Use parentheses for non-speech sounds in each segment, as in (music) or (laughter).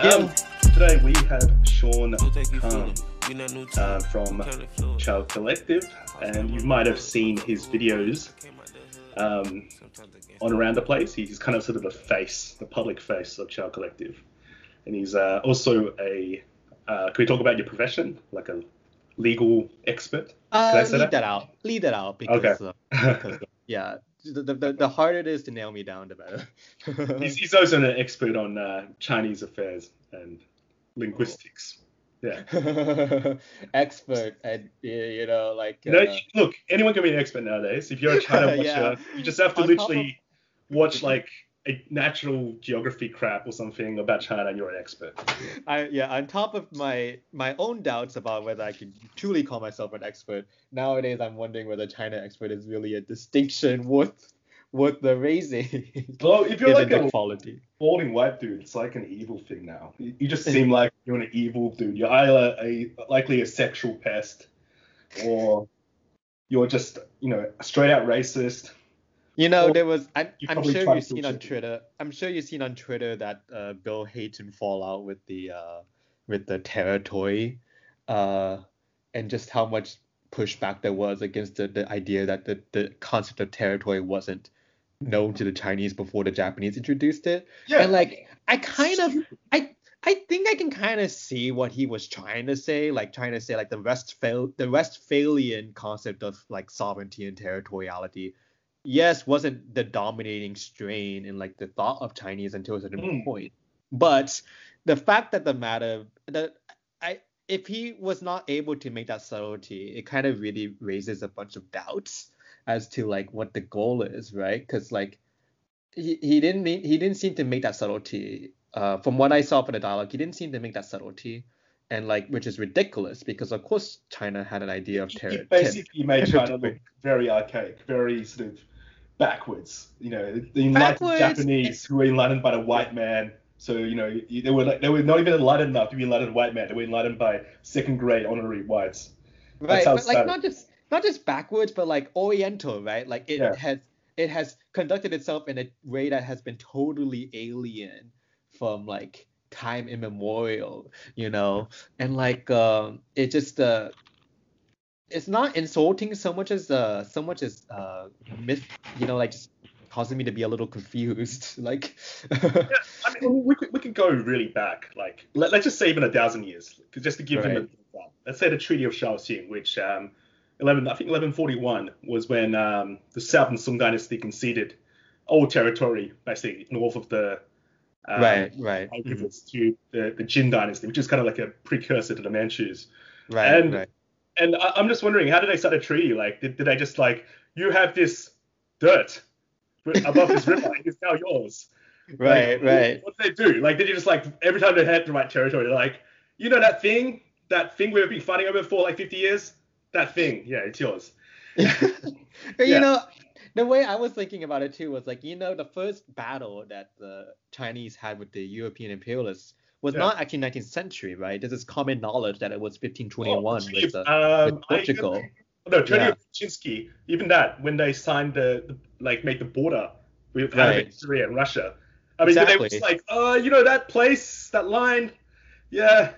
Um, today we have Sean Kang uh, from Qiao Collective, and you might have seen his videos um, on around the place. He's kind of sort of a face, the public face of Qiao Collective, and he's uh, also a. Uh, can we talk about your profession, like a legal expert? Uh, Can I leave say that? that? out. Leave that out because, Okay. uh, because uh, yeah, the, the the harder it is to nail me down, the better. (laughs) He's, he's also an expert on uh, Chinese affairs and linguistics. Yeah. (laughs) Expert at you know like No, uh, look, anyone can be an expert nowadays. If you're a China (laughs) watcher, Yeah. you just have to On literally watch like a natural geography crap or something about China, and you're an expert. I yeah on top of my my own doubts about whether I can truly call myself an expert nowadays I'm wondering whether China expert is really a distinction worth worth the raising. Well, if you're (laughs) like the a quality. balding white dude, it's like an evil thing now. You, you just (laughs) seem like you're an evil dude. You're either a likely a sexual pest, or you're just you know a straight out racist. You know, Well, there was. I'm, I'm sure you've seen on Twitter. I'm sure you've seen on Twitter that uh, Bill Hayton fallout with the uh, with the territory, uh, and just how much pushback there was against the, the idea that the, the concept of territory wasn't known to the Chinese before the Japanese introduced it. Yeah, And like, I kind of, I, I think I can kind of see what he was trying to say, like trying to say like the Westphal, the Westphalian concept of like sovereignty and territoriality. Yes, wasn't the dominating strain in like the thought of Chinese until a certain Mm. point. But the fact that the matter that I if he was not able to make that subtlety, it kind of really raises a bunch of doubts as to like what the goal is, right? Because like he, he didn't he didn't seem to make that subtlety. Uh, from what I saw for the dialogue, he didn't seem to make that subtlety, and like which is ridiculous because of course China had an idea of He terror. basically made China look very archaic, very sort of backwards. You know, the enlightened Japanese who were enlightened by the white man. So you know, they were like, they were not even enlightened enough to be enlightened white man. They were enlightened by second grade honorary whites. right but like not just not just backwards but like oriental right like it Yeah. has it has conducted itself in a way that has been totally alien from like time immemorial you know and like um it just uh it's not insulting so much as uh so much as uh myth you know like just causing me to be a little confused (laughs) like I mean, we could, we could go really back, like let, let's just say even a thousand years just to give Right. them a let's say the Treaty of Shaoxing, which um, 11 I think 1141 was when um, the Southern Song Dynasty conceded all territory, basically north of the um, right right mhm, to the, the Jin dynasty, which is kind of like a precursor to the Manchus. right and- right And I, I'm just wondering, how did they start a treaty? Like, did, did they just like, you have this dirt above this river, it is now yours. right Like, right What did they do? Like, did you just like every time they had the right territory, they're like, you know that thing, that thing we've been fighting over for like 50 years, that thing, yeah, it's yours. (laughs) Yeah. you know, the way I was thinking about it too was like, you know, the first battle that the Chinese had with the European imperialists was Yeah. not actually 19th century, right? This is common knowledge that it was 1521 Oh, with, the, um, with Portugal. I, no, Treaty Yeah. even that, when they signed the, the like, make the border with Right. Syria and Russia. I mean, they were just like, oh, you know that place, that line, yeah.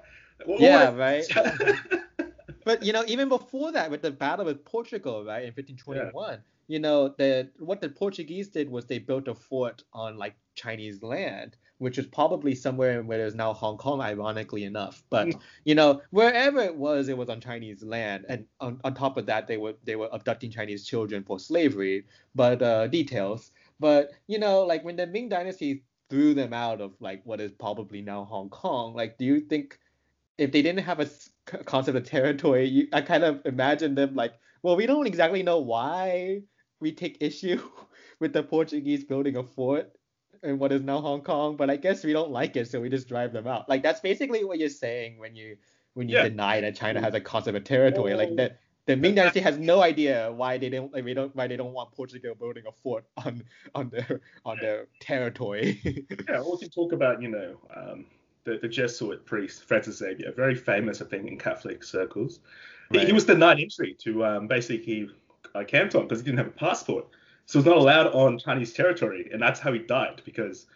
What- Yeah, what- right. (laughs) But you know, even before that, with the battle with Portugal, right, in 1521, you know, the what the Portuguese did was they built a fort on like Chinese land, which is probably somewhere where there's now Hong Kong, ironically enough. But Mm. you know, wherever it was, it was on Chinese land, and on, on top of that, they were they were abducting Chinese children for slavery. But uh, details. But you know, like when the Ming Dynasty threw them out of like what is probably now Hong Kong, like do you think if they didn't have a concept of territory, you, I kind of imagine them like, well, we don't exactly know why we take issue (laughs) with the Portuguese building a fort in what is now Hong Kong, but I guess we don't like it, so we just drive them out. Like that's basically what you're saying when you when you Yeah. deny that China has a concept of territory. Like Oh. the the Ming Dynasty has no idea why they don't like, we don't why they don't want Portugal building a fort on on their on their territory. (laughs) Yeah, we can talk about, you know, um, the, the Jesuit priest, Francis Xavier, very famous, I think, in Catholic circles. He, he was denied entry to um, basically uh, Canton because he didn't have a passport. So he's not allowed on Chinese territory, and that's how he died because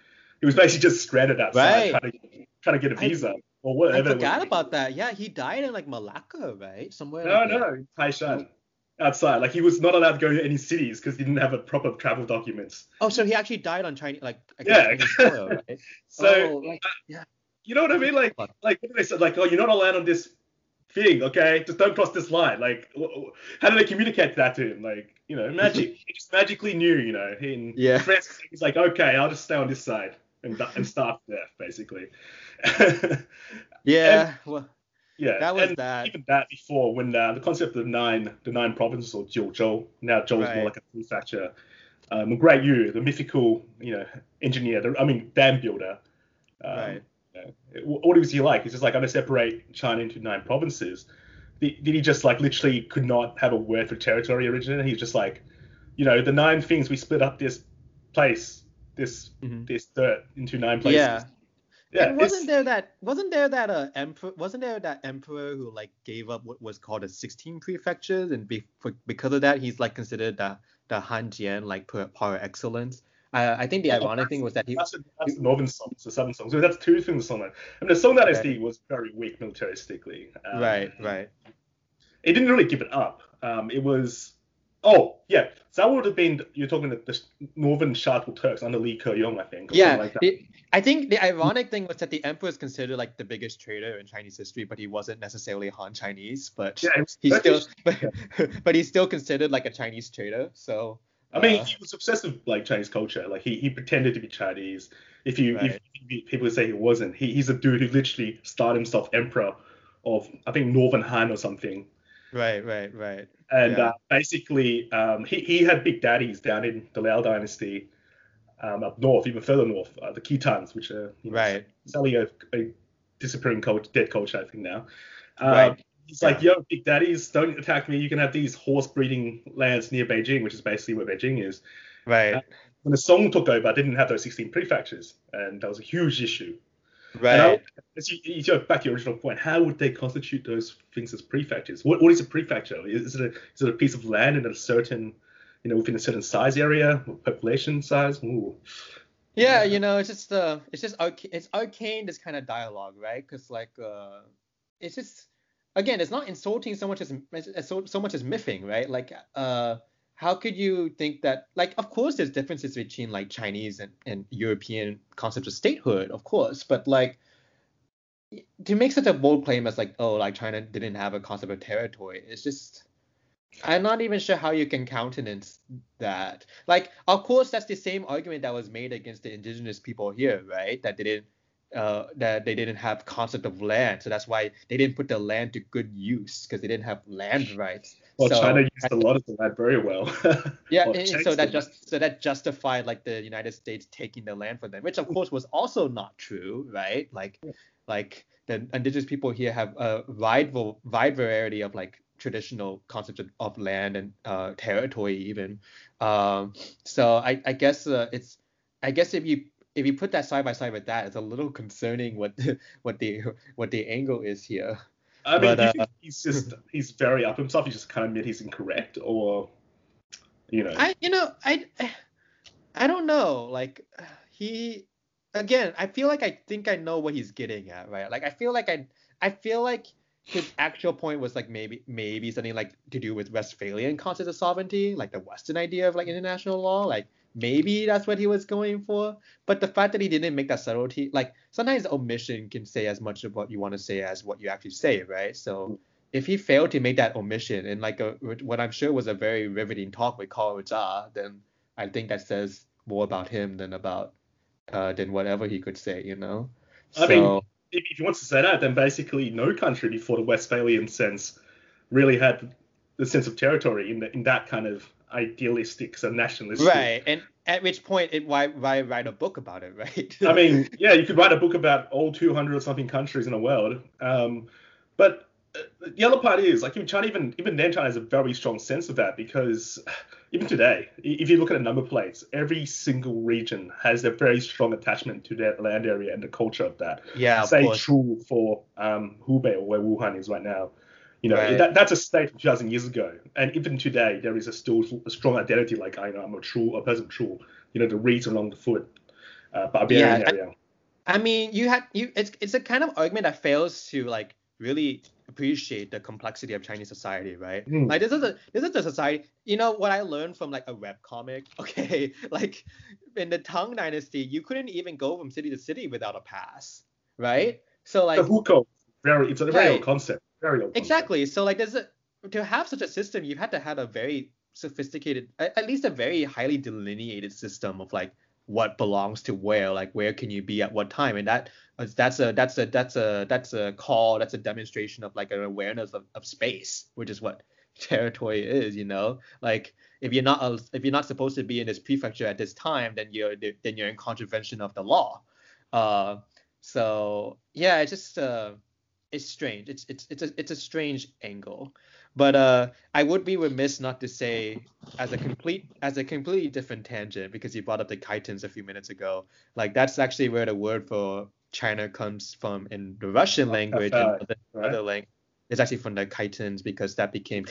he was basically just stranded outside Right. trying, to, trying to get a visa I, or whatever. I forgot about that. Yeah, he died in like Malacca, right? Somewhere. No, like no, Taishan. Outside, like he was not allowed to go to any cities because he didn't have a proper travel documents. Oh, so he actually died on Chinese, like yeah. Chinese soil, right? (laughs) so oh, like, uh, yeah. You know what I mean? Like, like what they said, Like, oh, you're not allowed on this thing, okay? Just don't cross this line. Like, how do they communicate that to him? Like, you know, magic. (laughs) he just magically knew, you know. In yeah. France, he's like, okay, I'll just stay on this side and and start there, basically. (laughs) yeah. And, well. Yeah, that was and that. Even that before, when uh, the concept of nine, the nine provinces or Jiuzhou, now Zhou is right. more like a prefecture. Um, Great Yu, the mythical, you know, engineer, the, I mean, dam builder. Um, right what was he like? He's just like, I'm gonna separate China into nine provinces. Did, did he just like literally could not have a word for territory originally? He's just like, you know, the nine things we split up this place, this mm-hmm. this dirt into nine places. Yeah. Yeah, and wasn't there that wasn't there that uh emperor wasn't there that emperor who like gave up what was called a 16 prefectures and be, for, because of that he's like considered the the Hanjian like par excellence uh, I think the ironic thing was that he. That's, the, that's the northern songs, the southern songs. So that's two things on. I mean, the Song Dynasty okay. was very weak militaristically. Um, right, right. It didn't really give it up. Um, it was. Oh, yeah. So that would have been. You're talking the, the northern Shatuo Turks under Li Keyong, I think. Yeah. Like it, I think the ironic thing was that the emperor is considered like the biggest traitor in Chinese history, but he wasn't necessarily Han Chinese. But yeah, he's still, but, (laughs) but he's still considered like a Chinese traitor. So. I mean, uh, he was obsessed with like Chinese culture. Like he, he pretended to be Chinese. If you right. if people say he wasn't, he, he's a dude who literally started himself emperor of I think Northern Han or something. Right, right, right. And yeah. uh, basically, um, he he had big daddies down in the Liao dynasty, um, up north, even further north, uh, the Khitans, which are you know, right. selling a, a disappearing culture, dead culture, I think now. Um, right. He's yeah. like, yo, big daddies, don't attack me. You can have these horse breeding lands near Beijing, which is basically where Beijing is. Right. Uh, when the Song took over, I didn't have those 16 prefectures, and that was a huge issue. Right. I, as you, you go back to your original point, how would they constitute those things as prefectures? What, what is a prefecture? Is it a, is it a piece of land in a certain, you know, within a certain size area, population size? Ooh. Yeah, you know, it's just uh, it's just arcane, it's arcane this kind of dialogue, right? Because like uh, it's just again, it's not insulting so much as, as so, so much as miffing, right? Like, uh, how could you think that? Like, of course, there's differences between like Chinese and, and European concepts of statehood, of course, but like to make such a bold claim as like, oh, like China didn't have a concept of territory, it's just I'm not even sure how you can countenance that. Like, of course, that's the same argument that was made against the indigenous people here, right? That they didn't uh, that they didn't have concept of land, so that's why they didn't put the land to good use because they didn't have land rights. Well, so, China used a lot of the land very well. (laughs) yeah, so that just so that justified like the United States taking the land for them, which of course was also not true, right? Like, like the indigenous people here have a wide wide variety of like traditional concepts of, of land and uh, territory even. Um, so I, I guess uh, it's I guess if you if you put that side by side with that, it's a little concerning what the, what the what the angle is here. I mean, but, uh, think he's just he's very up himself? He just kind of admit he's incorrect, or you know? I you know I I don't know. Like he again, I feel like I think I know what he's getting at, right? Like I feel like I I feel like his actual point was like maybe maybe something like to do with Westphalian concept of sovereignty, like the Western idea of like international law, like maybe that's what he was going for. But the fact that he didn't make that subtlety, like sometimes omission can say as much of what you want to say as what you actually say, right? So if he failed to make that omission in like a what I'm sure was a very riveting talk with Carl Zha, then I think that says more about him than about uh, than whatever he could say, you know. I so, mean, if he wants to say that, then basically no country before the Westphalian sense really had the sense of territory in the, in that kind of idealistic, so nationalistic. Right, and at which point, it why why write a book about it, (laughs) right? I mean, yeah, you could write a book about all 200 or something countries in the world. Um, but uh, the other part is, like, even China, even even then, China has a very strong sense of that because (sighs) even today, if you look at the number plates, every single region has a very strong attachment to their land area and the culture of that. Yeah, Say Chu for um, Hubei or where Wuhan is right now. You know, right. that, that's a state 2,000 years ago, and even today there is a still a strong identity. Like I know I'm a Chu a person Chu. You know, the reeds along the foot, uh, barbarian yeah, area. I mean, you had you it's it's a kind of argument that fails to like really appreciate the complexity of Chinese society, right? Mm. Like this is a this is the society. You know what I learned from like a web comic. (laughs) Okay, like in the Tang Dynasty, you couldn't even go from city to city without a pass, right? So like the hukou, very it's a very right. old concept. Very. Exactly. So like there's a to have such a system, you had to have a very sophisticated, at least a very highly delineated system of like what belongs to where, like where can you be at what time, and that that's a that's a that's a that's a call, that's a demonstration of like an awareness of, of space, which is what (laughs) territory is, you know. Like if you're not a, if you're not supposed to be in this prefecture at this time, then you're then you're in contravention of the law. Uh, so yeah, it's just uh, it's strange. It's it's it's a it's a strange angle. But uh, I would be remiss not to say, as a complete as a completely different tangent, because you brought up the Khitans a few minutes ago. Like that's actually where the word for China comes from in the Russian language and other, right? other language. It's actually from the Khitans because that became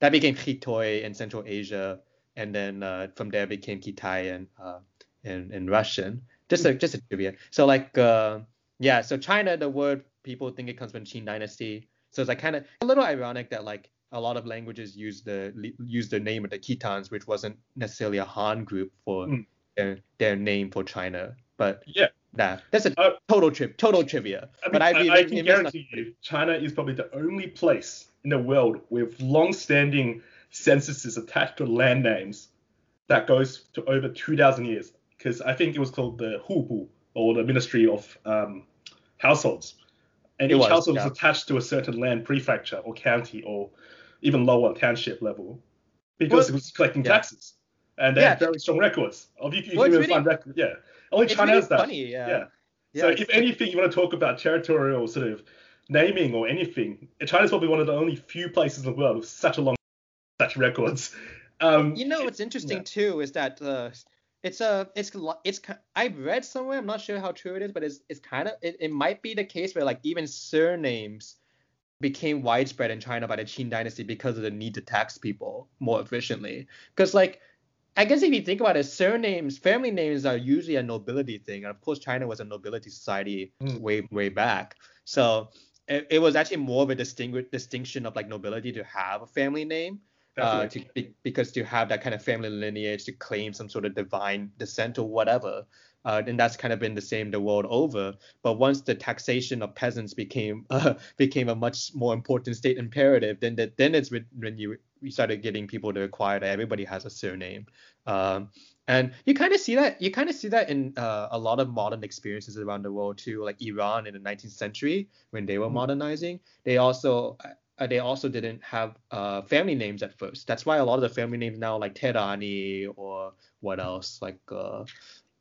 that became Khitoy in Central Asia, and then uh, from there became Kitai in, uh, in in Russian. Just a just a trivia. So like uh, yeah, so China, the word people think it comes from Qin Dynasty. So it's like kind of a little ironic that like a lot of languages use the use the name of the Khitans, which wasn't necessarily a Han group for mm. their, their name for China. But yeah, nah, that's a uh, total trip, total trivia. I mean, but I, I, I can guarantee you, China is probably the only place in the world with long-standing censuses attached to land names that goes to over 2,000 years. Because I think it was called the Hubu or the Ministry of um, Households and it each was, household yeah. was attached to a certain land prefecture or county or even lower township level because well, it was collecting yeah. taxes and they yeah. had very strong records of you, you well, can really, find records. Yeah, only China really has that. Funny, yeah. yeah. so if anything, you want to talk about territorial sort of naming or anything, China's probably one of the only few places in the world with such a long such records. Um, you know what's interesting too is that uh, it's a it's it's I've read somewhere I'm not sure how true it is but it's it's kind of it, it might be the case where like even surnames became widespread in China by the Qin dynasty because of the need to tax people more efficiently. Because like I guess if you think about it surnames family names are usually a nobility thing and of course China was a nobility society mm. way way back. So it, it was actually more of a distinguish distinction of like nobility to have a family name uh, to be, because to have that kind of family lineage to claim some sort of divine descent or whatever. Uh, and that's kind of been the same the world over. But once the taxation of peasants became (laughs) uh, became a much more important state imperative, then that then it's when you, you started getting people to require that everybody has a surname. Um, and you kind of see that you kind of see that in uh, a lot of modern experiences around the world too, like Iran in the 19th century when they were mm-hmm. modernizing. They also uh, they also didn't have uh, family names at first. That's why a lot of the family names now like Tehrani or what else? Like uh,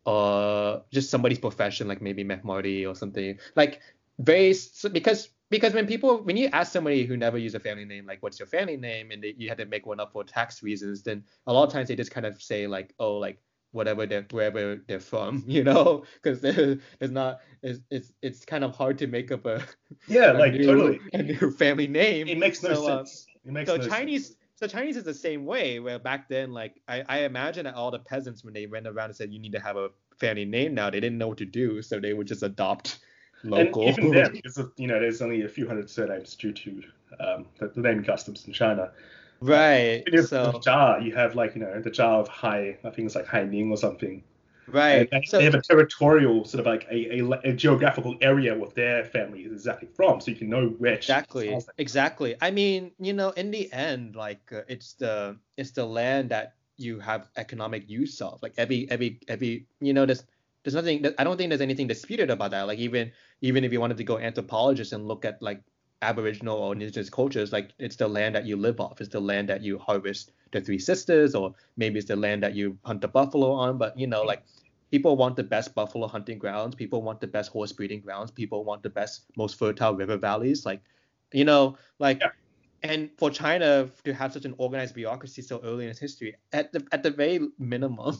uh just somebody's profession like maybe Mehmodi or something. Like very because because when people when you ask somebody who never used a family name like what's your family name? and they, you had to make one up for tax reasons then a lot of times they just kind of say like oh like whatever they're wherever they're from, (laughs) you know, because it's not it's, it's it's kind of hard to make up a yeah (laughs) a like new, totally a new family name. It makes no so, uh, sense. It makes so no Chinese sense. so Chinese is the same way where back then like I, I imagine that all the peasants when they went around and said you need to have a family name now they didn't know what to do so they would just adopt local. And even then, (laughs) because you know there's only a few hundred surnames due to um, the, the naming customs in China. Right. In so the Jia, you have like you know the jar of Hai, I think it's like Haining or something. Right. They, so, they, have a territorial sort of like a, a, a, geographical area where their family is exactly from, so you can know which. Exactly. Exactly. I mean, you know, in the end, like uh, it's the it's the land that you have economic use of. Like every every every you know there's there's nothing I don't think there's anything disputed about that. Like even even if you wanted to go anthropologist and look at like Aboriginal or indigenous cultures, like it's the land that you live off, it's the land that you harvest the Three Sisters, or maybe it's the land that you hunt the buffalo on. But you know, like people want the best buffalo hunting grounds, people want the best horse breeding grounds, people want the best, most fertile river valleys. Like, you know, like, yeah. and for China to have such an organized bureaucracy so early in its history, at the at the very minimum,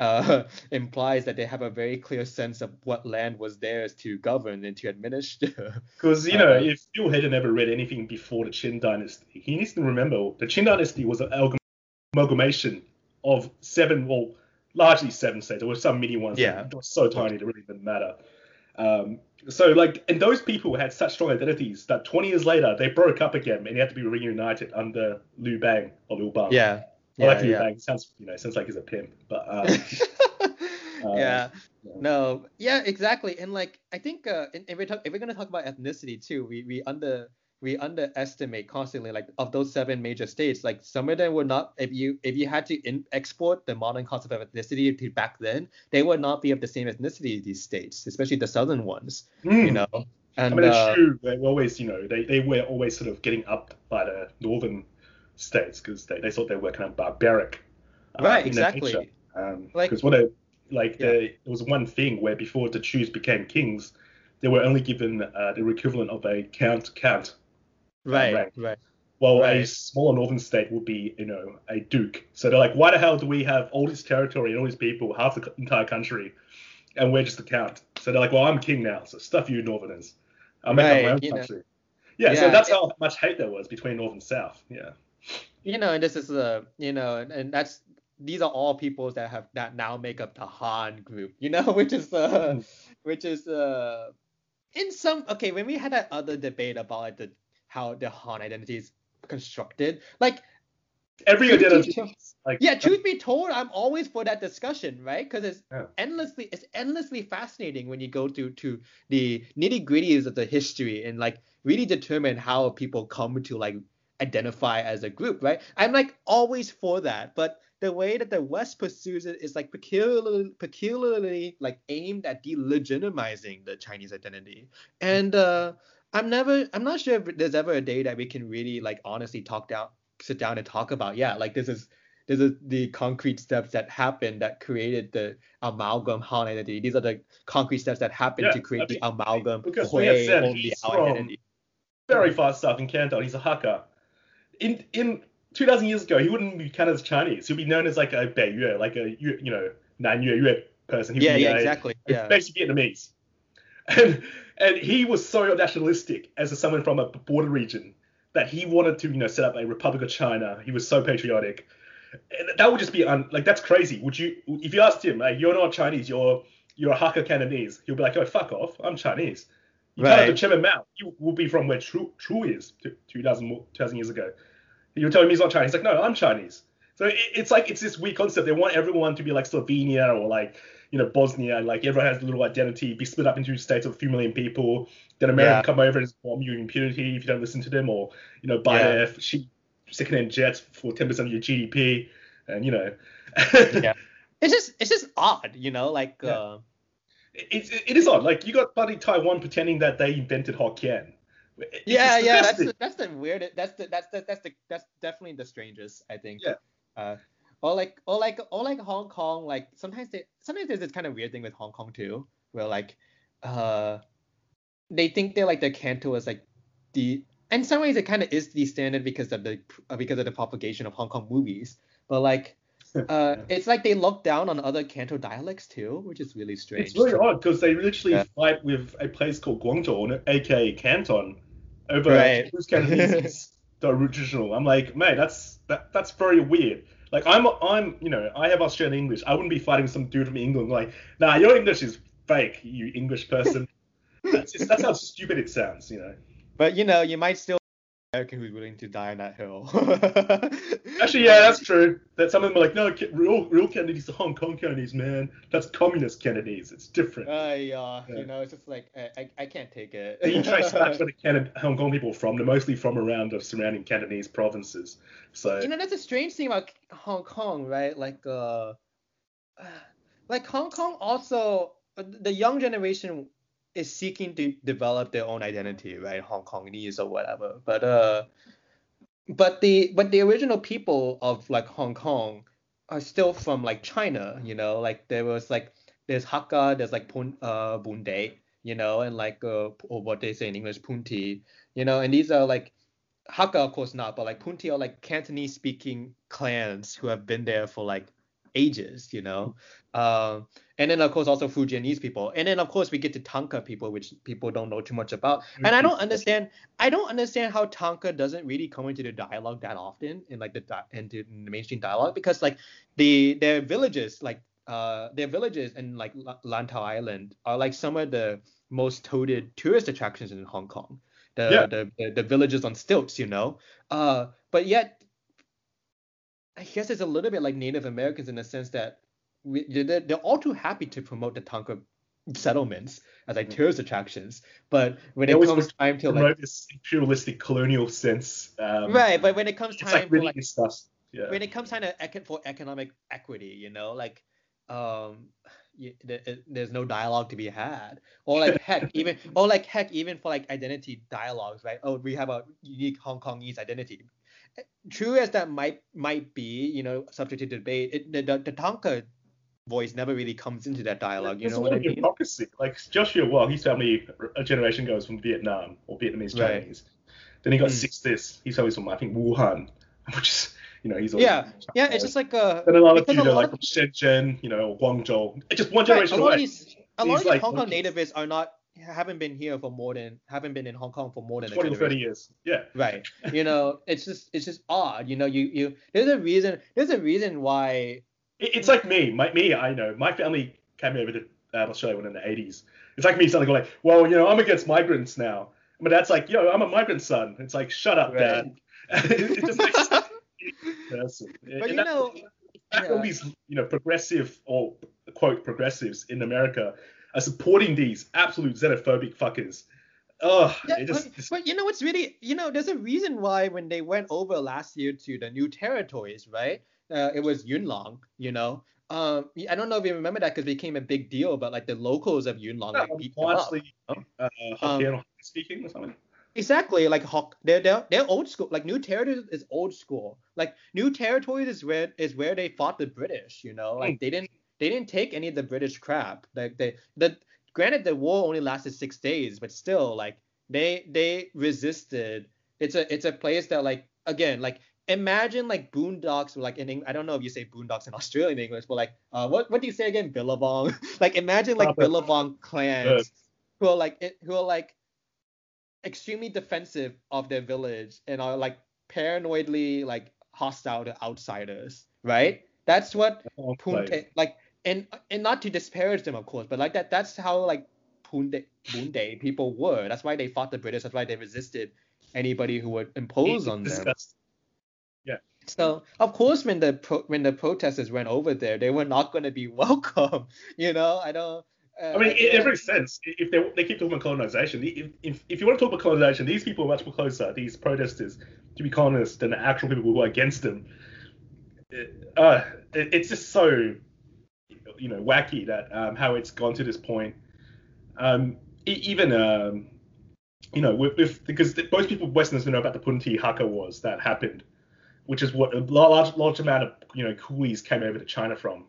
uh, (laughs) implies that they have a very clear sense of what land was theirs to govern and to administer. (laughs) Because you know, uh, if Bill Hayton never read anything before the Qin Dynasty, he needs to remember the Qin Dynasty was an amalgamation of seven, well, largely seven states. There were some mini ones. Yeah. That were so tiny it really didn't matter. Um, so like, and those people had such strong identities that 20 years later they broke up again and they had to be reunited under Liu Bang or Liu Bang. Yeah. I like Liu yeah. Sounds you know sounds like he's a pimp, but. Um, uh, (laughs) yeah. No. Yeah. Exactly. And like I think uh, if we talk, if we're gonna talk about ethnicity too, we we under we underestimate constantly like of those seven major states like some of them would not if you if you had to in, export the modern concept of ethnicity to back then they would not be of the same ethnicity these states especially the southern ones mm. you know and, I mean, it's uh, true. They were always, you know, they, they were always sort of getting up by the northern states because they, they thought they were kind of barbaric. Uh, right, exactly. Because um, like, what a, like yeah. the, there was one thing where before the Chus became kings, they were only given uh, the equivalent of a count count right, rank. Right. Well, right. a smaller northern state would be, you know, a duke. So they're like, why the hell do we have all this territory and all these people, half the entire country, and we're just a count? So they're like, well, I'm king now, so stuff you northerners. I'll make right, my own country. Yeah, yeah, so that's how much hate there was between north and south. Yeah. You know, and this is a, you know, and that's these are all peoples that have that now make up the Han group. You know, (laughs) which is uh, hmm. which is uh, in some okay when we had that other debate about like the how the Han identity is constructed. Like every identity. like, yeah, truth be told, I'm always for that discussion, right? Because it's yeah. endlessly it's endlessly fascinating when you go to to the nitty gritties of the history and like really determine how people come to like identify as a group, right? I'm like always for that, but the way that the West pursues it is like peculiarly, peculiarly like aimed at delegitimizing the Chinese identity, and uh, I'm never I'm not sure if there's ever a day that we can really like honestly talk down sit down and talk about yeah like this is this is the concrete steps that happened that created the amalgam Han identity. These are the concrete steps that happened yeah, to create I mean, the amalgam because we have said he's from identity. very far south in Canton. He's a Hakka. In in 2,000 years ago, he wouldn't be counted as Chinese. He'd be known as like a Beiyue, like a you know Nan Yue person. He'd yeah, yeah, a, exactly. Yeah. Basically Vietnamese. (laughs) And and he was so nationalistic as a, someone from a border region that he wanted to, you know, set up a Republic of China. He was so patriotic. And that would just be un, like that's crazy. Would you if you asked him, like, you're not Chinese, you're you're a Hakka Cantonese, he'll be like, oh fuck off, I'm Chinese. You right. can't Chairman Mao, he will be from where Chu Chu is 2,000 2000 years ago. You're telling me he's not Chinese. He's like, no, I'm Chinese. So it, it's like it's this weird concept. They want everyone to be like Slovenia or like you know Bosnia, like everyone has a little identity, be split up into states of a few million people. Then America yeah. come over and bomb you in impunity if you don't listen to them, or you know buy yeah. their cheap secondhand jets for ten percent of your GDP, and you know. (laughs) yeah, it's just it's just odd, you know, like. Yeah. Uh... It, it, it is odd. Like you got bloody Taiwan pretending that they invented Hokkien. It's yeah, yeah, that's the, that's the weird. That's the that's the that's the that's definitely the strangest. I think. Yeah. Uh, or like or like or like Hong Kong, like sometimes they sometimes there's this kind of weird thing with Hong Kong too, where like uh they think they're like the Canto is like the in some ways it kind of is the standard because of the uh, because of the propagation of Hong Kong movies, but like (laughs) uh, it's like they look down on other Canto dialects too, which is really strange. It's really odd because they literally yeah. fight with a place called Guangzhou, aka Canton, over right. who's Cantonese the original. I'm like, man, that's that, that's very weird. Like I'm I'm you know I have Australian English. I wouldn't be fighting some dude from England like nah your English is fake you English person. (laughs) that's just, that's how stupid it sounds you know. But you know you might still American who's willing to die on that hill. (laughs) Actually, yeah, that's true. That some of them are like, no, real real Kennedys are Hong Kong Kennedys, man. That's communist Kennedys. It's different. Uh, yeah, yeah. you know, it's just like I, I, I can't take it. you trace back where the Canada, Hong Kong people are from. They're mostly from around the surrounding Cantonese provinces. So you know, that's a strange thing about Hong Kong, right? Like, uh, (sighs) like Hong Kong also the young generation is seeking to develop their own identity, right? Hong Kongese or whatever. But uh, but the but the original people of like Hong Kong are still from like China, you know. Like there was like there's Hakka, there's like Pun uh Bunde, you know, and like uh or what they say in English Punti, you know, and these are like Hakka of course not, but like Punti are like Cantonese speaking clans who have been there for like ages, you know. Uh, and then of course also Fujianese people, and then of course we get to Tanka people, which people don't know too much about. And I don't understand. I don't understand how Tanka doesn't really come into the dialogue that often in like the into the mainstream dialogue because like the their villages like uh their villages in like Lantau Island are like some of the most touted tourist attractions in Hong Kong. The, Yeah. the, the the villages on stilts, you know. Uh, but yet, I guess it's a little bit like Native Americans in the sense that we, they're, they're all too happy to promote the Tanka settlements as like tourist attractions, but when They it comes time to like this imperialistic colonial sense. Um, right, but when it comes time like for like. Yeah. when it comes time to for economic equity, you know, like um, you, there, it- there's no dialogue to be had, or like heck, (laughs) even or like heck, even for like identity dialogues, right? Oh, we have a unique Hong Kongese identity. True as that might might be, you know, subject to debate, it, the, the the Tanka voice never really comes into that dialogue. You There's know a what lot I mean? hypocrisy. Like Joshua Wong, his family, a generation goes from Vietnam or Vietnamese Right. Chinese. Then he got Mm. six this. His family's from I think Wuhan, (laughs) which is you know he's all Yeah, yeah, it's just like uh, Then a lot of a you know lot like of- from Shenzhen, you know Guangzhou, It's just one Right, generation a lot away. of these, a lot of these like, Hong Kong nativists are not haven't been here for more than haven't been in Hong Kong for more than a 20 or 30 years. Yeah. Right. You know, it's just it's just odd. You know, you you there's a reason there's a reason why It, it's like me. My me, I know. My family came over to um, Australia when in the 80s. It's like me suddenly going like, well, you know, I'm against migrants now. My dad's like, yo, I'm a migrant son. It's like, shut up, Right. dad. (laughs) it just makes (laughs) person. But And you that- know, fact all these you know progressive or quote progressives in America are supporting these absolute xenophobic fuckers. Oh, Yeah, just, but, but you know what's really you know there's a reason why when they went over last year to the new territories, right? Uh, it was Yuen Long, you know. Um, I don't know if you remember that because it became a big deal, but like the locals of Yuen Long like beat them up. largely uh, Hokkien speaking or something. Exactly, like Hawk, they're, they're they're old school. Like New Territories is old school. Like New Territories is where is where they fought the British. You know, like they didn't they didn't take any of the British crap. Like they the granted the war only lasted six days, but still like they they resisted. It's a it's a place that like again like imagine like boondocks like in I don't know if you say boondocks in (laughs) Australian English, but like uh what what do you say again Billabong? (laughs) like imagine like Billabong clans who are like it- who are like extremely defensive of their village and are like paranoidly like hostile to outsiders, right? That's what Punti like and and not to disparage them of course, but like that that's how like Punde Bunde people were. That's why they fought the British, that's why they resisted anybody who would impose on them. Disgusting. So of course, when the pro- when the protesters went over there, they were not going to be (laughs) welcome. You know, I don't. Uh, I mean, it, yeah. it makes sense. If they, they keep talking about colonization, if, if, if you want to talk about colonization, these people are much more closer, these protesters, to be colonized than the actual people who are against them. It, uh, it, it's just so, you know, wacky that um, how it's gone to this point. Um, e- even, um, you know, with, with because the, most people, Westerners, know about the Punti Hakka Wars that happened, which is what a large, large amount of, you know, coolies came over to China from.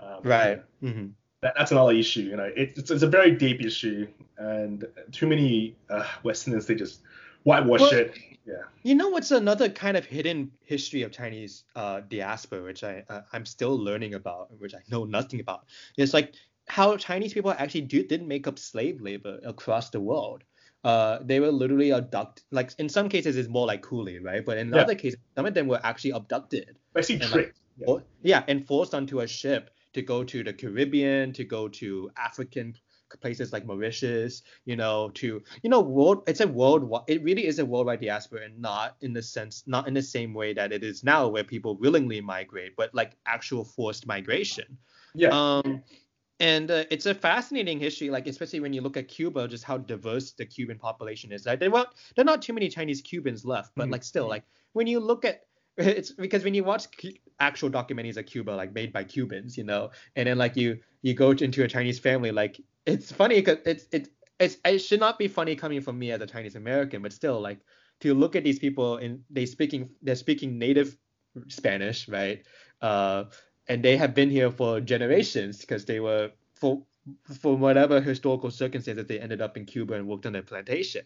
Um, right. hmm that, that's another issue. You know, it, it's, it's a very deep issue, and too many uh, Westerners they just whitewash Well- it. Yeah. You know what's another kind of hidden history of Chinese uh, diaspora, which I uh, I'm still learning about, which I know nothing about. It's like how Chinese people actually do, didn't make up slave labor across the world. Uh, they were literally abducted. Like in some cases, it's more like coolie, right? But in Yeah. other cases, some of them were actually abducted. Basically And, like. Yeah. yeah, and forced onto a ship to go to the Caribbean, to go to African places like Mauritius, you know, to you know, world. It's a worldwide. It really is a worldwide diaspora, and not in the sense, not in the same way that it is now, where people willingly migrate, but like actual forced migration. Yeah. Um, and uh, it's a fascinating history, like especially when you look at Cuba, just how diverse the Cuban population is. Like there were there are not too many Chinese Cubans left, but Mhm. like still, like when you look at (laughs) it's because when you watch actual documentaries of Cuba, like made by Cubans, you know, and then like you you go into a Chinese family, like it's funny because it's it's it's it should not be funny coming from me as a Chinese American, but still like to look at these people and they speaking they're speaking native Spanish, right? Uh, and they have been here for generations because they were for for whatever historical circumstances they ended up in Cuba and worked on their plantation.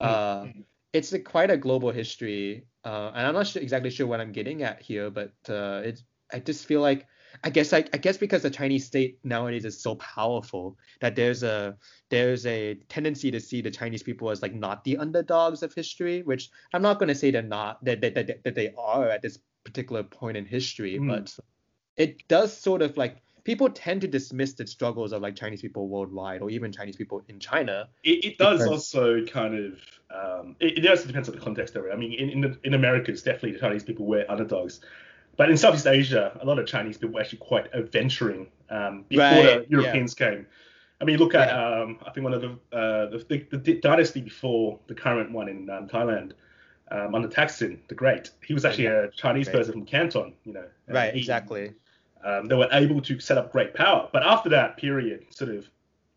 Uh, it's a, quite a global history, uh, and I'm not sure, exactly sure what I'm getting at here, but uh, it's I just feel like I guess I, I guess because the Chinese state nowadays is so powerful that there's a there's a tendency to see the Chinese people as like not the underdogs of history, which I'm not going to say they're not that, that, that, that they are at this particular point in history, Mm. but it does sort of like people tend to dismiss the struggles of like Chinese people worldwide or even Chinese people in China. It, it does because... also kind of um, it, it also depends on the context. I mean, in in, in America, it's definitely the Chinese people were underdogs. But in Southeast Asia, a lot of Chinese people were actually quite adventuring um, before right, the Europeans yeah. came. I mean, look at yeah. um, I think one of the, uh, the, the, the dynasty before the current one in um, Thailand, um, under Taksin the Great. He was actually a Chinese right. person from Canton, you know. Right, he, exactly. Um, they were able to set up great power, but after that period, sort of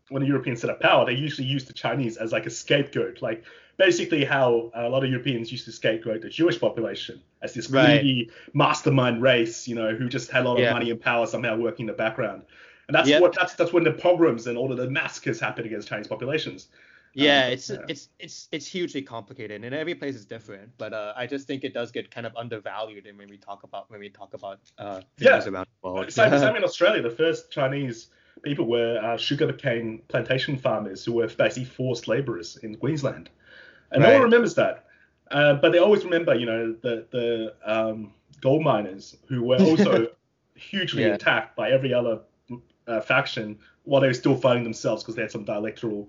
when the Europeans set up power, they usually used the Chinese as like a scapegoat, like basically how a lot of Europeans used to scapegoat the Jewish population as this right. greedy mastermind race, you know, who just had a lot of yeah. money and power somehow working in the background. And that's yep. what that's that's when the pogroms and all of the massacres happened against Chinese populations. Yeah, um, it's yeah. it's it's it's hugely complicated, and every place is different. But uh, I just think it does get kind of undervalued when we talk about when we talk about uh, things yeah. around the world. Same, same (laughs) in Australia. The first Chinese people were uh, sugarcane plantation farmers who were basically forced labourers in Queensland, and right. no one remembers that. Uh, but they always remember, you know, the the um, gold miners who were also (laughs) hugely yeah. attacked by every other uh, faction while they were still fighting themselves because they had some dialectal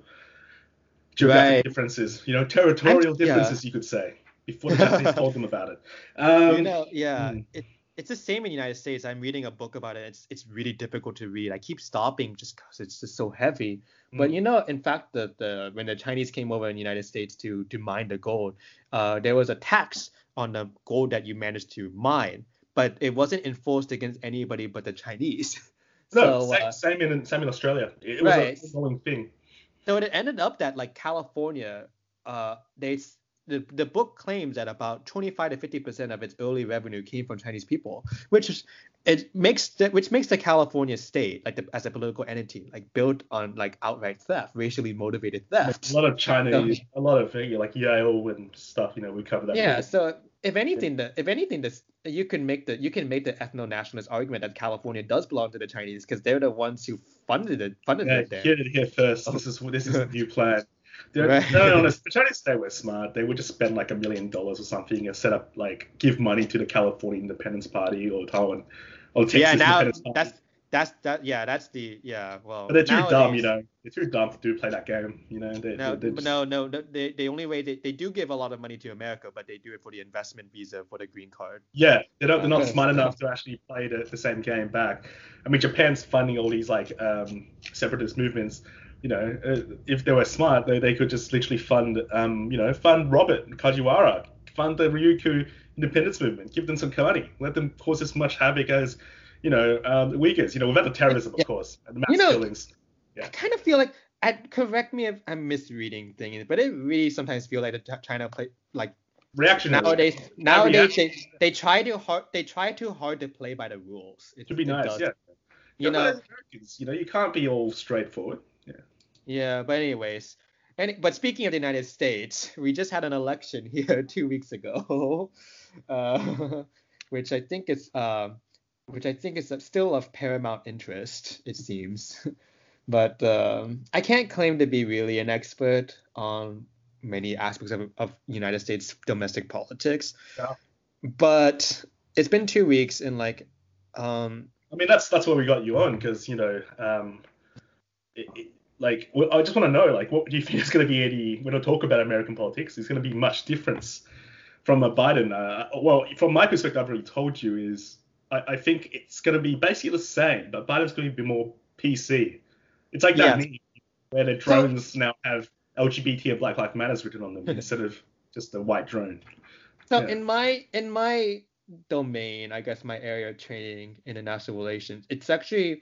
geographic right. differences, you know, territorial I'm, differences, yeah. you could say, before the Japanese (laughs) told them about it. Um, you know, yeah, hmm. it, it's the same in the United States. I'm reading a book about it. It's it's really difficult to read. I keep stopping just because it's just so heavy. Mm. But you know, in fact, the the when the Chinese came over in the United States to to mine the gold, uh, there was a tax on the gold that you managed to mine, but it wasn't enforced against anybody but the Chinese. (laughs) No, so, same, uh, same in same in Australia. It, it right. was a ongoing thing. So it ended up that like California, uh, they the, the book claims that about 25 to 50 percent of its early revenue came from Chinese people, which is it makes the, which makes the California state like the, as a political entity like built on like outright theft, racially motivated theft. A lot of Chinese, so, a lot of like Yale and stuff. You know, we cover that. Yeah. So if anything, the if anything, this you can make the you can make the ethno nationalist argument that California does belong to the Chinese because they're the ones who funded it funded yeah, it there. Here, here first. This is this is a new plan. Right. No, (laughs) the Chinese they were smart. They would just spend like a million dollars or something and set up like give money to the California Independence Party or Taiwan or Texas yeah, now that's that's that yeah that's the yeah well but they're too nowadays, dumb you know. They're too dumb to do play that game you know. They, no they, just... no no they, the only way they, they do give a lot of money to america but they do it for the investment visa for the green card. Yeah they don't they're not smart enough to actually play the, the same game back. I mean japan's funding all these like um separatist movements you know, uh, if they were smart, they, they could just literally fund, um, you know, fund Robert Kajiwara, fund the Ryukyu independence movement, give them some money, let them cause as much havoc as, you know, um, the Uyghurs, you know, without the terrorism, of course, and the mass you know, killings. Yeah. I kind of feel like, I, correct me if I'm misreading things, but it really sometimes feel like the China play like Reaction Nowadays, nowadays they, they try to hard they try too hard to play by the rules. It, to be nice, does. yeah. You know, you know, you can't be all straightforward. Yeah. Yeah, but anyways, any but speaking of the United States, (laughs) we just had an election (laughs) here two weeks ago, (laughs) uh, which I think is uh, which I think is still of paramount interest, it seems. but um, I can't claim to be really an expert on many aspects of, of United States domestic politics. Yeah. But it's been two weeks, and like, um, I mean, that's that's why we got you on because you know, um, it, it, like, I just want to know, like, what do you think is going to be any when I talk about American politics? Is going to be much difference from a Biden? Uh, well, from my perspective, I've already told you is I, I think it's going to be basically the same, but Biden's going to be more PC. It's like that yeah. meme where the drones so, now have LGBT and Black Lives Matters written on them (laughs) instead of just a white drone. So yeah. in my in my domain, I guess my area of training, international relations, it's actually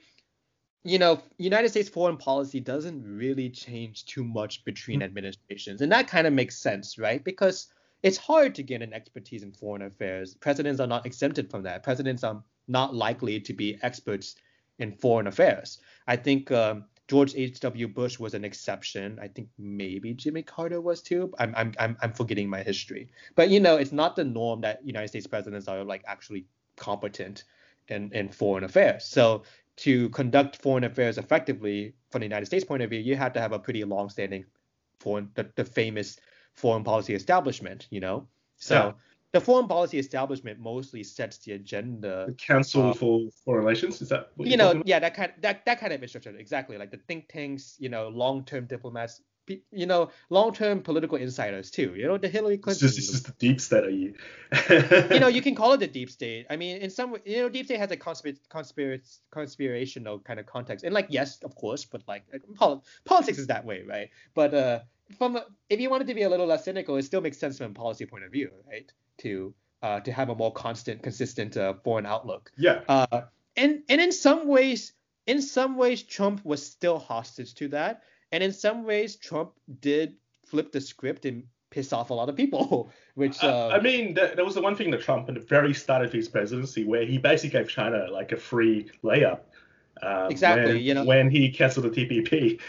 you know, United States foreign policy doesn't really change too much between mm-hmm. administrations, and that kind of makes sense, right? Because it's hard to get an expertise in foreign affairs. Presidents are not exempted from that. Presidents are not likely to be experts in foreign affairs. I think um, George H.W. Bush was an exception. I think maybe Jimmy Carter was too. I'm, I'm, I'm, I'm forgetting my history. But, you know, it's not the norm that United States presidents are like actually competent in, in foreign affairs. So to conduct foreign affairs effectively from the United States point of view, you have to have a pretty long-standing foreign, the, the famous foreign policy establishment, you know. So the foreign policy establishment mostly sets the agenda. The Council uh, for Foreign Relations is that? you know, yeah, that kind that that kind of infrastructure exactly like the think tanks, you know, long-term diplomats, you know, long-term political insiders too. You know, the Hillary Clinton. This is the deep state, are you? you know, (laughs) you can call it the deep state. I mean, in some way, you know, deep state has a conspir- conspir- conspirational kind of context, and like, yes, of course, but like, pol- politics is that way, right? But uh, from a, if you wanted to be a little less cynical, it still makes sense from a policy point of view, right? To uh, to have a more constant, consistent uh, foreign outlook. Yeah. Uh, and and in some ways, in some ways, Trump was still hostage to that and in some ways, Trump did flip the script and piss off a lot of people. (laughs) Which uh, I mean, that, that was the one thing that Trump at the very start of his presidency, where he basically gave China like a free layup. Um, exactly. When, you know, when he canceled the TPP.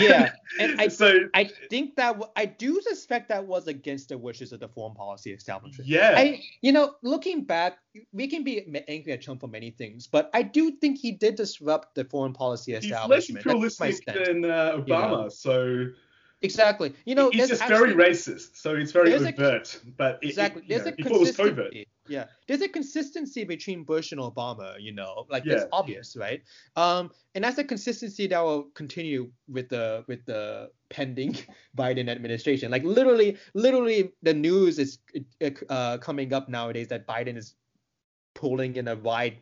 yeah, (laughs) and I so I think that I do suspect that was against the wishes of the foreign policy establishment. Yeah. I, you know, looking back, we can be angry at Trump for many things, but I do think he did disrupt the foreign policy establishment. He's less pluralistic than uh, Obama, you know? so Exactly. You know, he's just actually, very racist, so it's very overt. A, but it, exactly, it, there's know, a consistency. Yeah, there's a consistency between Bush and Obama. You know, like yeah. it's obvious, right? Um, and that's a consistency that will continue with the with the pending (laughs) Biden administration. Like literally, literally, the news is uh, coming up nowadays that Biden is pulling in a wide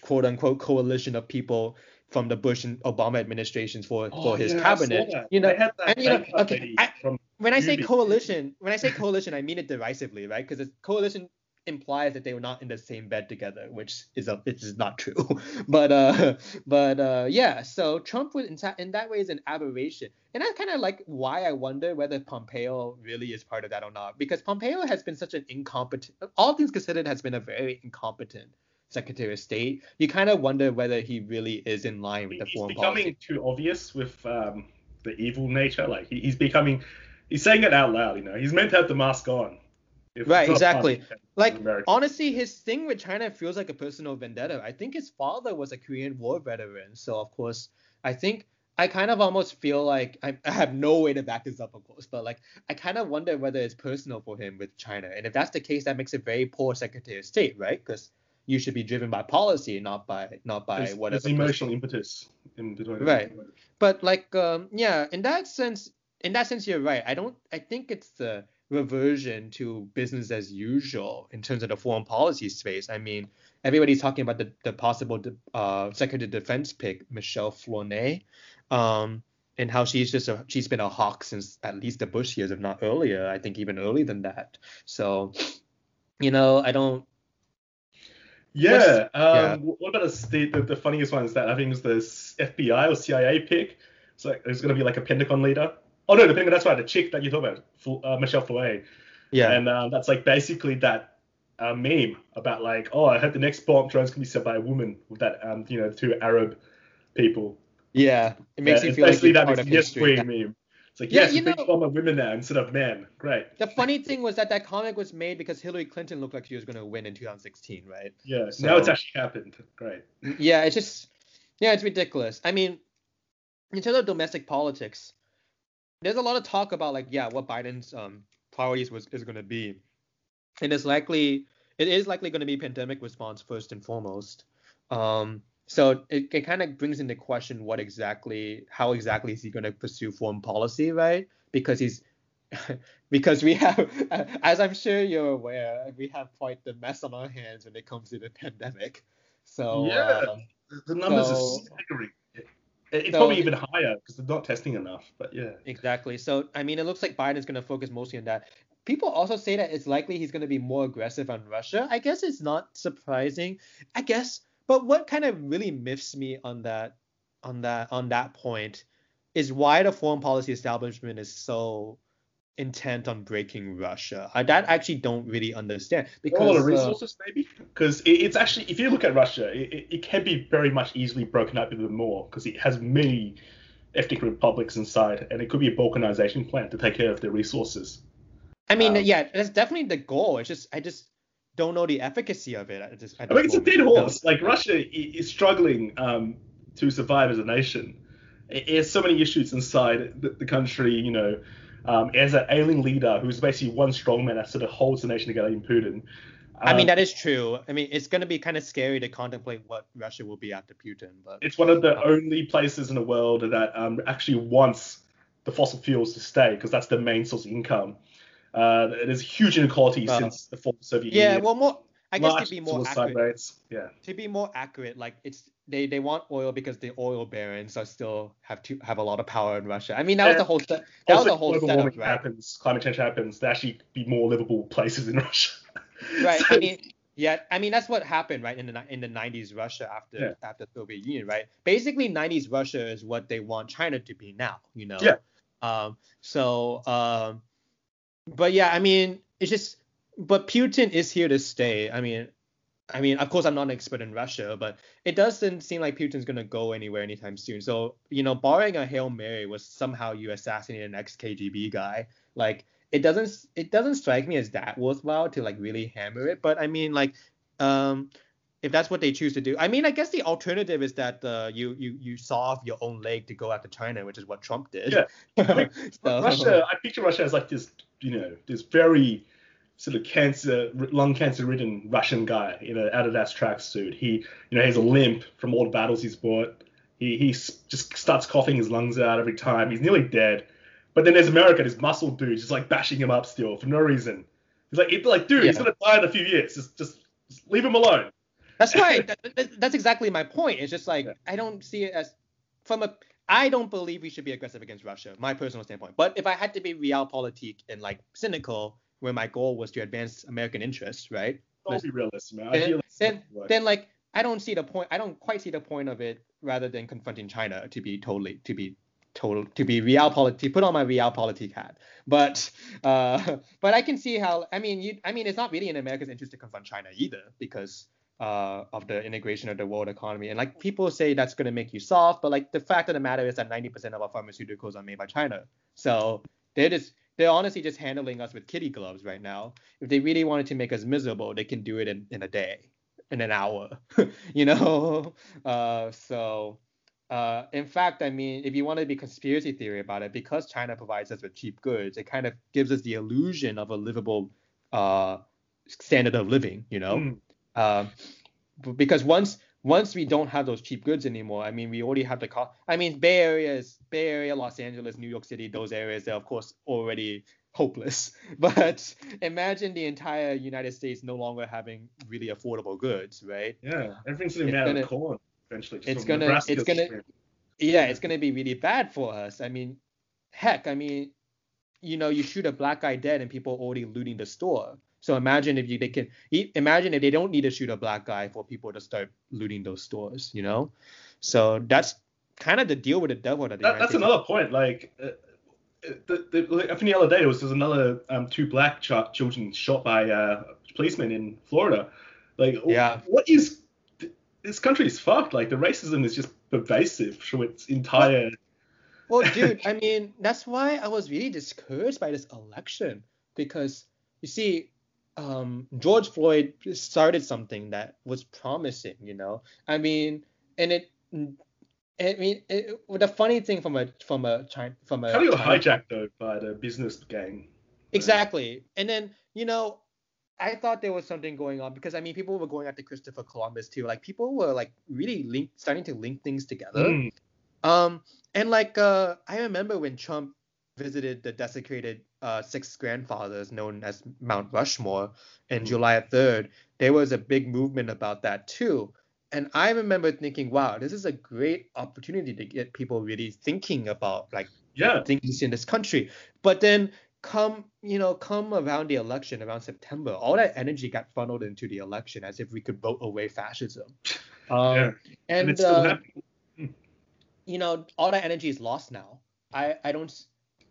quote unquote coalition of people from the Bush and Obama administrations for oh, for his yeah, cabinet. You know, and you know, okay. I, when I say coalition, when I say coalition, I mean it derisively, right? Because coalition implies that they were not in the same bed together, which is a it is not true. (laughs) but uh, but uh, yeah. So Trump was in, in that way is an aberration, and that's kind of like why I wonder whether Pompeo really is part of that or not, because Pompeo has been such an incompetent, all things considered, has been a very incompetent Secretary of State, you kind of wonder whether he really is in line with the he's foreign policy. He's becoming too obvious with um, the evil nature. Like he, he's becoming, he's saying it out loud. You know, he's meant to have the mask on. Right, exactly. Like honestly, his thing with China feels like a personal vendetta. I think his father was a Korean War veteran, so of course, I think I kind of almost feel like I, I have no way to back this up, of course, but like I kind of wonder whether it's personal for him with China, and if that's the case, that makes a very poor Secretary of State, right? Because you should be driven by policy, not by not by there's, whatever. There's emotional impetus in between. Right, but like um, yeah, in that sense, in that sense, you're right. I don't. I think it's the reversion to business as usual in terms of the foreign policy space. I mean, everybody's talking about the the possible uh, Secretary of Defense pick, Michèle Flournoy. Um, and how she's just a she's been a hawk since at least the Bush years, if not earlier. I think even earlier than that. So, you know, I don't yeah. Um, yeah. What about the, the, the funniest one is that I think it was the FBI or CIA pick. It's like it's gonna be like a Pentagon leader. Oh no, the Pentagon. That's right. The chick that you talk about, uh, Michèle Flournoy. Yeah. And um, that's like basically that uh, meme about like, oh, I heard the next bomb drone's gonna be set by a woman with that, um, you know, two Arab people. Yeah, it makes yeah, you feel like that is yes queen meme. It's like, yeah, yes, you know, big of women now instead of men. Great. The funny thing was that that comic was made because Hillary Clinton looked like she was going to win in 2016, right? Yeah. So, now it's actually happened. Great. Yeah, it's just, yeah, it's ridiculous. I mean, in terms of domestic politics, there's a lot of talk about like, yeah, what Biden's um, priorities was is going to be, and it's likely, it is likely going to be pandemic response first and foremost. Um, so it, it kind of brings into question what exactly how exactly is he going to pursue foreign policy right? Because he's (laughs) because we have (laughs) as i'm sure you're aware we have quite the mess on our hands when it comes to the pandemic. So yeah. um, the numbers so, are staggering it's so, probably even higher because they're not testing enough but yeah. Exactly. So i mean it looks like biden's going to focus mostly on that. People also say that it's likely he's going to be more aggressive on russia. I guess it's not surprising. I guess but what kind of really miffs me on that on that on that point is why the foreign policy establishment is so intent on breaking Russia. I that actually don't really understand because all the uh, resources uh, maybe because it, it's actually if you look at Russia, it, it can be very much easily broken up even more because it has many ethnic republics inside, and it could be a balkanization plan to take care of the resources. I mean, um, yeah, that's definitely the goal. It's just I just don't know the efficacy of it. At I mean, it's a dead horse. Like Russia is struggling um, to survive as a nation. It has so many issues inside the, the country. You know, um, as an ailing leader who's basically one strongman that sort of holds the nation together in Putin. I mean, um, that is true. I mean, it's going to be kind of scary to contemplate what Russia will be after Putin. But it's one of the only places in the world that um, actually wants the fossil fuels to stay because that's the main source of income. Uh, there's huge inequality since the fall former Soviet yeah, Union. Yeah, well, more. I guess to be more accurate. Rates. Yeah. To be more accurate, like it's they they want oil because the oil barons are still have to have a lot of power in Russia. I mean, that was the whole that was the whole setup, right? Happens, climate change happens. There actually be more livable places in (laughs) Russia. right. so, I mean, yeah. I mean, that's what happened, right? In the in the 90s Russia after yeah. after Soviet Union, right? Basically, 90s Russia is what they want China to be now. You know. Yeah. Um. So. Um. But yeah, I mean, it's just. But Putin is here to stay. I mean, I mean, of course, I'm not an expert in Russia, but it doesn't seem like Putin's gonna go anywhere anytime soon. So, you know, barring a hail mary was somehow you assassinate an ex KGB guy, like it doesn't it doesn't strike me as that worthwhile to like really hammer it. But I mean, like, um, if that's what they choose to do, I mean, I guess the alternative is that uh, you you you saw off your own leg to go after China, which is what Trump did. Yeah, I (laughs) mean, so, Russia. I picture Russia as like this, you know, this very sort of cancer, lung cancer-ridden Russian guy in an Adidas tracksuit. He, you know, has a limp from all the battles he's fought. He he just starts coughing his lungs out every time. He's nearly dead. But then there's America, this muscle dude, just like bashing him up still for no reason. He's like, like, dude, yeah. he's gonna die in a few years. Just, just, just leave him alone. That's right. (laughs) that, that's exactly my point. It's just like yeah. I don't see it as from a. I don't believe we should be aggressive against Russia, my personal standpoint. But if I had to be realpolitik and like cynical, where my goal was to advance American interests, right? Don't be realistic, man. Then, then, then, like, I don't see the point. I don't quite see the point of it. Rather than confronting China, to be totally, to be total, to be realpolitik, put on my realpolitik hat. But, uh, (laughs) but I can see how. I mean, you, I mean, it's not really in America's interest to confront China either, because uh, of the integration of the world economy. And like people say that's going to make you soft, but like the fact of the matter is that 90% of our pharmaceuticals are made by China. So they're just they're honestly just handling us with kitty gloves right now. If they really wanted to make us miserable, they can do it in, in a day, in an hour, (laughs) you know? (laughs) Uh, so, uh, in fact, I mean, if you want to be conspiracy theory about it, because China provides us with cheap goods, it kind of gives us the illusion of a livable uh, standard of living, you know? Mm. Uh, because once once we don't have those cheap goods anymore, I mean, we already have the cost. I mean, Bay Area is Bay Area, Los Angeles, New York City, those areas, they're of course already hopeless. (laughs) But imagine the entire United States no longer having really affordable goods, right? Yeah, everything's gonna be out of corn eventually. It's gonna, it's gonna, yeah, it's gonna be really bad for us. I mean, heck, I mean, you know, you shoot a black guy dead and people are already looting the store. So imagine if you they can imagine if they don't need to shoot a black guy for people to start looting those stores, you know. So that's kind of the deal with the devil that, that that's another point. Like, uh, the, the, like, I think the other day there was, there was another um, two black ch- children shot by uh, policemen in Florida. Like, yeah, what is this country is fucked. Like the racism is just pervasive through its entire. Well, well dude, (laughs) I mean that's why I was really discouraged by this election because you see um, George Floyd started something that was promising, you know. I mean, and it, I mean, it, the funny thing from a from a China from a kind of hijacked though by the business gang. Exactly, and then you know, I thought there was something going on because I mean, people were going after Christopher Columbus too. Like people were like really link starting to link things together. Mm. Um, and like uh, I remember when Trump visited the desecrated uh, six grandfathers known as Mount Rushmore in mm-hmm. July 3rd, there was a big movement about that too. And I remember thinking, wow, this is a great opportunity to get people really thinking about like yeah. things in this country. But then come, you know, come around the election around September, all that energy got funneled into the election as if we could vote away fascism. (laughs) Um, yeah. And, and uh, you know, all that energy is lost now. I, I don't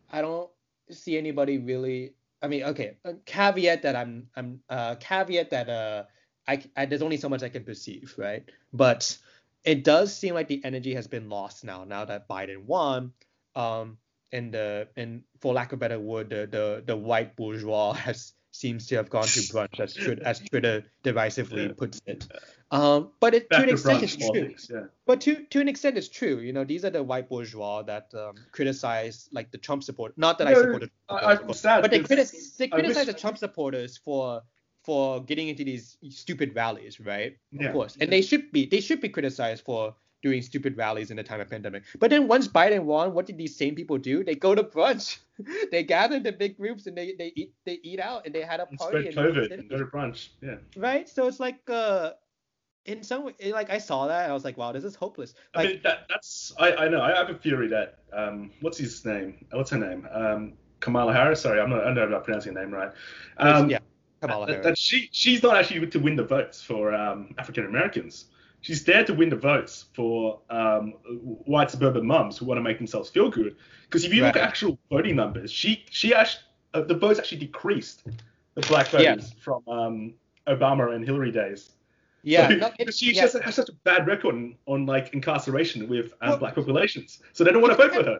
I don't see anybody really. I mean, okay, caveat that I'm I'm uh, caveat that uh I, I there's only so much I can perceive, right? But it does seem like the energy has been lost now. Now that Biden won, um, and the and for lack of better word, the the the white bourgeois (laughs) has seems to have gone to brunch, (laughs) as, as Twitter divisively yeah. puts it. Um, but it, to an extent, it's true. Yeah. But to to an extent, it's true. You know, these are the white bourgeois that um, criticize like the Trump support. Not that no, I supported, I, but they, criti- they criticize the Trump supporters for for getting into these stupid rallies, right? Yeah. Of course, and they should be they should be criticized for doing stupid rallies in the time of pandemic. But then once Biden won, what did these same people do? They go to brunch. (laughs) they gather the big groups and they, they eat they eat out and they had a party. And spread COVID and go to brunch. Yeah. Right. So it's like uh, in some way, like I saw that I was like, wow, this is hopeless. Like, I mean, that, that's I, I know I have a theory that um, what's his name? What's her name? Um, Kamala Harris. Sorry, I'm not I don't know if I'm pronouncing her name right. Um, yeah. Kamala Harris. That she she's not actually to win the votes for um, African Americans she's there to win the votes for um, white suburban mums who want to make themselves feel good. Because if you right. look at actual voting numbers, she she actually uh, the votes actually decreased the black voters yeah. from um, Obama and Hillary days. Yeah, so, no, it, (laughs) she yeah. has, has, such a bad record on, on like incarceration with um, well, black populations, so they don't want to vote for her.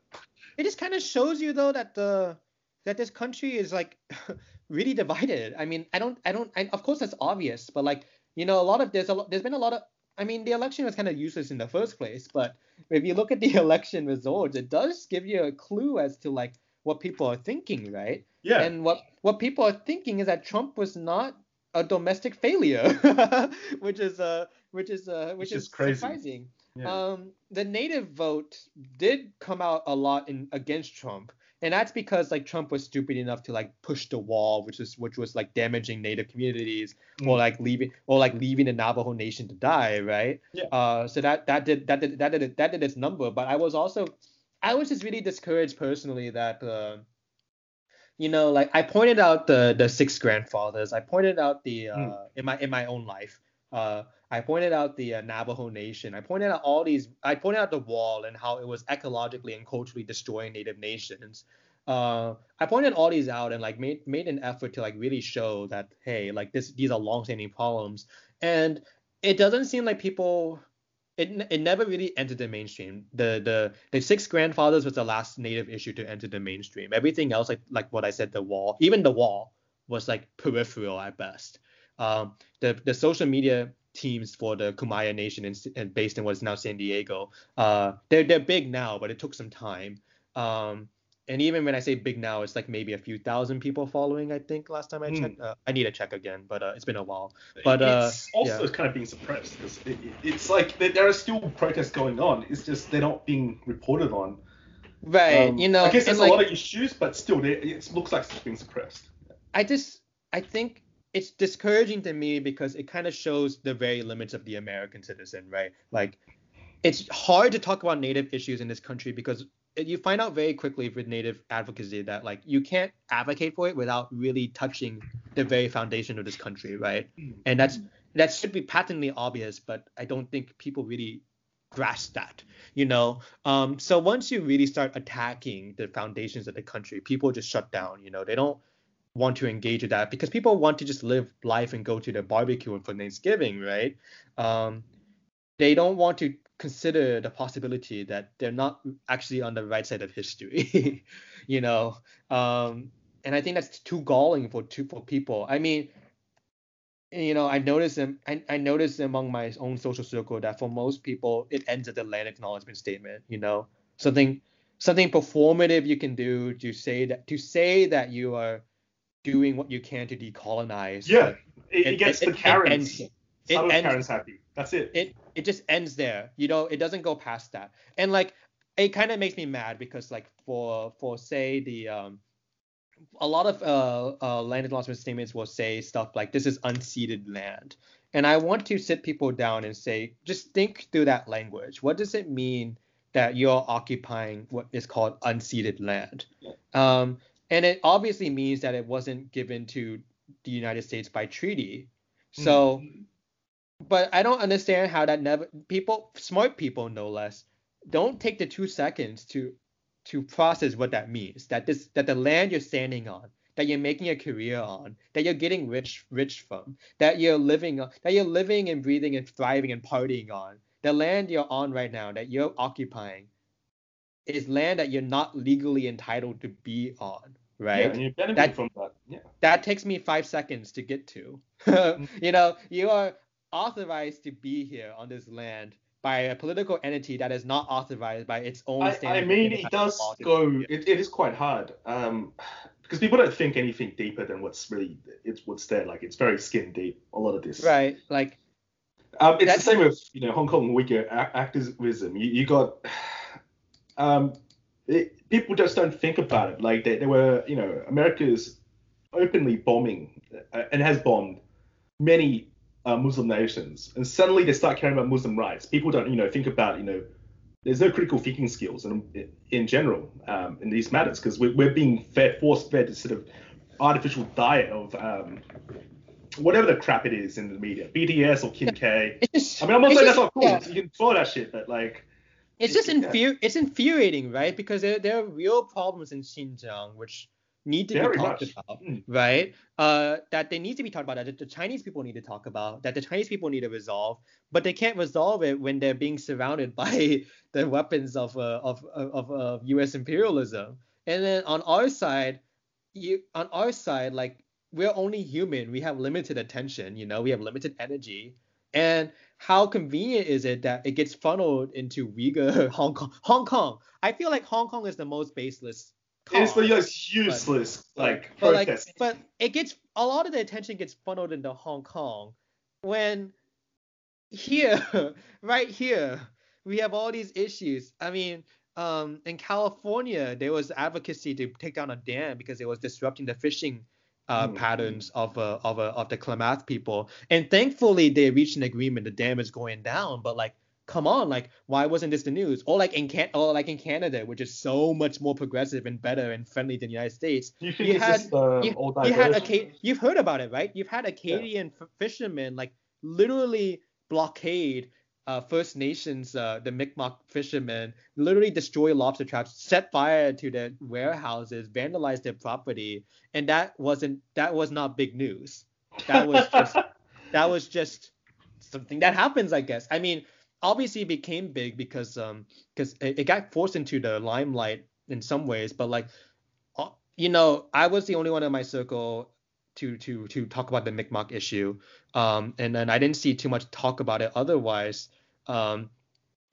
It just kind of shows you though that the that this country is like (laughs) really divided. I mean, I don't, I don't, I, of course that's obvious, but like you know, a lot of there's a there's been a lot of I mean, the election was kind of useless in the first place, but if you look at the (laughs) election results, it does give you a clue as to like what people are thinking, right? Yeah. And what what people are thinking is that Trump was not a domestic failure, (laughs) which is uh which is uh which, which is, is crazy. surprising. Yeah. Um, the native vote did come out a lot in against Trump, and that's because like Trump was stupid enough to like push the wall, which is which was like damaging native communities mm. or like leaving or like leaving the Navajo Nation to die, right? Yeah. Uh, so that that did that did that did that did its number, but I was also I was just really discouraged personally that. Uh, you know, like I pointed out the the six grandfathers. I pointed out the uh, mm. in my in my own life. Uh, I pointed out the uh, Navajo Nation. I pointed out all these. I pointed out the wall and how it was ecologically and culturally destroying Native nations. Uh, I pointed all these out and like made made an effort to like really show that hey, like this these are longstanding problems. And it doesn't seem like people. It, it never really entered the mainstream. The the the six grandfathers was the last native issue to enter the mainstream. Everything else, like like what I said, the wall, even the wall, was like peripheral at best. Um, the the social media teams for the Kumeyaay Nation and, and based in what's now San Diego. Uh, they're they're big now, but it took some time. Um, and even when I say big now, it's like maybe a few thousand people following. I think last time I mm. checked. Uh, I need to check again, but uh, it's been a while. But uh, it's also yeah. kind of being suppressed because it, it's like there are still protests going on. It's just they're not being reported on. Right. Um, you know. I guess there's a lot of issues, but still, it looks like it's being suppressed. I just I think it's discouraging to me because it kind of shows the very limits of the American citizen, right? Like, it's hard to talk about native issues in this country because you find out very quickly with native advocacy that like you can't advocate for it without really touching the very foundation of this country, right? And that's that should be patently obvious, but I don't think people really grasp that, you know. Um, so once you really start attacking the foundations of the country, people just shut down. You know, they don't want to engage with that because people want to just live life and go to the barbecue for Thanksgiving, right? Um, they don't want to consider the possibility that they're not actually on the right side of history, (laughs) you know. Um, and I think that's too galling for too, for people. I mean, you know, I noticed them. I, I noticed among my own social circle that for most people, it ends at the land acknowledgement statement. You know, something something performative you can do to say that to say that you are doing what you can to decolonize. Yeah, it, it, gets it, the Karens. It, it ends, Karens happy. That's it. It it just ends there. You know, it doesn't go past that. And like, it kind of makes me mad because like for for say the um a lot of uh, uh, land acknowledgement statements will say stuff like this is unceded land and i want to sit people down and say just think through that language what does it mean that you're occupying what is called unceded land um, and it obviously means that it wasn't given to the United States by treaty. So, mm-hmm. but I don't understand how that never people, smart people no less, don't take the two seconds to to process what that means. That this that the land you're standing on, that you're making a career on, that you're getting rich rich from, that you're living that you're living and breathing and thriving and partying on, the land you're on right now, that you're occupying, is land that you're not legally entitled to be on, right? Yeah, and you're benefiting that, from that. Yeah. That takes me five seconds to get to. (laughs) Mm. you know, you are authorized to be here on this land by a political entity that is not authorized by its own I, I mean, it does go. It, it is quite hard um, because people don't think anything deeper than what's really it's what's there. Like it's very skin deep. A lot of this. Right. Like. Um, it's the same with you know Hong Kong Uyghur activism. You, you got um, it, people just don't think about it. Like they, they were you know America's openly bombing uh, and has bombed many uh, Muslim nations, and suddenly they start caring about Muslim rights. People don't, you know, think about, you know, there's no critical thinking skills in, in general um, in these matters because we're, we're being fed, force fed this sort of artificial diet of um, whatever the crap it is in the media, BTS or Kim K. I mean, I'm not saying that's not cool. Yeah. You can follow that shit, but like. It's just infuri- it's infuriating, right? Because there, there are real problems in Xinjiang, which need to Very be talked much. about, mm. right? Uh, that they need to be talked about, that the Chinese people need to talk about, that the Chinese people need to resolve, but they can't resolve it when they're being surrounded (laughs) by the weapons of uh, of of, of U.S. imperialism. And then on our side, you on our side, like we're only human. We have limited attention, you know, we have limited energy. And how convenient is it that it gets funneled into Uyghur (laughs) Hong Kong? Hong Kong. I feel like Hong Kong is the most baseless it's the most useless but, like but protest. Like, but it gets a lot of the attention gets funneled into Hong Kong when here, (laughs) right here, we have all these issues. I mean, um, in California, there was advocacy to take down a dam because it was disrupting the fishing uh, mm. patterns of uh, of uh, of the Klamath people. And thankfully, they reached an agreement. The dam is going down, but like come on, like why wasn't this the news? Or like in Can or like in Canada, which is so much more progressive and better and friendly than the United States. You, you had just, uh, you, you had Aca- you've heard about it, right? You've had Acadian yeah. f- fishermen like literally blockade uh, First Nations, uh, the Mi'kmaq fishermen, literally destroy lobster traps, set fire to their warehouses, vandalize their property, and that wasn't that was not big news. That was just (laughs) that was just something that happens, I guess. I mean, obviously it became big because um because it, it, got forced into the limelight in some ways, but like uh, you know I was the only one in my circle to to to talk about the Mi'kmaq issue, um and then I didn't see too much talk about it otherwise, um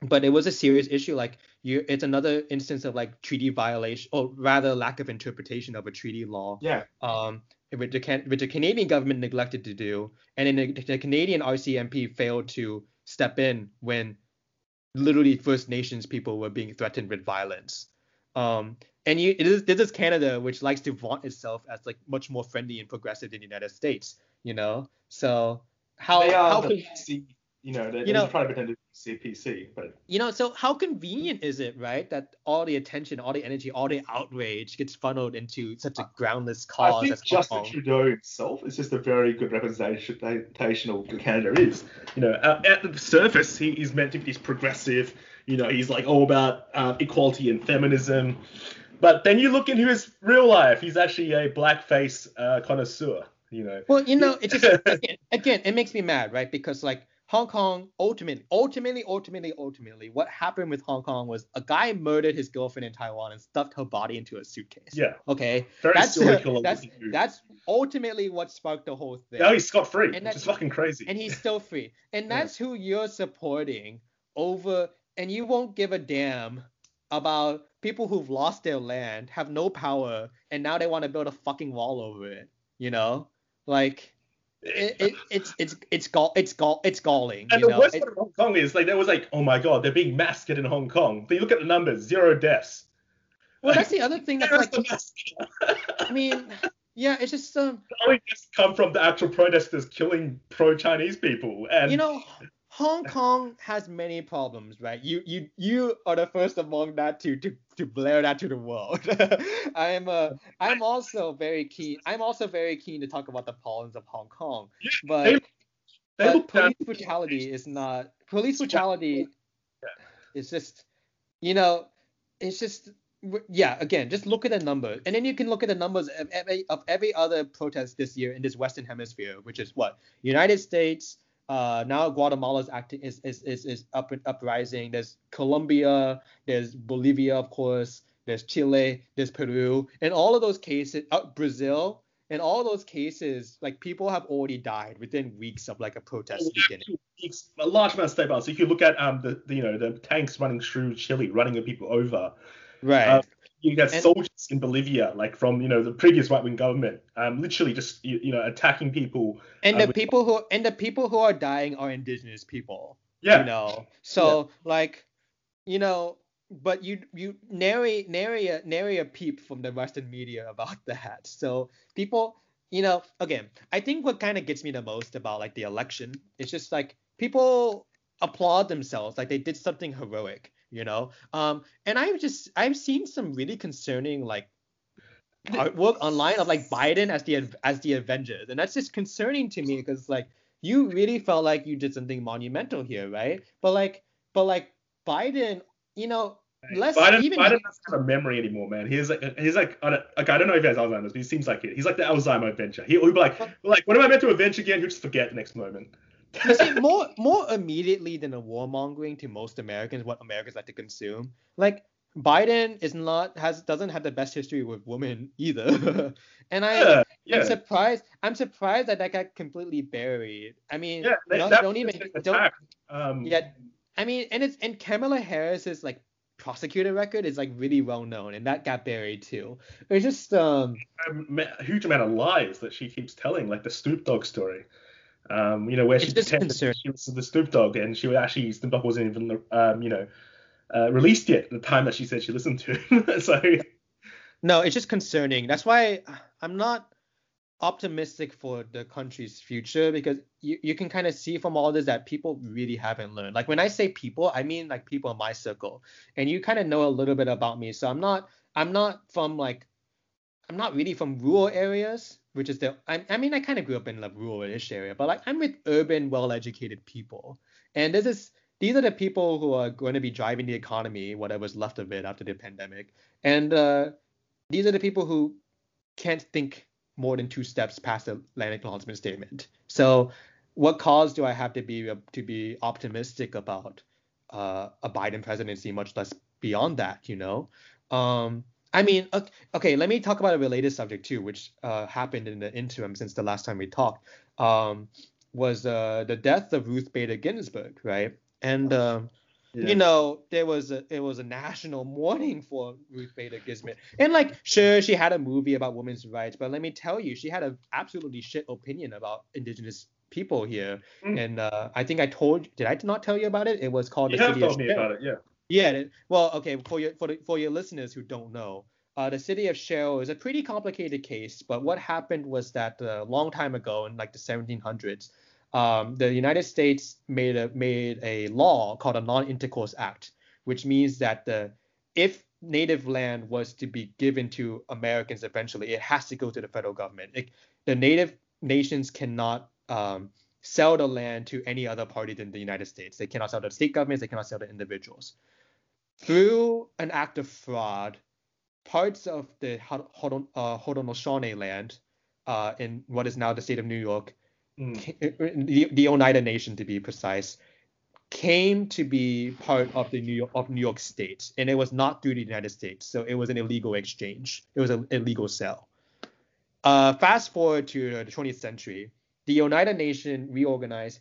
but it was a serious issue like you it's another instance of like treaty violation or rather lack of interpretation of a treaty law yeah um which the, which the Canadian government neglected to do, and then the, the Canadian RCMP failed to step in when literally First Nations people were being threatened with violence. Um, and you, it is this is Canada, which likes to vaunt itself as like much more friendly and progressive than the United States. You know, so how they are how the can, you know, they, you know, try to pretend to CPC, but you know, so how convenient is it, right, that all the attention, all the energy, all the outrage gets funneled into such a groundless cause? I think Justin Trudeau himself is just a very good representation of who Canada is. You know, at, at the surface, he is meant to be this progressive. You know, he's like all about um, equality and feminism. But then you look into his real life, he's actually a blackface uh, connoisseur. You know. Well, you know, it just (laughs) again, again, it makes me mad, right? Because like Hong Kong ultimately, ultimately, ultimately, ultimately, what happened with Hong Kong was a guy murdered his girlfriend in Taiwan and stuffed her body into a suitcase. Yeah. Okay. Very that's silly that's that's ultimately what sparked the whole thing. Now he's scot free, which is fucking crazy. And he's still free. And that's yeah. who you're supporting over, and you won't give a damn about people who've lost their land, have no power, and now they want to build a fucking wall over it. You know, like it, it, it's it's it's gall it's gall it's galling. And the know? worst part of Hong Kong is like there was like, oh my god, they're being massacred in Hong Kong. But you look at the numbers, zero deaths. Well, that's the other thing that's like. I mean, yeah, it's just um. Only just come from the actual protesters killing pro-Chinese people, and you know, Hong Kong has many problems, right? You you you are the first among that to to to blare that to the world. (laughs) I'm uh I'm also very keen. I'm also very keen to talk about the problems of Hong Kong, but, but police brutality is not police brutality. It's just you know it's just yeah again just look at the numbers and then you can look at the numbers of every, of every other protest this year in this western hemisphere which is what united states uh, now Guatemala's acting is is is, is up uprising. There's Colombia, there's Bolivia, of course. There's Chile, there's Peru, and all of those cases, uh, Brazil, in all those cases, like people have already died within weeks of like a protest beginning. Weeks, a large amount of state violence. If you look at um the, the you know the tanks running through Chile, running the people over. Right. Um, you got and, soldiers in Bolivia, like from you know the previous right wing government, um, literally just you, you know attacking people. And uh, the people who and the people who are dying are indigenous people. Yeah. You know, so yeah. like, you know, but you you nary nary a nary a peep from the Western media about (laughs) that. So people, you know, again, I think what kind of gets me the most about like the election is just like people applaud themselves like they did something heroic you know um and i've just i've seen some really concerning like artwork online of like biden as the as the avengers and that's just concerning to me because like you really felt like you did something monumental here right but like but like biden you know less Biden, even Biden doesn't have a memory anymore, man. He's like he's like I don't, like I don't know if he has Alzheimer's, but he seems like it. He's like the Alzheimer adventure. He, will be like, like what am I meant to avenge again? He'll just forget the next moment you see, more more immediately than the warmongering to most Americans, what Americans like to consume. Like Biden is not has doesn't have the best history with women either, (laughs) and I yeah, yeah. I'm surprised. I'm surprised that that got completely buried. I mean, yeah, they, not, don't even don't. Um, yeah, I mean, and it's and Kamala Harris's like prosecutor record is like really well known, and that got buried too. It's just um a huge amount of lies that she keeps telling, like the Snoop Dogg story. Um, you know, where she pretended she was the Snoop Dogg and she was actually Snoop Dogg wasn't even um, you know, uh, released yet at the time that she said she listened to. (laughs) so no, it's just concerning. That's why I'm not optimistic for the country's future because you, you can kind of see from all this that people really haven't learned. Like when I say people, I mean like people in my circle. And you kind of know a little bit about me. So I'm not I'm not from like I'm not really from rural areas which is the I, I mean I kind of grew up in a rural-ish area, but like I'm with urban, well-educated people, and this is these are the people who are going to be driving the economy, whatever's left of it after the pandemic, and uh, these are the people who can't think more than two steps past the land acknowledgement statement. So, what cause do I have to be to be optimistic about uh, a Biden presidency, much less beyond that? You know, um, I mean, okay, let me talk about a related subject too, which uh, happened in the interim since the last time we talked. Um, was uh, the death of Ruth Bader Ginsburg, right? And um, yeah. you know, there was a it was a national (laughs) mourning for Ruth Bader Ginsburg. And like, sure, she had a movie about women's rights, but let me tell you, she had an absolutely shit opinion about indigenous people here. Mm. And uh, I think I told, did I not tell you about it? It was called you the City told of me about it, yeah. Yeah. Well, okay. For your for the, for your listeners who don't know, uh, the city of Sherrill is a pretty complicated case. But what happened was that a uh, long time ago, in like the 1700s, um, the United States made a made a law called a Non-Intercourse Act, which means that the if native land was to be given to Americans eventually, it has to go to the federal government. It, the native nations cannot um, sell the land to any other party than the United States. They cannot sell to state governments. They cannot sell to individuals through an act of fraud, parts of the uh, Haudenosaunee land uh, in what is now the state of New York, mm. the, the Oneida Nation to be precise, came to be part of the New York of New York State, and it was not through the United States, so it was an illegal exchange. It was an illegal sale. Uh, fast forward to the 20th century, the Oneida Nation reorganized,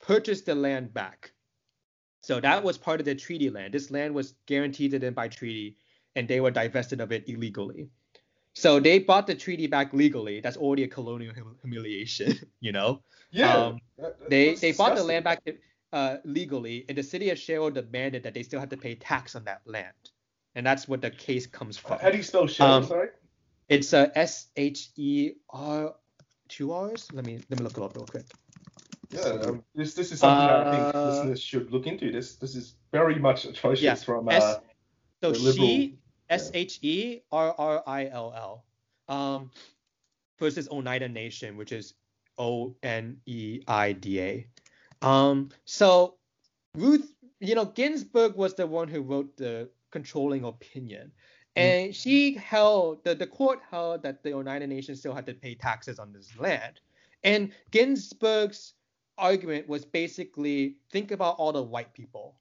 purchased the land back, so that was part of the treaty land. This land was guaranteed to them by treaty, and they were divested of it illegally. So they bought the treaty back legally. That's already a colonial hum- humiliation, (laughs) you know. Yeah. Um, that, they they bought the land back uh, legally, and the city of Sherrill demanded that they still have to pay tax on that land, and that's what the case comes from. How do you spell Sherrill? Um, sorry. It's a S H E R two hours. Let me let me look it up real quick. Yeah, um, this this is something uh, I think uh, listeners should look into. This this is very much atrocious yeah. from uh, S- so she S H E R R I L L um versus Oneida Nation, which is O N E I D A. Um, so Ruth, you know, Ginsburg was the one who wrote the controlling opinion. Mm. And she held the, the court held that the Oneida Nations still had to pay taxes on this land. And Ginsburg's argument was basically think about all the white people.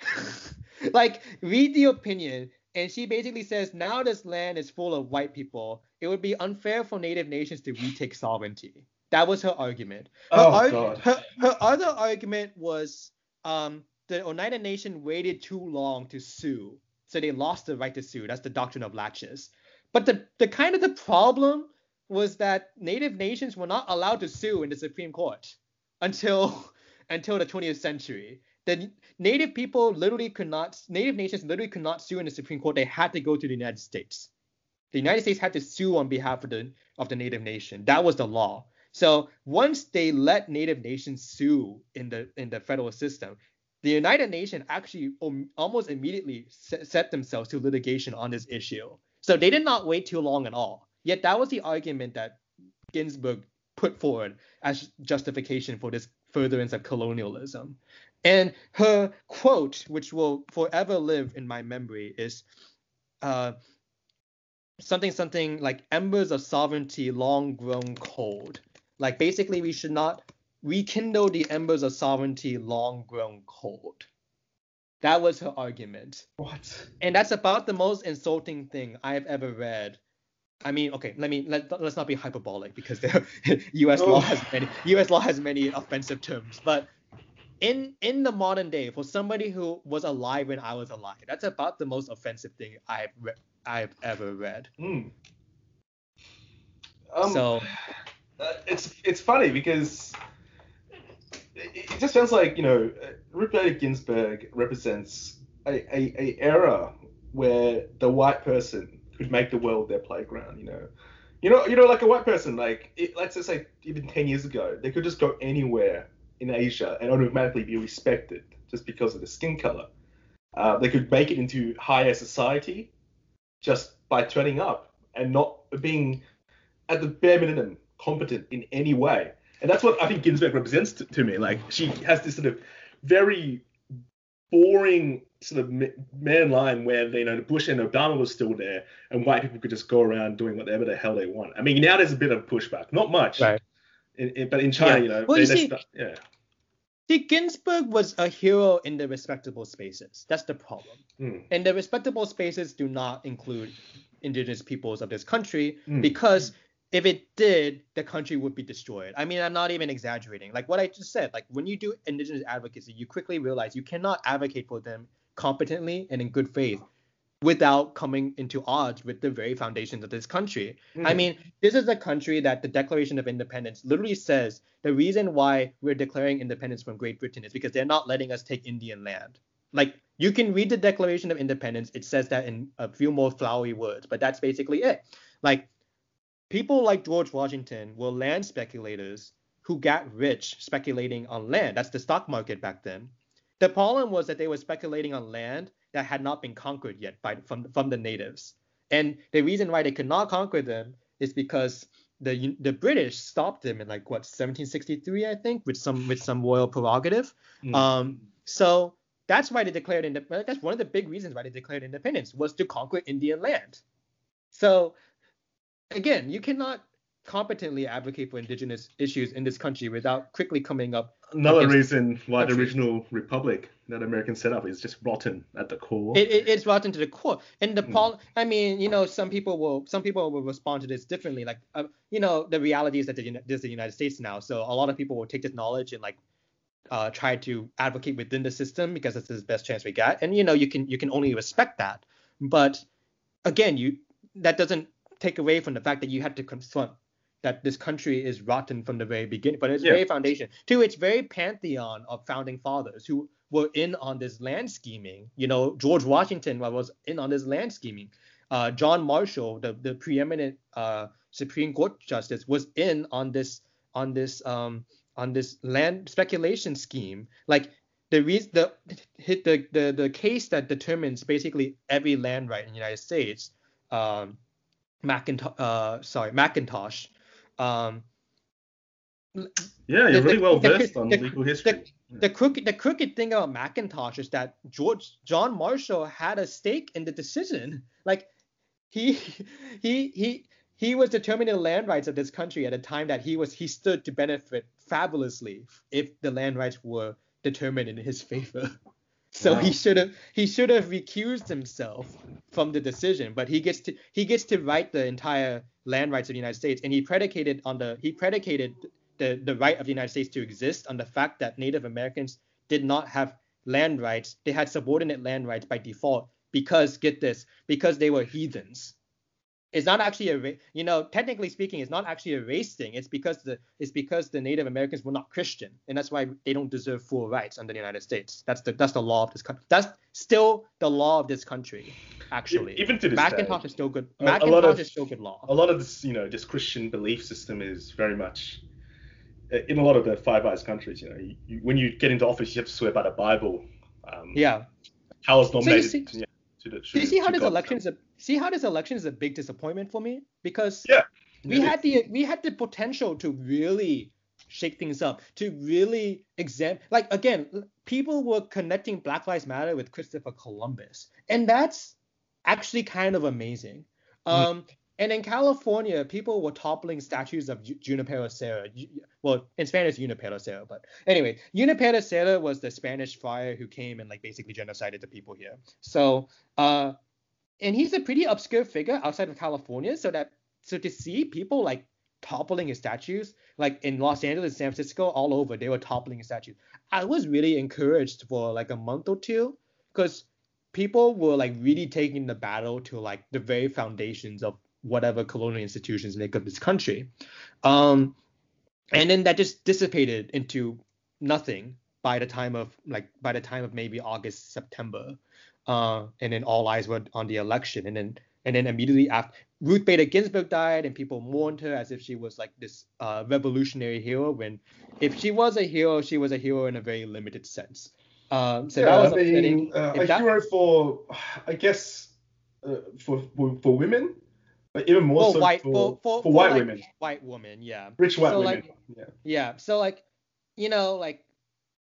(laughs) like read the opinion and she basically says now this land is full of white people. It would be unfair for native nations to retake sovereignty. That was her argument. Her, Oh, arg- God. her, her other argument was um, the Oneida Nation waited too long to sue, so they lost the right to sue. That's the doctrine of laches. But the, the kind of the problem was that native nations were not allowed to sue in the Supreme Court until (laughs) until the 20th century. The native people literally could not native nations literally could not sue in the Supreme Court. They had to go to the United States. The United States had to sue on behalf of the of the native nation. That was the law. So once they let native nations sue in the in the federal system, the Oneida Nations actually almost immediately set themselves to litigation on this issue. So they did not wait too long at all. Yet that was the argument that Ginsburg put forward as justification for this furtherance of colonialism. And her quote, which will forever live in my memory, is uh, something something like embers of sovereignty long grown cold. Like basically, we should not rekindle the embers of sovereignty long grown cold. That was her argument. What? And that's about the most insulting thing I've ever read. I mean, okay, let me let, let's not be hyperbolic because the (laughs) U.S. law Oh. has many U.S. law has many offensive terms, but in in the modern day, for somebody who was alive when I was alive, that's about the most offensive thing I've re- I've ever read. Hmm. Um, so uh, it's it's funny because it, just sounds like you know Bader Ginsburg represents a, a, a era where the white person could make the world their playground. You know, you know, you know, like a white person, like it, let's just say even ten years ago, they could just go anywhere in Asia and automatically be respected just because of the skin color. Uh, they could make it into higher society just by turning up and not being at the bare minimum competent in any way. And that's what I think Ginsburg represents to, to me. Like she has this sort of very boring sort of man line where you know Bush and Obama was still there, and white people could just go around doing whatever the hell they want. I mean, now there's a bit of pushback, not much, Right. in, in- but in China, Yeah. you know, Well, they, you see- stu- yeah, see, Ginsburg was a hero in the respectable spaces. That's the problem. Hmm. And the respectable spaces do not include indigenous peoples of this country Hmm. because if it did, the country would be destroyed. I mean, I'm not even exaggerating. Like what I just said, like when you do indigenous advocacy, you quickly realize you cannot advocate for them competently and in good faith without coming into odds with the very foundations of this country. I Hmm. mean, this is a country that the Declaration of Independence literally says the reason why we're declaring independence from Great Britain is because they're not letting us take Indian land. Like you can read the Declaration of Independence, it says that in a few more flowery words, but that's basically it. Like people like George Washington were land speculators who got rich speculating on land. That's the stock market back then. The problem was that they were speculating on land that had not been conquered yet by from from the natives. And the reason why they could not conquer them is because the the British stopped them in like what 1763 I think with some with some royal prerogative. Hmm. Um, so that's why they declared independence. That's one of the big reasons why they declared independence was to conquer Indian land. So again, you cannot competently advocate for indigenous issues in this country without quickly coming up. Another reason why the original republic that American set up is just rotten at the core. It, it, it's rotten to the core. And the Hmm. pol- I mean, you know, some people will some people will respond to this differently. Like, uh, you know, the reality is that the, this is the United States now, so a lot of people will take this knowledge and like uh, try to advocate within the system because it's the best chance we got. And you know, you can you can only respect that. But again, you that doesn't take away from the fact that you had to confront that this country is rotten from the very beginning, but its Yeah. very foundation to its very pantheon of founding fathers who were in on this land scheming. You know, George Washington was in on this land scheming. Uh, John Marshall, the, the preeminent uh, Supreme Court justice, was in on this on this um, on this land speculation scheme. Like the reason the the, the the case that determines basically every land right in the United States, um, Macintosh, uh, sorry, Macintosh. Um, yeah, you're the- really the- well versed on the- legal history. the crooked the crooked thing about Macintosh is that George John Marshall had a stake in the decision. Like he he he he was determining the land rights of this country at a time that he was he stood to benefit fabulously if the land rights were determined in his favor. (laughs) So wow. he should have he should have recused himself from the decision, but he gets to he gets to write the entire land rights of the United States, and he predicated on the he predicated the the right of the United States to exist on the fact that Native Americans did not have land rights; they had subordinate land rights by default because get this because they were heathens it's not actually a you know technically speaking it's not actually a race thing. It's because the it's because the native americans were not christian and that's why they don't deserve full rights under the united states. That's the that's the law of this country that's still the law of this country actually. Even to this macintosh day, is still good a, macintosh of, is still good law. a lot of this you know this christian belief system is very much in a lot of the five eyes countries you know you, when you get into office you have to swear by the bible. Um, yeah. how is nominated so to the, to, you see how this election is a see how this election is a big disappointment for me because yeah, we had the we had the potential to really shake things up, to really examine like again, people were connecting Black Lives Matter with Christopher Columbus, and that's actually kind of amazing. Mm. Um, and in California, people were toppling statues of Junipero Serra. Well, in Spanish, Junipero Serra, but anyway, Junipero Serra was the Spanish friar who came and like basically genocided the people here. So, uh, and he's a pretty obscure figure outside of California. So that so to see people like toppling his statues, like in Los Angeles, San Francisco, all over, they were toppling his statues. I was really encouraged for like a month or two because people were like really taking the battle to like the very foundations of whatever colonial institutions make up this country. Um, and then that just dissipated into nothing by the time of like by the time of maybe August September, uh, and then all eyes were on the election, and then and then immediately after Ruth Bader Ginsburg died, and people mourned her as if she was like this uh, revolutionary hero. When if she was a hero, she was a hero in a very limited sense. Um, so yeah, that was I mean, uh, a that, hero for I guess uh, for, for for women but even more so white, for, for, for, for white like women. White women, yeah. Rich white so women. Like, yeah. Yeah. So like, you know, like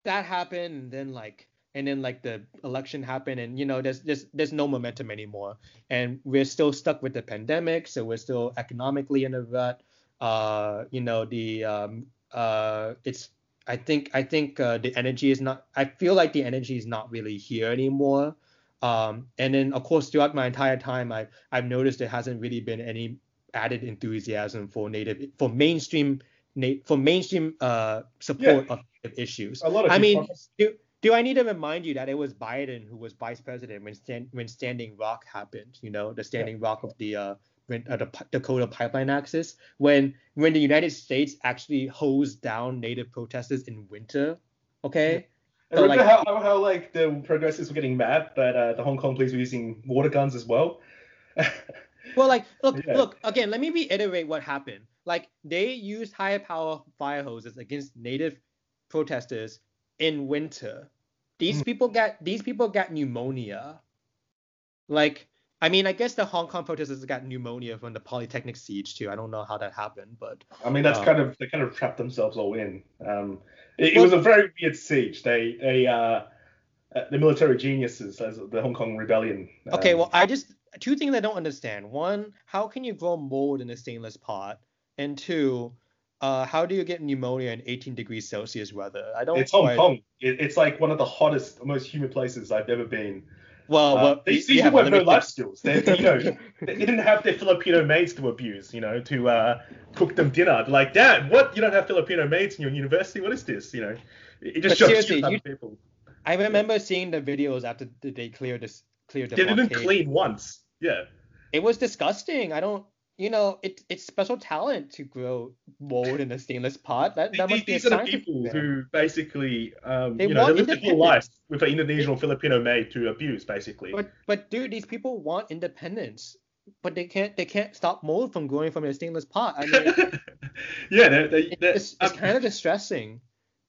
that happened and then like and then like the election happened and you know there's there's there's no momentum anymore and we're still stuck with the pandemic so we're still economically in a rut uh you know the um uh it's i think i think uh, the energy is not i feel like the energy is not really here anymore um, and then of course throughout my entire time, I I've noticed there hasn't really been any added enthusiasm for native for mainstream for mainstream uh, support yeah. of native issues. A lot of I mean, do I need to remind you that it was Biden who was vice president when stand, when Standing Rock happened? You know, the Standing yeah. Rock of the uh, when, uh, the Dakota Pipeline Access, when when the United States actually hosed down native protesters in winter. Okay, I remember like, how, how like the progressives were getting mad that uh, the Hong Kong police were using water guns as well. (laughs) well, like look, yeah. look again. Let me reiterate what happened. Like they used higher power fire hoses against native protesters in winter. These mm. people got these people got pneumonia. Like I mean, I guess the Hong Kong protesters got pneumonia from the Polytechnic siege too. I don't know how that happened, but I mean that's um, kind of they kind of trapped themselves all in. Um, it, well, it was a very weird siege. They they uh, uh the military geniuses as the Hong Kong rebellion. Okay, um, well I just two things I don't understand. One, how can you grow mold in a stainless pot? And two, uh, how do you get pneumonia in 18 degrees Celsius weather? I don't. It's Hong. Kong. It, it's like one of the hottest, most humid places I've ever been. Well, uh, well these, people have no life skills. They, you know, they didn't have their Filipino maids to abuse, you know, to uh, cook them dinner. They're like, Dad, what? You don't have Filipino maids in your university? What is this? You know, it just but shows you people. I remember seeing the videos after they cleared this, cleared the. They didn't clean once. Yeah. It was disgusting. I don't you know, it, it's special talent to grow mold in a stainless pot. That, that must These be a are the people who basically, um, they you know, they live their whole life with an Indonesian or Filipino maid to abuse, basically. But but dude, these people want independence, but they can't they can't stop mold from growing from a stainless pot. I mean, (laughs) yeah, they're, they're, it's, it's um, kind of distressing.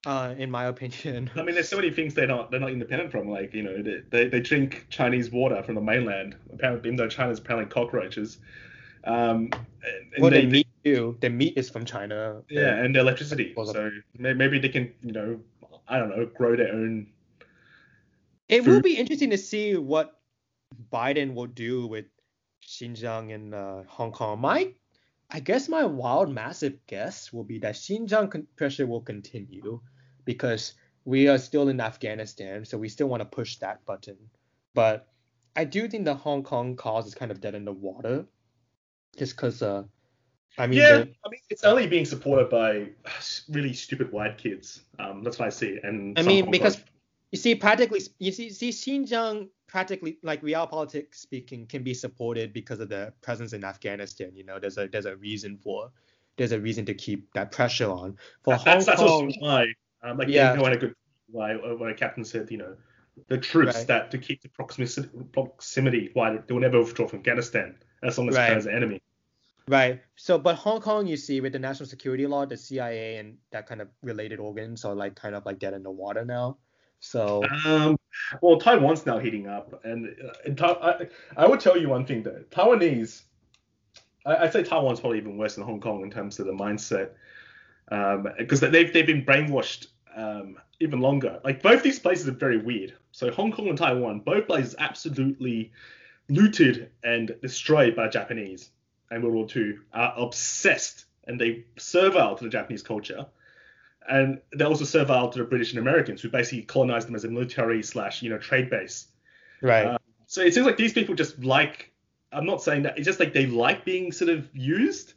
Uh, in my opinion. I mean, there's so many things they're not they're not independent from. Like, you know, they, they, they drink Chinese water from the mainland. Apparently, even though China's apparently cockroaches. Um, and well, they, the meat too. The meat is from China. Yeah, and electricity. So maybe they can, you know, I don't know, grow their own. It food. will be interesting to see what Biden will do with Xinjiang and uh, Hong Kong. My, I guess my wild, massive guess will be that Xinjiang con- pressure will continue because we are still in Afghanistan, so we still want to push that button. But I do think the Hong Kong cause is kind of dead in the water, just because. Uh, I mean, yeah, the, I mean, it's only being supported by (sighs) really stupid white kids. Um, that's what I see. And I mean, because Kong- you see, practically, you see, see Xinjiang practically, like realpolitik speaking, can be supported because of the presence in Afghanistan. You know, there's a there's a reason for there's a reason to keep that pressure on. For That- Hong that's, that's also why, um, like Yeah. yeah, when a good why uh, when a captain said, you know, the troops Right. that to keep the proximity, proximity, why they will never withdraw from Afghanistan as long as Right. China's an enemy. Right. So, but Hong Kong, you see, with the national security law, the CIA and that kind of related organs are like kind of like dead in the water now. So, Um, well, Taiwan's now heating up, and, uh, and I, I would tell you one thing though, Taiwanese, I, I'd say Taiwan's probably even worse than Hong Kong in terms of the mindset, because they've they've been brainwashed um, even longer. Like both these places are very weird. So Hong Kong and Taiwan, both places absolutely looted and destroyed by Japanese and World War II, are obsessed and they servile to the Japanese culture and they're also servile to the British and Americans, who basically colonized them as a military slash you know trade base. right. Uh, so it seems like these people just like. I'm not saying that. It's just like they like being sort of used.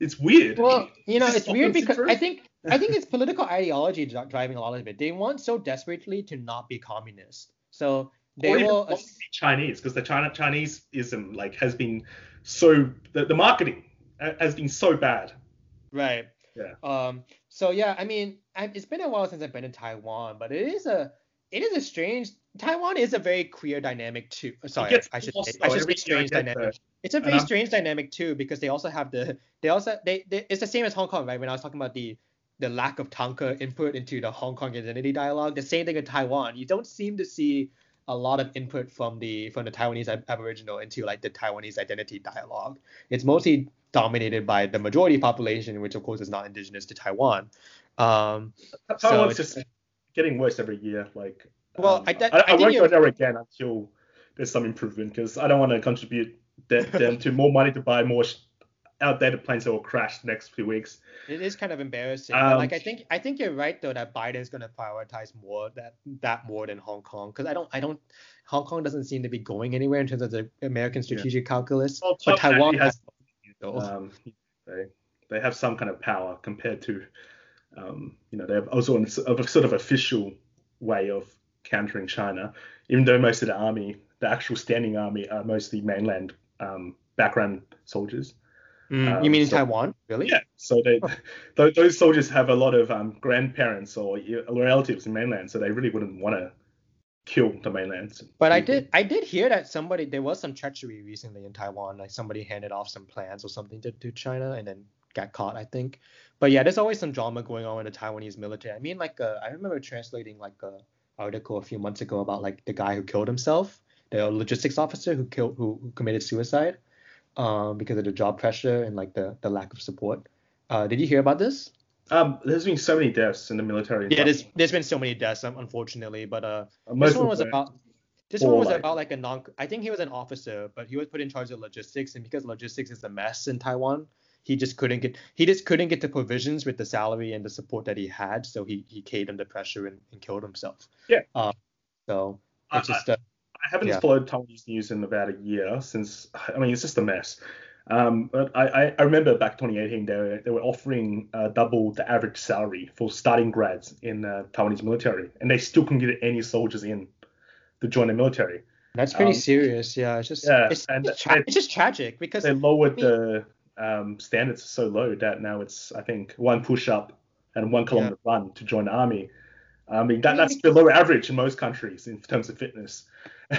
It's weird. Well, you know, Is it's weird because syndrome? I think I think it's (laughs) political ideology driving a lot of it. They want so desperately to not be communist, so they or even will. be Chinese because the China Chineseism like has been so the, the marketing has been so bad. Right. Yeah. Um. So yeah, I mean, I, it's been a while since I've been in Taiwan, but it is a it is a strange. Taiwan is a very queer dynamic too. Sorry, I should say, I should say strange dynamic. there. It's a very I'm- strange dynamic too because they also have the they also they, they it's the same as Hong Kong, right? When I was talking about the the lack of Tanka input into the Hong Kong identity dialogue, the same thing in Taiwan. You don't seem to see a lot of input from the from the Taiwanese ab- Aboriginal into like the Taiwanese identity dialogue. It's mostly dominated by the majority population, which of course is not indigenous to Taiwan. Um, So Taiwan's it's- just getting worse every year. Like, Well, um, I- I, I, I won't go there again until there's some improvement because I don't want to contribute that, them to more money to buy more sh- outdated planes that will crash the next few weeks. It is kind of embarrassing. Um, like I think I think you're right though that Biden's gonna prioritize more that that more than Hong Kong because I don't I don't Hong Kong doesn't seem to be going anywhere in terms of the American strategic calculus. Well, but Taiwan has, has um, they they have some kind of power compared to, um, you know, they have also a sort of official way of countering China, even though most of the army, the actual standing army, are mostly mainland um, background soldiers. Mm, um, you mean in so- Taiwan? Really? Yeah, so they, (laughs) th- those soldiers have a lot of um, grandparents or relatives in mainland, so they really wouldn't want to kill the mainland. But I did I did hear that somebody there was some treachery recently in Taiwan, like somebody handed off some plans or something to, to China and then got caught, I think. But yeah, there's always some drama going on in the Taiwanese military. I mean, like uh, I remember translating like a article a few months ago about like the guy who killed himself, the logistics officer who killed who, who committed suicide, um, because of the job pressure and like the the lack of support. Uh, did you hear about this? Um, there's been so many deaths in the military. Yeah, there's there's been so many deaths, um, unfortunately, but uh, this one was about this one was like- about like a non I think he was an officer, but he was put in charge of logistics and because logistics is a mess in Taiwan, he just couldn't get he just couldn't get the provisions with the salary and the support that he had, so he he caved under pressure and, and killed himself. Yeah. Um, so I- it's just uh, I haven't Yeah. followed Taiwanese news in about a year since. I mean, it's just a mess. Um, but I, I, remember back 2018 they were, they were offering uh, double the average salary for starting grads in uh, Taiwanese military, and they still couldn't get any soldiers in to join the military. that's pretty um, serious. Yeah, it's just yeah, it's, and it's, tra- they- it's just tragic because They lowered I the um, standards so low that now it's I think one push up and one kilometer run to join the army. I mean that, I mean, that's below average in most countries in terms of fitness.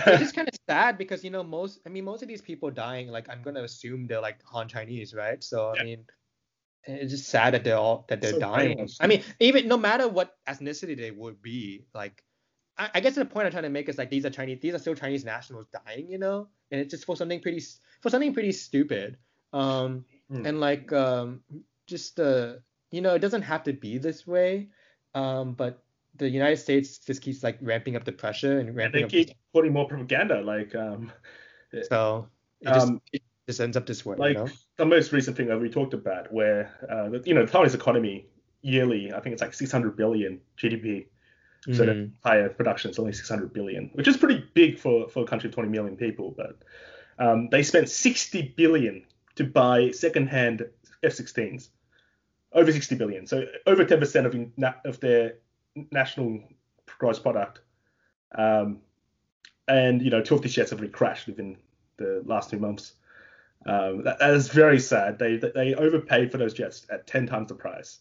It's just (laughs) kind of sad because you know most I mean most of these people dying like I'm gonna assume they're like Han Chinese right? So I mean it's just sad that they're all that they're So dying. I mean even no matter what ethnicity they would be like I, I guess the point I'm trying to make is like these are Chinese these are still Chinese nationals dying you know? And it's just for something pretty for something pretty stupid. Um Hmm. and like um just uh you know it doesn't have to be this way. Um but the United States just keeps like ramping up the pressure and ramping. and they keep putting more propaganda like um, so it just, Um, it just ends up this way, like you know? the most recent thing that we talked about, where uh, the- you know the Taiwanese economy yearly, I think it's like 600 billion GDP, So the entire production is only 600 billion, which is pretty big for, for a country of 20 million people. But um, they spent 60 billion to buy second-hand F-16s, over 60 billion. So over 10% of of their national gross product. Um, and you know, two of these jets have already crashed within the last two months. Um, that, that is very sad. They they overpaid for those jets at 10 times the price.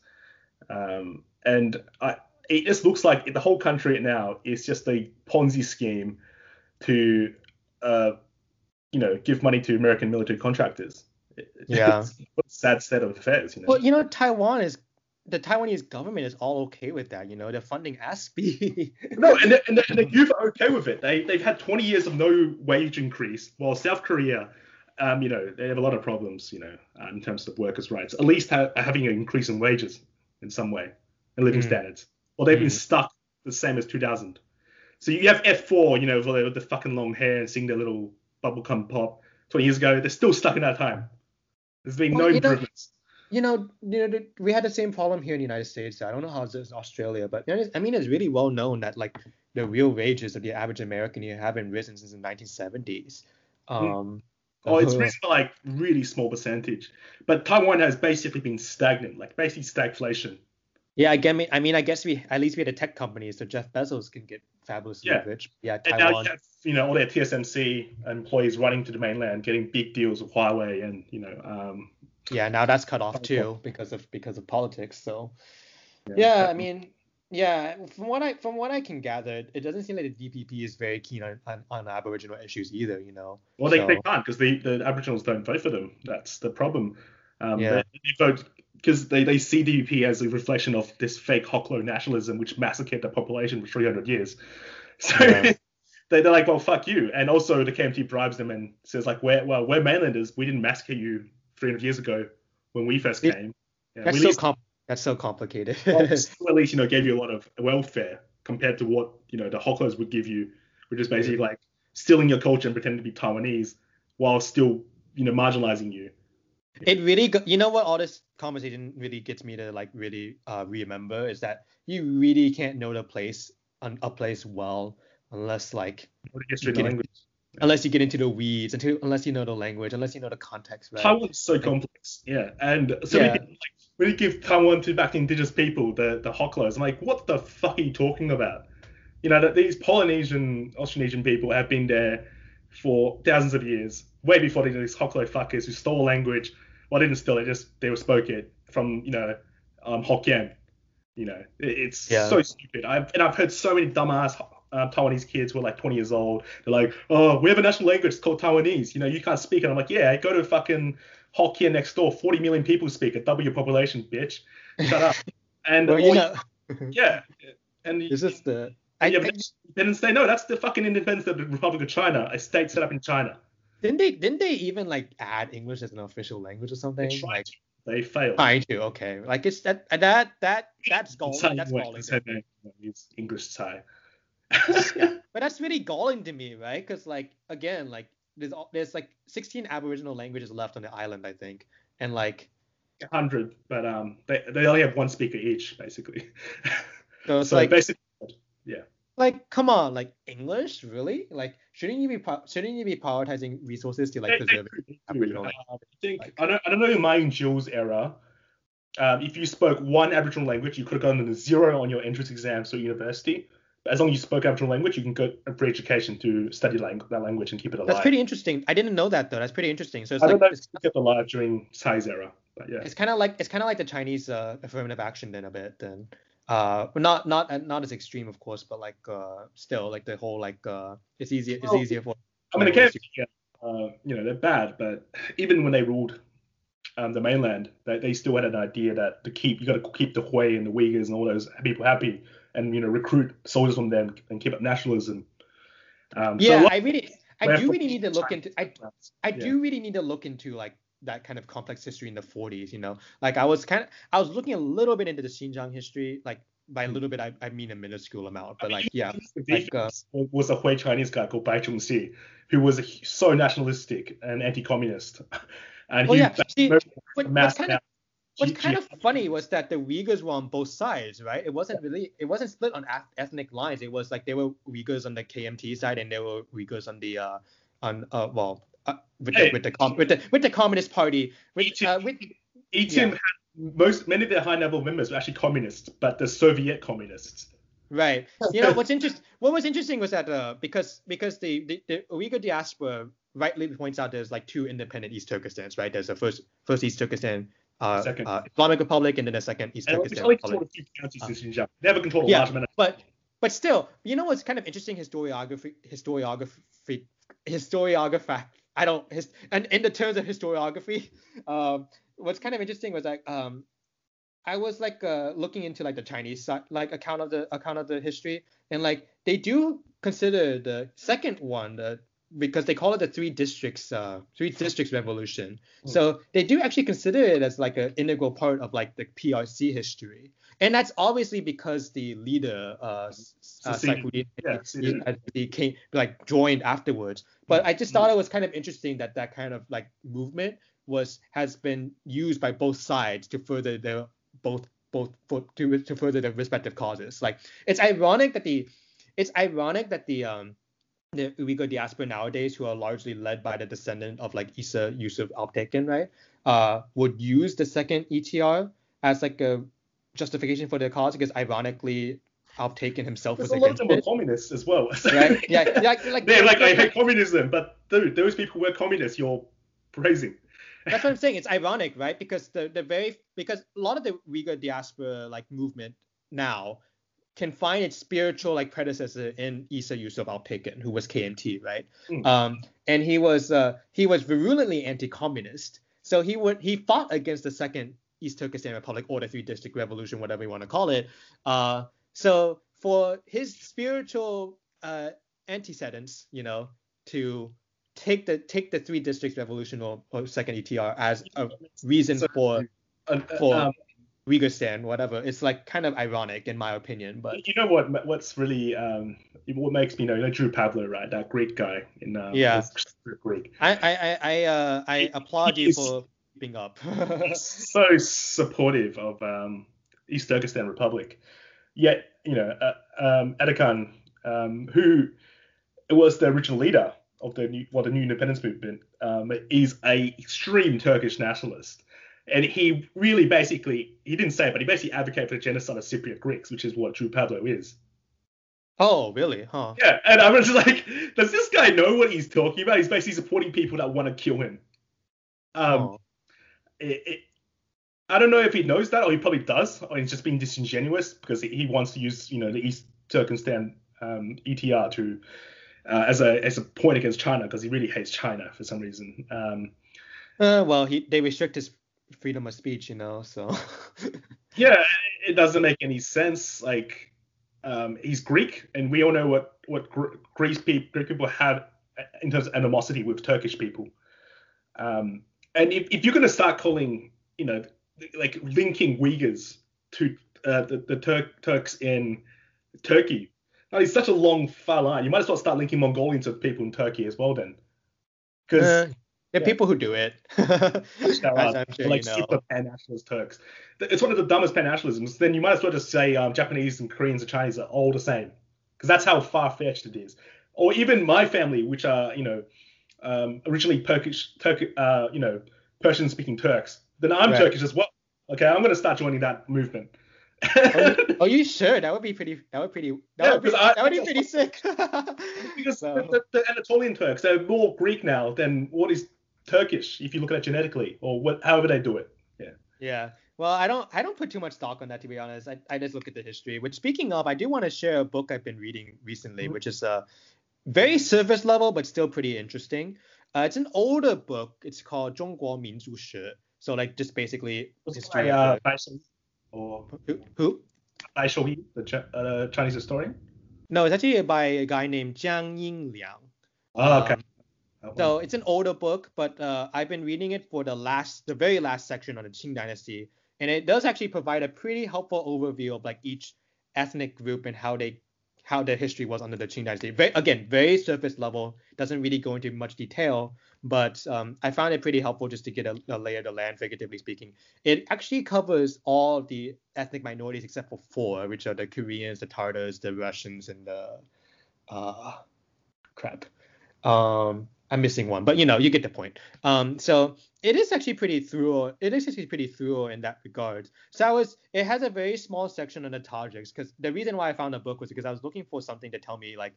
Um, and I, it just looks like the whole country now is just a Ponzi scheme to, uh, you know, give money to American military contractors. Yeah. It's a sad state of affairs. You know? Well, you know, Taiwan is the Taiwanese government is all okay with that. You know, they're funding ASPI. no, and the, and, the, and the (laughs) youth are okay with it. They they've had 20 years of no wage increase, while South Korea, um, you know, they have a lot of problems, you know, uh, in terms of workers' rights. At least ha- having an increase in wages in some way and living mm. standards. Or they've mm. been stuck the same as 2000. So you have F4, you know, with the fucking long hair and sing their little bubblegum pop 20 years ago. They're still stuck in that time. There's been well, no improvements. You know, you know, we had the same problem here in the United States. I don't know how it's in Australia, but I mean, it's really well known that like the real wages of the average American here haven't risen since the 1970s. Hmm. Um, Oh, it's risen by like really small percentage, but Taiwan has basically been stagnant, like basically stagflation. Yeah, I get me. I mean, I guess we at least we had a tech company, so Jeff Bezos can get fabulously yeah. rich. Yeah, Taiwan. And now you have, you know, all their TSMC employees running to the mainland, getting big deals with Huawei, and you know. Um, yeah, now that's cut off too because of because of politics. So. Yeah, yeah I mean, yeah, from what I from what I can gather, it doesn't seem like the DPP is very keen on, on, on Aboriginal issues either. You know. Well, they, so, they can't because the, the Aboriginals don't vote for them. That's the problem. Um, yeah. They, they vote because they, they see DPP as a reflection of this fake Hoklo nationalism, which massacred the population for 300 years. (laughs) So yeah. (laughs) they, they're like, well, fuck you. And also the KMT bribes them and says like, we're, well, we're mainlanders. We didn't massacre you 300 years ago when we first came. Yeah, that's, so com- that's so complicated. well, (laughs) at least, you know, gave you a lot of welfare compared to what, you know, the Hoklos would give you, which is basically like stealing your culture and pretending to be Taiwanese while still, you know, marginalizing you. It really, go- you know what all this conversation really gets me to like really uh, remember is that you really can't know the place a place well unless like you get in, unless you get into the weeds until unless you know the language unless you know the context right taiwan's so like, complex yeah and so yeah. like, when you give taiwan to back indigenous people the the hoklos i'm like what the fuck are you talking about you know that these polynesian austronesian people have been there for thousands of years way before these hoklo fuckers who stole language well, didn't steal it, just they were spoke it from, you know, um, Hokkien. You know, it, it's yeah. so stupid. I've, and I've heard so many dumbass uh, Taiwanese kids who are like 20 years old. They're like, oh, we have a national language it's called Taiwanese. You know, you can't speak it. I'm like, yeah, go to fucking Hokkien next door. 40 million people speak it. Double your population, bitch. Shut up. (laughs) And well, you know, (laughs) yeah. And is this is the. I, yeah, but I, then say no. That's the fucking independence of the Republic of China, a state set up in China. Didn't they? Didn't they even like add English as an official language or something? They like they failed. Trying to. Okay. Like it's that that that that's galling. That's galling. English Thai. (laughs) but that's really galling to me, right? Because like again, like there's there's like 16 Aboriginal languages left on the island, I think, and like. Hundred, but um, they they only have one speaker each, basically. So it's (laughs) so like basically, yeah. Like come on like english? Really? Like shouldn't you be shouldn't you be prioritizing resources to like preserve aboriginal uh, i think like, I, don't, I don't know in Ma Ying-jeou's era. Um, if you spoke one aboriginal language you could have gotten a zero on your entrance exams to university. but as long as you spoke aboriginal language you can go for education to study lang- that language and keep it alive. That's pretty interesting. I didn't know that though. That's pretty interesting. So it's I like don't know it's kept alive during Tsai's era but yeah. It's kind of like it's kind of like the chinese uh, affirmative action then a bit then. Uh not not not as extreme of course but like uh still like the whole like uh it's easier it's easier for i mean again yeah, uh, you know they're bad but even when they ruled um, the mainland they, they still had an idea that to keep you got to keep the Hui and the Uyghurs and all those people happy and you know recruit soldiers from them and keep up nationalism um, yeah so I really I do really need to look into I I do really need to look into like that kind of complex history in the 40s. You know, like I was kind of I was looking a little bit into the Xinjiang history, like by a little bit I, I mean a minuscule amount, but like yeah, like, uh, was a Hui Chinese guy called Bai Chongxi, who was a, so nationalistic and anti-communist, (laughs) and well, he yeah. See, what, kind of, what's kind of funny was that the Uyghurs were on both sides, right? It wasn't really it wasn't split on ethnic lines. It was like there were Uyghurs on the KMT side and there were Uyghurs on the uh on uh well uh, with, hey, the, with the com- with the with the Communist Party with uh, with each yeah. most many of their high level members were actually communists, but the Soviet communists. Right. You know what's interesting? What was interesting was that uh, because because the, the, the Uyghur diaspora rightly points out there's like two independent East Turkestans, right? There's the first first East Turkestan, uh, second. Uh, Islamic Republic, and then a second East and Turkestan Republic. Control a few counties uh, in Xinjiang. They haven't controlled yeah, a large amount. But but still, you know what's kind of interesting historiography historiography historiography. I don't his and in the terms of historiography, (laughs) um, what's kind of interesting was like um I was like uh, looking into like the Chinese like account of the account of the history, and like they do consider the second one the because they call it the three districts uh, three districts revolution. Mm. So they do actually consider it as like an integral part of like the PRC history, and that's obviously because the leader uh, uh yeah, he came like joined afterwards. But I just hmm. thought it was kind of interesting that that kind of like movement was has been used by both sides to further their both both for, to to further their respective causes. Like it's ironic that the it's ironic that the um the Uyghur diaspora nowadays, who are largely led by the descendant of like Isa Yusuf Alptekin, right, uh, would use the second ETR as like a justification for their cause because ironically Alptekin himself There's was a lot of them were communists as well. (laughs) right? Yeah, yeah, like (laughs) they're like I hate communism, but dude, those people were communists. You're praising. That's what I'm saying. It's (laughs) ironic, right? Because the the very because a lot of the Uyghur diaspora like movement now can find its spiritual like predecessor in Isa Yusuf Alptekin, who was KMT, right? Mm. Um, and he was uh, he was virulently anti-communist. So he would he fought against the second East Turkestan Republic or the Three District Revolution, whatever you want to call it. Uh, so for his spiritual uh, antecedents, you know, to take the take the three districts revolution or, or second ETR as a reason so, for uh, for um, Uyghur whatever. It's like kind of ironic in my opinion, but you know what? What's really um, what makes me know, you know Drew Pavlou, right? That Greek guy in uh, yeah Greek. I I I uh, I applaud you for being up. (laughs) so supportive of um, East Turkestan Republic, yet you know uh, um, Erdogan, um, who was the original leader of the new, well, the new independence movement, um, is a extreme Turkish nationalist. And he really basically, he didn't say it, but he basically advocated for the genocide of Cypriot Greeks, which is what Drew Pavlou is. Oh, really? Huh. Yeah, and I was just like, does this guy know what he's talking about? He's basically supporting people that want to kill him. Um, oh. it, it, I don't know if he knows that, or he probably does, or he's just being disingenuous because he, he wants to use, you know, the East Turkestan um, ETR to uh, as a as a point against China because he really hates China for some reason. Um, uh, well, he they restrict his freedom of speech, you know, so. (laughs) yeah, it doesn't make any sense. Like, um, he's Greek, and we all know what what Greek people Greek people have in terms of animosity with Turkish people. Um, and if, if you're going to start calling, you know, like linking Uyghurs to uh, the, the Turk, Turks in Turkey Oh, it's such a long far line. You might as well start linking Mongolians to people in Turkey as well then. Because uh, there are people who do it. (laughs) sure like super pan-nationalist Turks. It's one of the dumbest pan-nationalisms. Then you might as well just say um, Japanese and Koreans and Chinese are all the same, because that's how far-fetched it is. Or even my family, which are you know um, originally Turkish, Turk, uh, you know Persian-speaking Turks. Then I'm right. Turkish as well. Okay, I'm going to start joining that movement are, you, (laughs) sure? That would be pretty. That would pretty. That, yeah, would, be, I, that would be (laughs) pretty sick. because so. the, the, Anatolian Turks, they're more Greek now than what is Turkish, if you look at it genetically, or what, however they do it. Yeah. Yeah. Well, I don't. I don't put too much stock on that to be honest. I, I just look at the history. Which, speaking of, I do want to share a book I've been reading recently, mm-hmm. which is uh, very surface level but still pretty interesting. Uh, it's an older book. It's called 中国民族史. So like just basically history. By, uh, or who? who? Dai Shouyi, the uh, Chinese historian? No, it's actually by a guy named Jiang Yingliang. Oh, okay. Um, so it's an older book, but uh, I've been reading it for the last, the very last section on the Qing Dynasty, and it does actually provide a pretty helpful overview of like each ethnic group and how they how their history was under the Qing dynasty. Very, again, very surface level, doesn't really go into much detail, but um, I found it pretty helpful just to get a, a of the land, figuratively speaking. It actually covers all the ethnic minorities except for four, which are the Koreans, the Tartars, the Russians, and the uh, crap. Um, I'm missing one, but you know, you get the point. Um, so it is actually pretty thorough. It is actually pretty thorough in that regard. So I was, it has a very small section on the Tajiks because the reason why I found the book was because I was looking for something to tell me like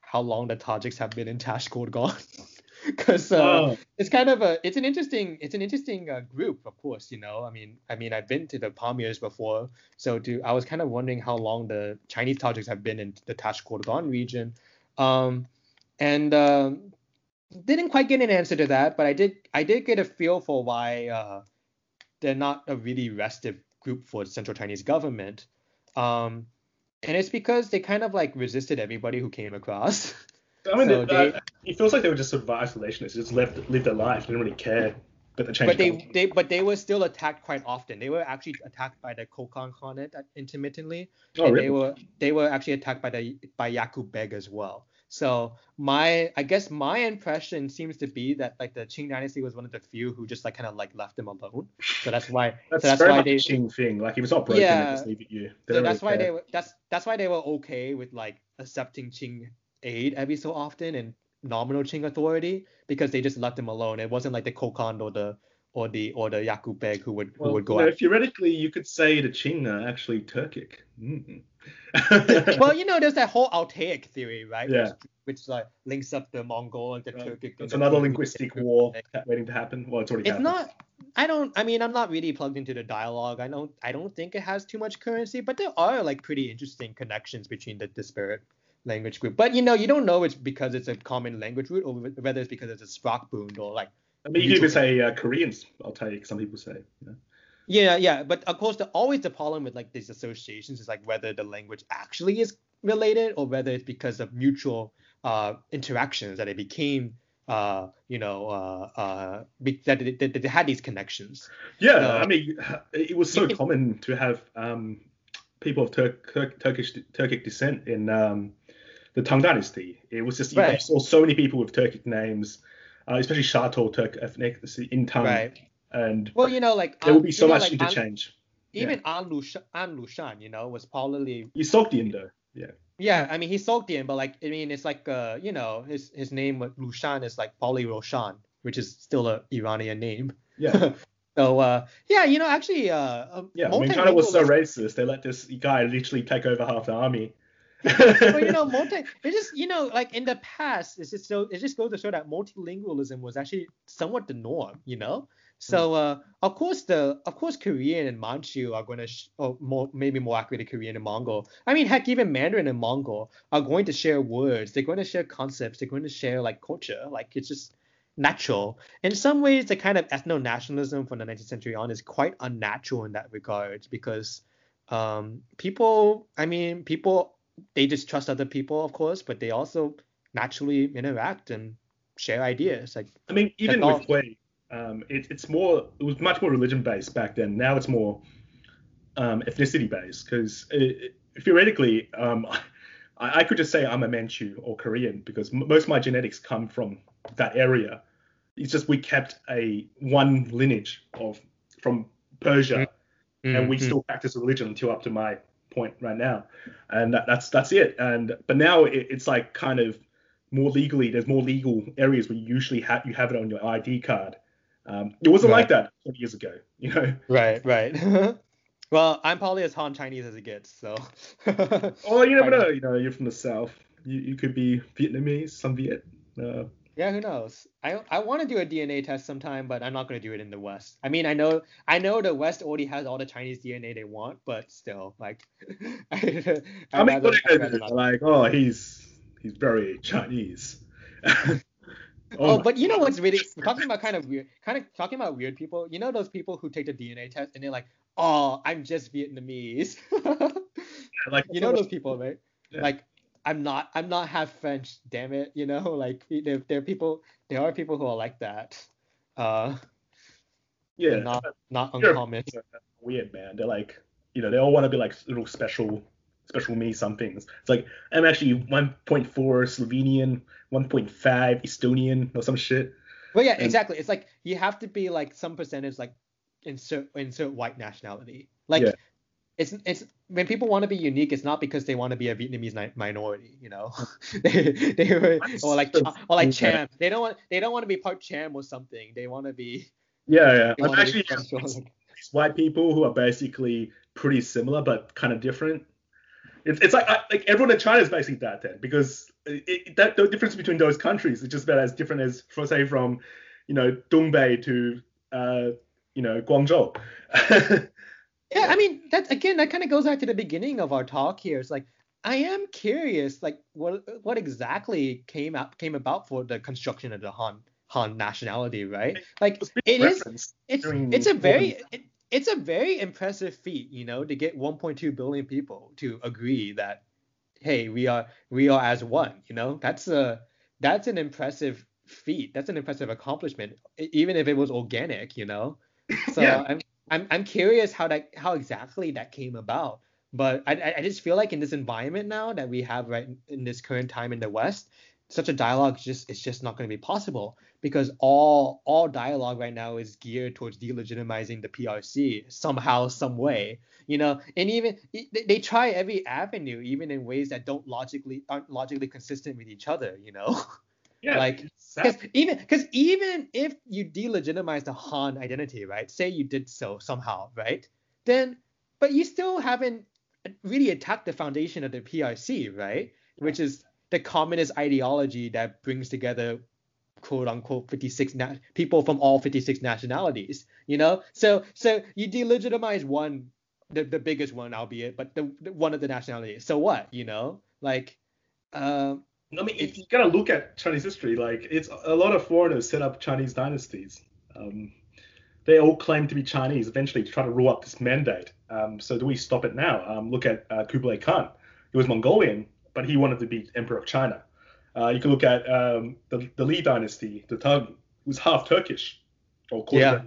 how long the Tajiks have been in Tashkurgan. (laughs) Because uh, oh. it's kind of a, it's an interesting, it's an interesting uh, group, of course. You know, I mean, I mean, I've been to the Pamirs before, so to, I was kind of wondering how long the Chinese Tajiks have been in the Tashkurgan region. Um, and um, didn't quite get an answer to that, but I did I did get a feel for why uh, they're not a really restive group for the Central Chinese government. Um, and it's because they kind of like resisted everybody who came across. (laughs) I mean, so they, uh, it feels like they were just sort of isolationists, just left lived their life, didn't really care. But, the but they, they but they were still attacked quite often. They were actually attacked by the Kokand Khanate intermittently. Oh, and really? They were they were actually attacked by the by Yaqub Beg as well. So my, I guess my impression seems to be that like the Qing dynasty was one of the few who just like kind of like left them alone. So that's why. that's, so that's very why much they, Qing thing. Like he was not broken, yeah, just leave it you. So that's really why care. they were. That's that's why they were okay with like accepting Qing aid every so often and nominal Qing authority because they just left them alone. It wasn't like the Kokand or the or the or the Yaqub Beg who would well, who would go. You know, theoretically, you could say the Qing are actually Turkic. Mm well, you (laughs) know, there's that whole Altaic theory, right? Yeah. Which, which like links up the Mongol and the right. Turkic. It's another linguistic war waiting to happen. Well, it's already. It's happened. not. I don't. I mean, I'm not really plugged into the dialogue. I don't. I don't think it has too much currency, but there are like pretty interesting connections between the disparate language group. But you know, you don't know it's because it's a common language root or whether it's because it's a Sprachbund or like. I mean, you could even say uh, Koreans. I'll tell you. Some people say. You know? Yeah, yeah, but of course, the, always the problem with like these associations is like whether the language actually is related or whether it's because of mutual uh, interactions that it became, uh, you know, uh, uh, that, they, that they had these connections. Yeah, I mean, (sighs) it was so it, common to have um, people of Tur- Tur- Turkish Turkic descent in um, the Tang Dynasty. It was just you right. saw so many people with Turkic names, uh, especially Shatuo Turk ethnic in Tang. Right and well, you know, like there will be so much like, interchange. An, even yeah. An Lushan, An Lushan, you know, was probably he's Sogdian though. Yeah. Yeah, I mean he's Sogdian, but like I mean it's like uh you know his his name Lushan is like Pauli Roshan, which is still a Iranian name. Yeah. (laughs) so uh yeah, you know actually uh yeah, I mean China was so racist they let this guy literally take over half the army. but you know, (laughs) multi it just you know like in the past it's just so it just goes to show that multilingualism was actually somewhat the norm, you know. So uh, of course the of course Korean and Manchu are going to sh- or more maybe more accurately Korean and Mongol. I mean heck even Mandarin and Mongol are going to share words. They're going to share concepts. They're going to share like culture. Like it's just natural. In some ways, the kind of ethno nationalism from the 19th century on is quite unnatural in that regard because um, people. I mean people they just trust other people of course, but they also naturally interact and share ideas. Like I mean even with Hui um, it, it's more it was much more religion based back then. Now it's more um, ethnicity based because theoretically um, I, I, could just say I'm a Manchu or Korean because m- most of my genetics come from that area. It's just we kept a one lineage of from Persia, mm-hmm. and we mm-hmm. still practice a religion until up to my point right now, and that, that's that's it. And but now it, it's like kind of more legally. There's more legal areas where you usually have you have it on your ID card um, it wasn't right. like that 20 years ago, you know. Right, right. (laughs) well, I'm probably as Han Chinese as it gets, so. (laughs) oh, you never know. You know, you're from the south. You, you could be Vietnamese, some Viet. Uh, yeah, who knows? I I want to do a DNA test sometime, but I'm not gonna do it in the West. I mean, I know I know the West already has all the Chinese DNA they want, but still, like. (laughs) I, I mean, rather, like, oh, he's he's very Chinese. Oh, oh but you know what's really (laughs) talking about kind of weird, kind of talking about weird people. You know those people who take the DNA test and they're like, "Oh, I'm just Vietnamese." (laughs) yeah, like you know those (laughs) people, right? Yeah. Like I'm not, I'm not half French. Damn it, you know, like there, there are people, there are people who are like that. Uh, yeah, not not uncommon. Weird man. They're like, you know, they all want to be like little special special me some things. It's like I'm actually 1.4 Slovenian, 1.5 Estonian, or some shit. Well, yeah, and, exactly. It's like you have to be like some percentage like insert insert white nationality. Like yeah. it's it's when people want to be unique, it's not because they want to be a Vietnamese minority, you know. (laughs) they they were, or like or like Cham. They don't want they don't want to be part Cham or something. They want to be. Yeah, yeah. I'm actually these white people who are basically pretty similar but kind of different. It's, it's like like everyone in China is basically that then because it, that the difference between those countries is just about as different as for say from you know Dongbei to uh, you know Guangzhou. (laughs) yeah, I mean that again that kind of goes back to the beginning of our talk here. It's like I am curious, like what what exactly came up came about for the construction of the Han Han nationality, right? Like it is it's it's a very it, it's a very impressive feat, you know, to get 1.2 billion people to agree that hey, we are we are as one, you know? That's a that's an impressive feat. That's an impressive accomplishment, even if it was organic, you know. (laughs) So yeah. I'm I'm I'm curious how that how exactly that came about. But I I just feel like in this environment now that we have right in this current time in the West, such a dialogue just it's just not going to be possible because all all dialogue right now is geared towards delegitimizing the PRC somehow some way you know? And even they, they try every avenue even in ways that don't logically aren't logically consistent with each other you know? (laughs) Yeah like because even because even if you delegitimize the Han identity right say you did so somehow right then but you still haven't really attacked the foundation of the PRC right? Which is the communist ideology that brings together quote unquote 56 na- people from all 56 nationalities you know so so you delegitimize one the, the biggest one albeit but the, the one of the nationalities so what you know like um I mean, if you gotta look at Chinese history, like it's a lot of foreigners set up Chinese dynasties. Um, they all claim to be Chinese, eventually to try to rule up this mandate. Um, so do we stop it now? Um, look at uh, Kublai Khan. He was Mongolian, but he wanted to be emperor of China. Uh, you can look at um, the, the Li dynasty, the Tang, who's half Turkish or yeah.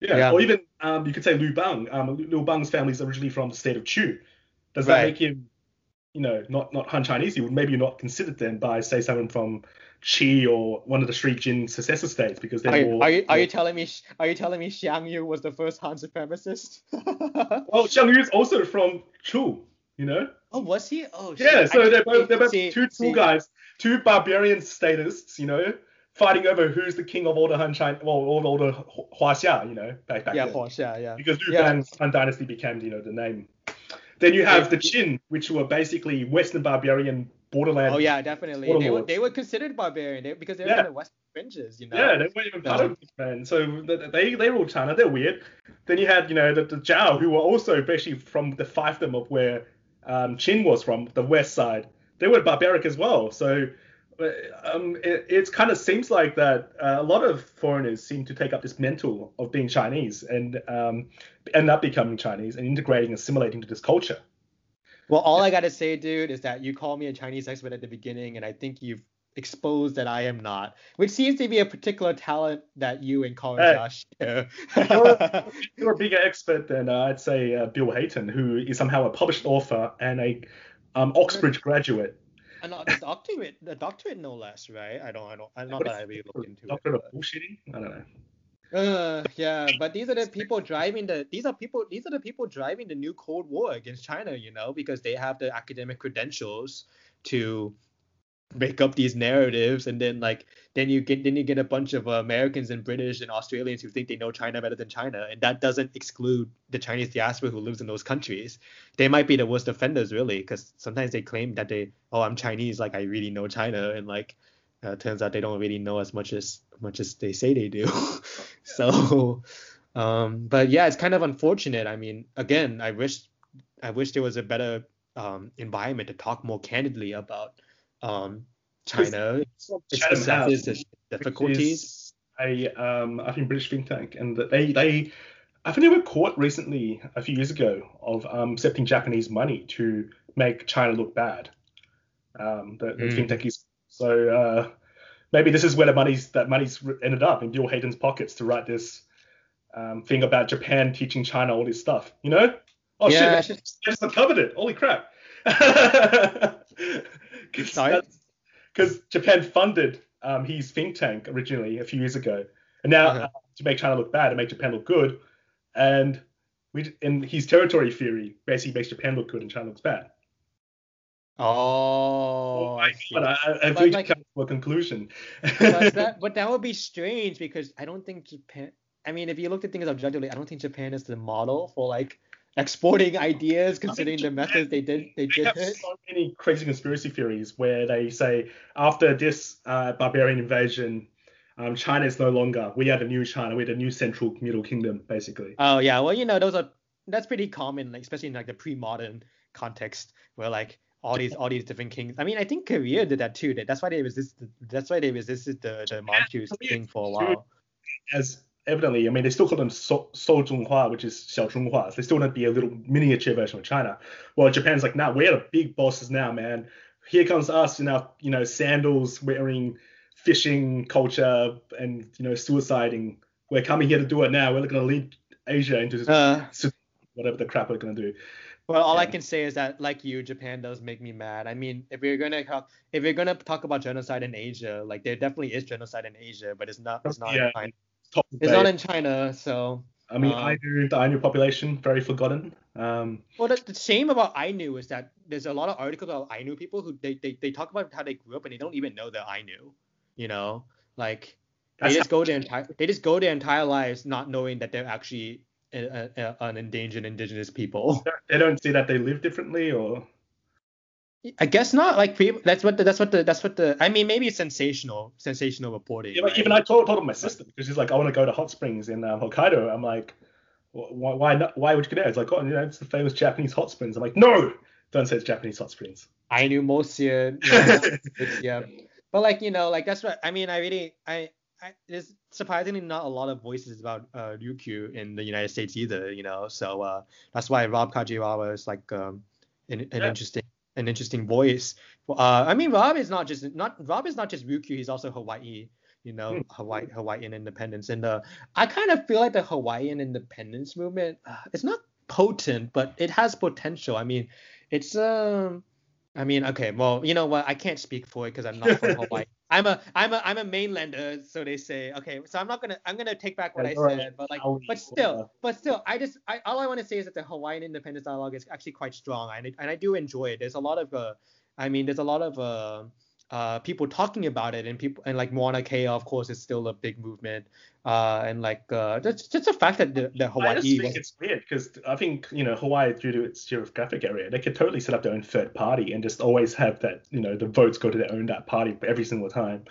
yeah. yeah. Or even um, you could say Liu Bang. Um, Liu Bang's family is originally from the state of Chu. Does that make him, you know, not not Han Chinese? He would maybe not considered then by say someone from Qi or one of the three Jin successor states because they're are, more. Are you, are you telling me are you telling me Xiang Yu was the first Han supremacist? (laughs) well, Xiang Yu is also from Chu. You know. Oh, was he? Oh, shit. yeah. So they're both they're both see, two cool guys, two barbarian statists. You know, fighting over who's the king of all the Han China, well, all, all the Huaxia. You know, back back yeah, then. Huaxia, yeah. Because Liu yeah. Han Dynasty became you know the name. Then you have yeah. the Qin, which were basically Western barbarian borderland. Oh yeah, definitely. They were they were considered barbarian they, because they were yeah. in the western fringes, you know. Yeah, they weren't even part of Japan. So they they ruled China. They're weird. Then you had you know the, the Zhao, who were also basically from the fiefdom of where um, Qin was from, the west side. They were barbaric as well. So uh, um, it, it kind of seems like that uh, a lot of foreigners seem to take up this mantle of being Chinese and um, end up becoming Chinese and integrating, assimilating to this culture. Well, all I gotta say, dude, is that you called me a Chinese expert at the beginning, and I think you've exposed that I am not, which seems to be a particular talent that you and Colin hey, Josh share. you're, (laughs) you're, a bigger expert than uh, I'd say uh, Bill Hayton, who is somehow a published author and a um, Oxbridge graduate. And a doctorate, a doctorate no less, right? I don't, I don't, I'm not that I really look into doctorate it. Doctorate of bullshitting? I don't know. Uh, yeah, but these are the people driving the these are people these are the people driving the new Cold War against China, you know, because they have the academic credentials to make up these narratives and then like then you get then you get a bunch of uh, Americans and British and Australians who think they know China better than China and that doesn't exclude the Chinese diaspora who lives in those countries. They might be the worst offenders really because sometimes they claim that they oh I'm Chinese like I really know China and like uh, turns out they don't really know as much as much as they say they do. (laughs) so um but yeah it's kind of unfortunate. I mean again I wish I wish there was a better um environment to talk more candidly about um, China, its difficulties. A um, I think British think tank, and they they I think they were caught recently a few years ago of um, accepting Japanese money to make China look bad. Um, the, the mm. think tankies. So uh, maybe this is where the money's that money's ended up in Bill Hayton's pockets to write this um, thing about Japan teaching China all this stuff. You know? Oh yeah, shit! I just uncovered it. Holy crap! (laughs) Because Japan funded um, his think tank originally a few years ago, and now uh, to make China look bad and make Japan look good, and we in his territory theory basically makes Japan look good and China looks bad. Oh, I, but I, I've reached like, a conclusion. but, that, (laughs) but that would be strange because I don't think Japan. I mean, if you looked at things objectively, I don't think Japan is the model for like exporting ideas, considering the methods they did. They, they did. have so many crazy conspiracy theories where they say after this uh, barbarian invasion, um, China is no longer. We are the new China. We're the new Central Middle Kingdom, basically. Oh yeah, well you know those are that's pretty common, like, especially in like the pre-modern context where like all these all these different kings. I mean, I think Korea did that too. That's why they resisted. That's why they resisted the the Manchus yeah, thing for a while. As evidently, I mean, they still call them so, Zhonghua, which is Xiao Zhonghua. So they still want to be a little miniature version of China. Well, Japan's like, nah, we're the big bosses now, man. Here comes us in our, you know, sandals, wearing fishing culture and you know suiciding. We're coming here to do it now. We're going to lead Asia into uh, whatever the crap we're going to do. Well, all yeah. I can say is that, like you, Japan does make me mad. I mean, if we're gonna talk, if we're gonna talk about genocide in Asia, like there definitely is genocide in Asia, but it's not, it's not yeah. in China. It's not in China, so. I mean, um, Ainu, the Ainu population, very forgotten. Um, well, the, the, shame about Ainu is that there's a lot of articles about Ainu people who they, they, they talk about how they grew up and they don't even know they're Ainu. You know, like they just go their entire they just go their entire lives not knowing that they're actually a, a, an endangered indigenous people. They don't see that they live differently, or I guess not. Like people, that's what the, that's what the that's what the I mean maybe sensational sensational reporting. Yeah, right? even I told, told my sister because she's like I want to go to hot springs in uh, Hokkaido. I'm like why why not, why would you go there? It's like oh you know it's the famous Japanese hot springs. I'm like no don't say it's Japanese hot springs. I knew most yeah, (laughs) yeah. But like you know like that's what I mean I really I I, there's surprisingly not a lot of voices about uh, Ryukyu in the United States either, you know. So uh, that's why Rob Kajiwara is like um, an, an yeah. interesting an interesting voice. Uh, I mean, Rob is not just not Rob is not just Ryukyu. He's also Hawaii. You know, mm. Hawaii Hawaiian independence, and uh, I kind of feel like the Hawaiian independence movement. Uh, it's not potent, but it has potential. I mean, it's um. I mean, okay, well, you know what? I can't speak for it because I'm not from (laughs) Hawaii. I'm a I'm a I'm a mainlander, so they say. Okay, so I'm not gonna I'm gonna take back what I said, but like, but still, but still, I just I all I want to say is that the Hawaiian independence dialogue is actually quite strong, and it, and I do enjoy it. There's a lot of uh, I mean, there's a lot of uh, uh, people talking about it, and people and like Mauna Kea, of course, is still a big movement. Uh, and like uh, just just the fact that the, the Hawaii. I just think was... it's weird because I think you know Hawaii, due to its geographic area, they could totally set up their own third party and just always have that you know the votes go to their own that party every single time,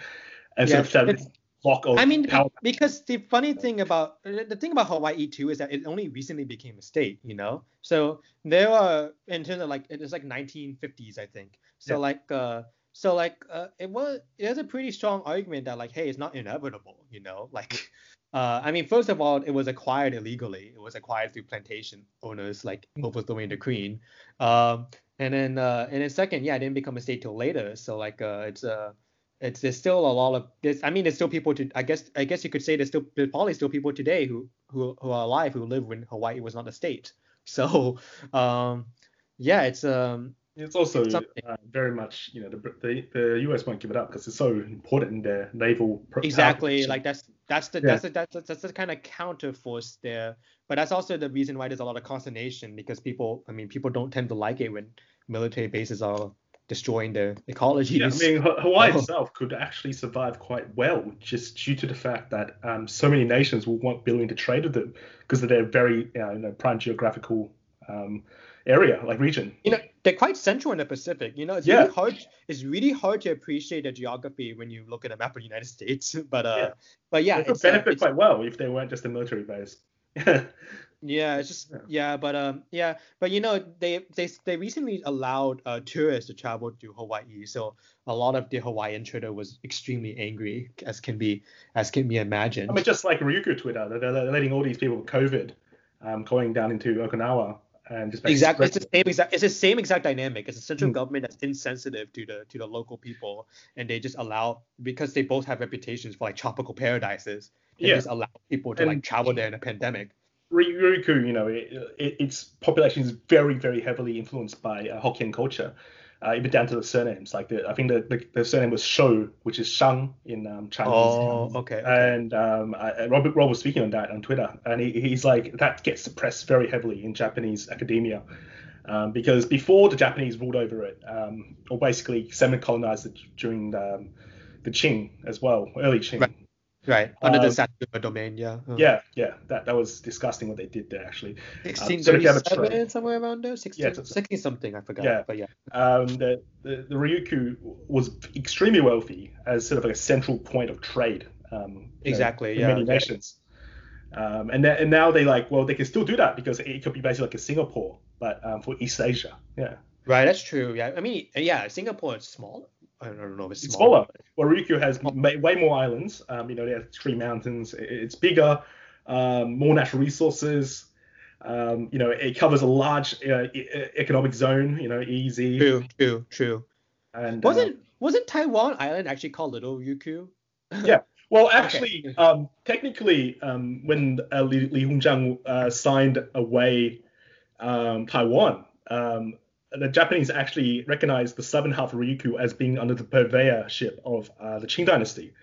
and yeah, sort of block of I mean, power. because the funny thing about the thing about Hawaii too is that it only recently became a state, you know. So there are in terms of like it's like 1950s, I think. So yeah. like uh so like uh, it was it was a pretty strong argument that like hey it's not inevitable you know? (laughs) Like uh, I mean first of all it was acquired illegally. It was acquired through plantation owners like mm. overthrowing the queen. Um, and then uh, and then second yeah it didn't become a state till later. So like uh, it's uh it's there's still a lot of this I mean there's still people to I guess I guess you could say there's still there's probably still people today who who who are alive who live when Hawaii was not a state. (laughs) So um yeah it's um it's also uh, very much, you know, the, the, the US won't give it up because it's so important in their naval. exactly, like that's that's the yeah. that's the, that's the, that's the kind of counter force there. But that's also the reason why there's a lot of consternation because people, I mean, people don't tend to like it when military bases are destroying the ecology. Yeah, I mean, Hawaii oh. itself could actually survive quite well just due to the fact that um, so many nations will want willing to trade with them because of their very you know, prime geographical um, area, like region. You know, they're quite central in the Pacific. You know, it's yeah. really hard. It's really hard to appreciate the geography when you look at a map of the United States. (laughs) But uh, yeah. but yeah, it would benefit uh, quite well if they weren't just a military base. (laughs) yeah, it's just yeah. yeah. but um yeah, but you know they they they recently allowed uh, tourists to travel to Hawaii, so a lot of the Hawaiian Twitter was extremely angry, as can be as can be imagined. I mean, just like Ryukyu Twitter, they're, they're letting all these people with COVID um, going down into Okinawa and just exactly it's the same exact it's the same exact dynamic. It's a central mm. government that's insensitive to the to the local people, and they just allow because they both have reputations for like tropical paradises. They yeah. just allow people to and, like travel there in a pandemic. Ryukyu, you know, it, it, its population is very, very heavily influenced by uh, Hokkien culture, uh, even down to the surnames. Like the, I think the, the, the surname was Shou, which is Shang in um, Chinese. Oh, okay. okay. And um, I, Robert Rob was speaking on that on Twitter, and he, he's like that gets suppressed very heavily in Japanese academia. Um, because before the Japanese ruled over it, um, or basically semi-colonized it during the, um, the Qing as well, early Qing. Right. Right, under the um, domain, yeah. Uh. Yeah, yeah, that that was disgusting what they did there actually. 1637, um, somewhere around there, 16, yeah, 16 something, I forgot. Yeah, but yeah. Um, the, the the Ryukyu was extremely wealthy as sort of like a central point of trade. Um, exactly, know, yeah. Many nations. Um, and and now they like, well, they can still do that because it could be basically like a Singapore, but um, for East Asia. Yeah. Right, that's true. Yeah, I mean, yeah, Singapore is small. I don't know if it's, it's smaller. Well, Ryukyu has way more islands. Um, you know, they have three mountains. It's bigger, um, more natural resources. Um, you know, it covers a large uh, economic zone. You know, easy. True, true, true. And wasn't uh, wasn't Taiwan Island actually called Little Ryukyu? yeah. Well, (laughs) actually, okay. um, technically, um, when uh, Li, Li Hongzhang uh, signed away um, Taiwan, um, the Japanese actually recognized the southern half of Ryukyu as being under the purveyorship of uh, the Qing dynasty.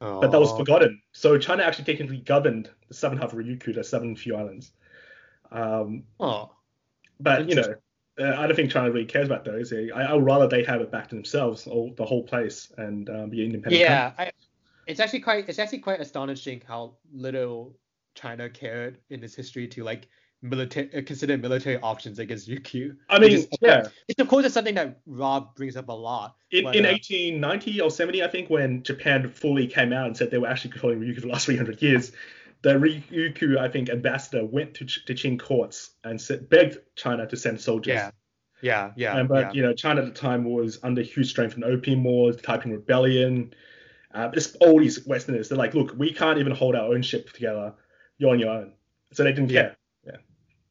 Oh. But that was forgotten. So China actually technically governed the southern half of Ryukyu, the seven few islands. Um, oh. But, you know, uh, I don't think China really cares about those. I, I would rather they have it back to themselves, all, the whole place, and um, be independent. Yeah, I, it's actually quite it's actually quite astonishing how little China cared in its history to like military uh, consider military options against (laughs) Ryukyu. I mean, is, yeah. It's of course it's something that Rob brings up a lot. In, but, in uh, 1890 or 70, I think, when Japan fully came out and said they were actually controlling Ryukyu for the last 300 years, the Ryukyu, I think, ambassador went to, to Qing courts and said, begged China to send soldiers. Yeah. Yeah, yeah. And, but yeah. you know, China at the time was under huge strain from the Opium Wars, the Taiping Rebellion. Uh, just all these Westerners, they're like, look, we can't even hold our own ship together. You're on your own. So they didn't yeah. care.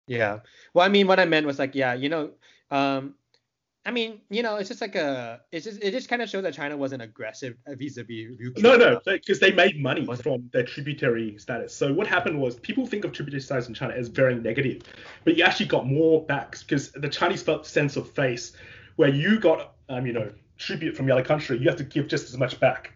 Yeah. Well, I mean, what I meant was like, yeah, you know, um, I mean, you know, it's just like a, it's just, it just kind of shows that China wasn't aggressive vis-a-vis Ryukyu. No, no, because they made money from their tributary status. So what happened was people think of tributary status in China as very negative, but you actually got more backs because the Chinese felt sense of face where you got, um, you know, tribute from the other country, you have to give just as much back.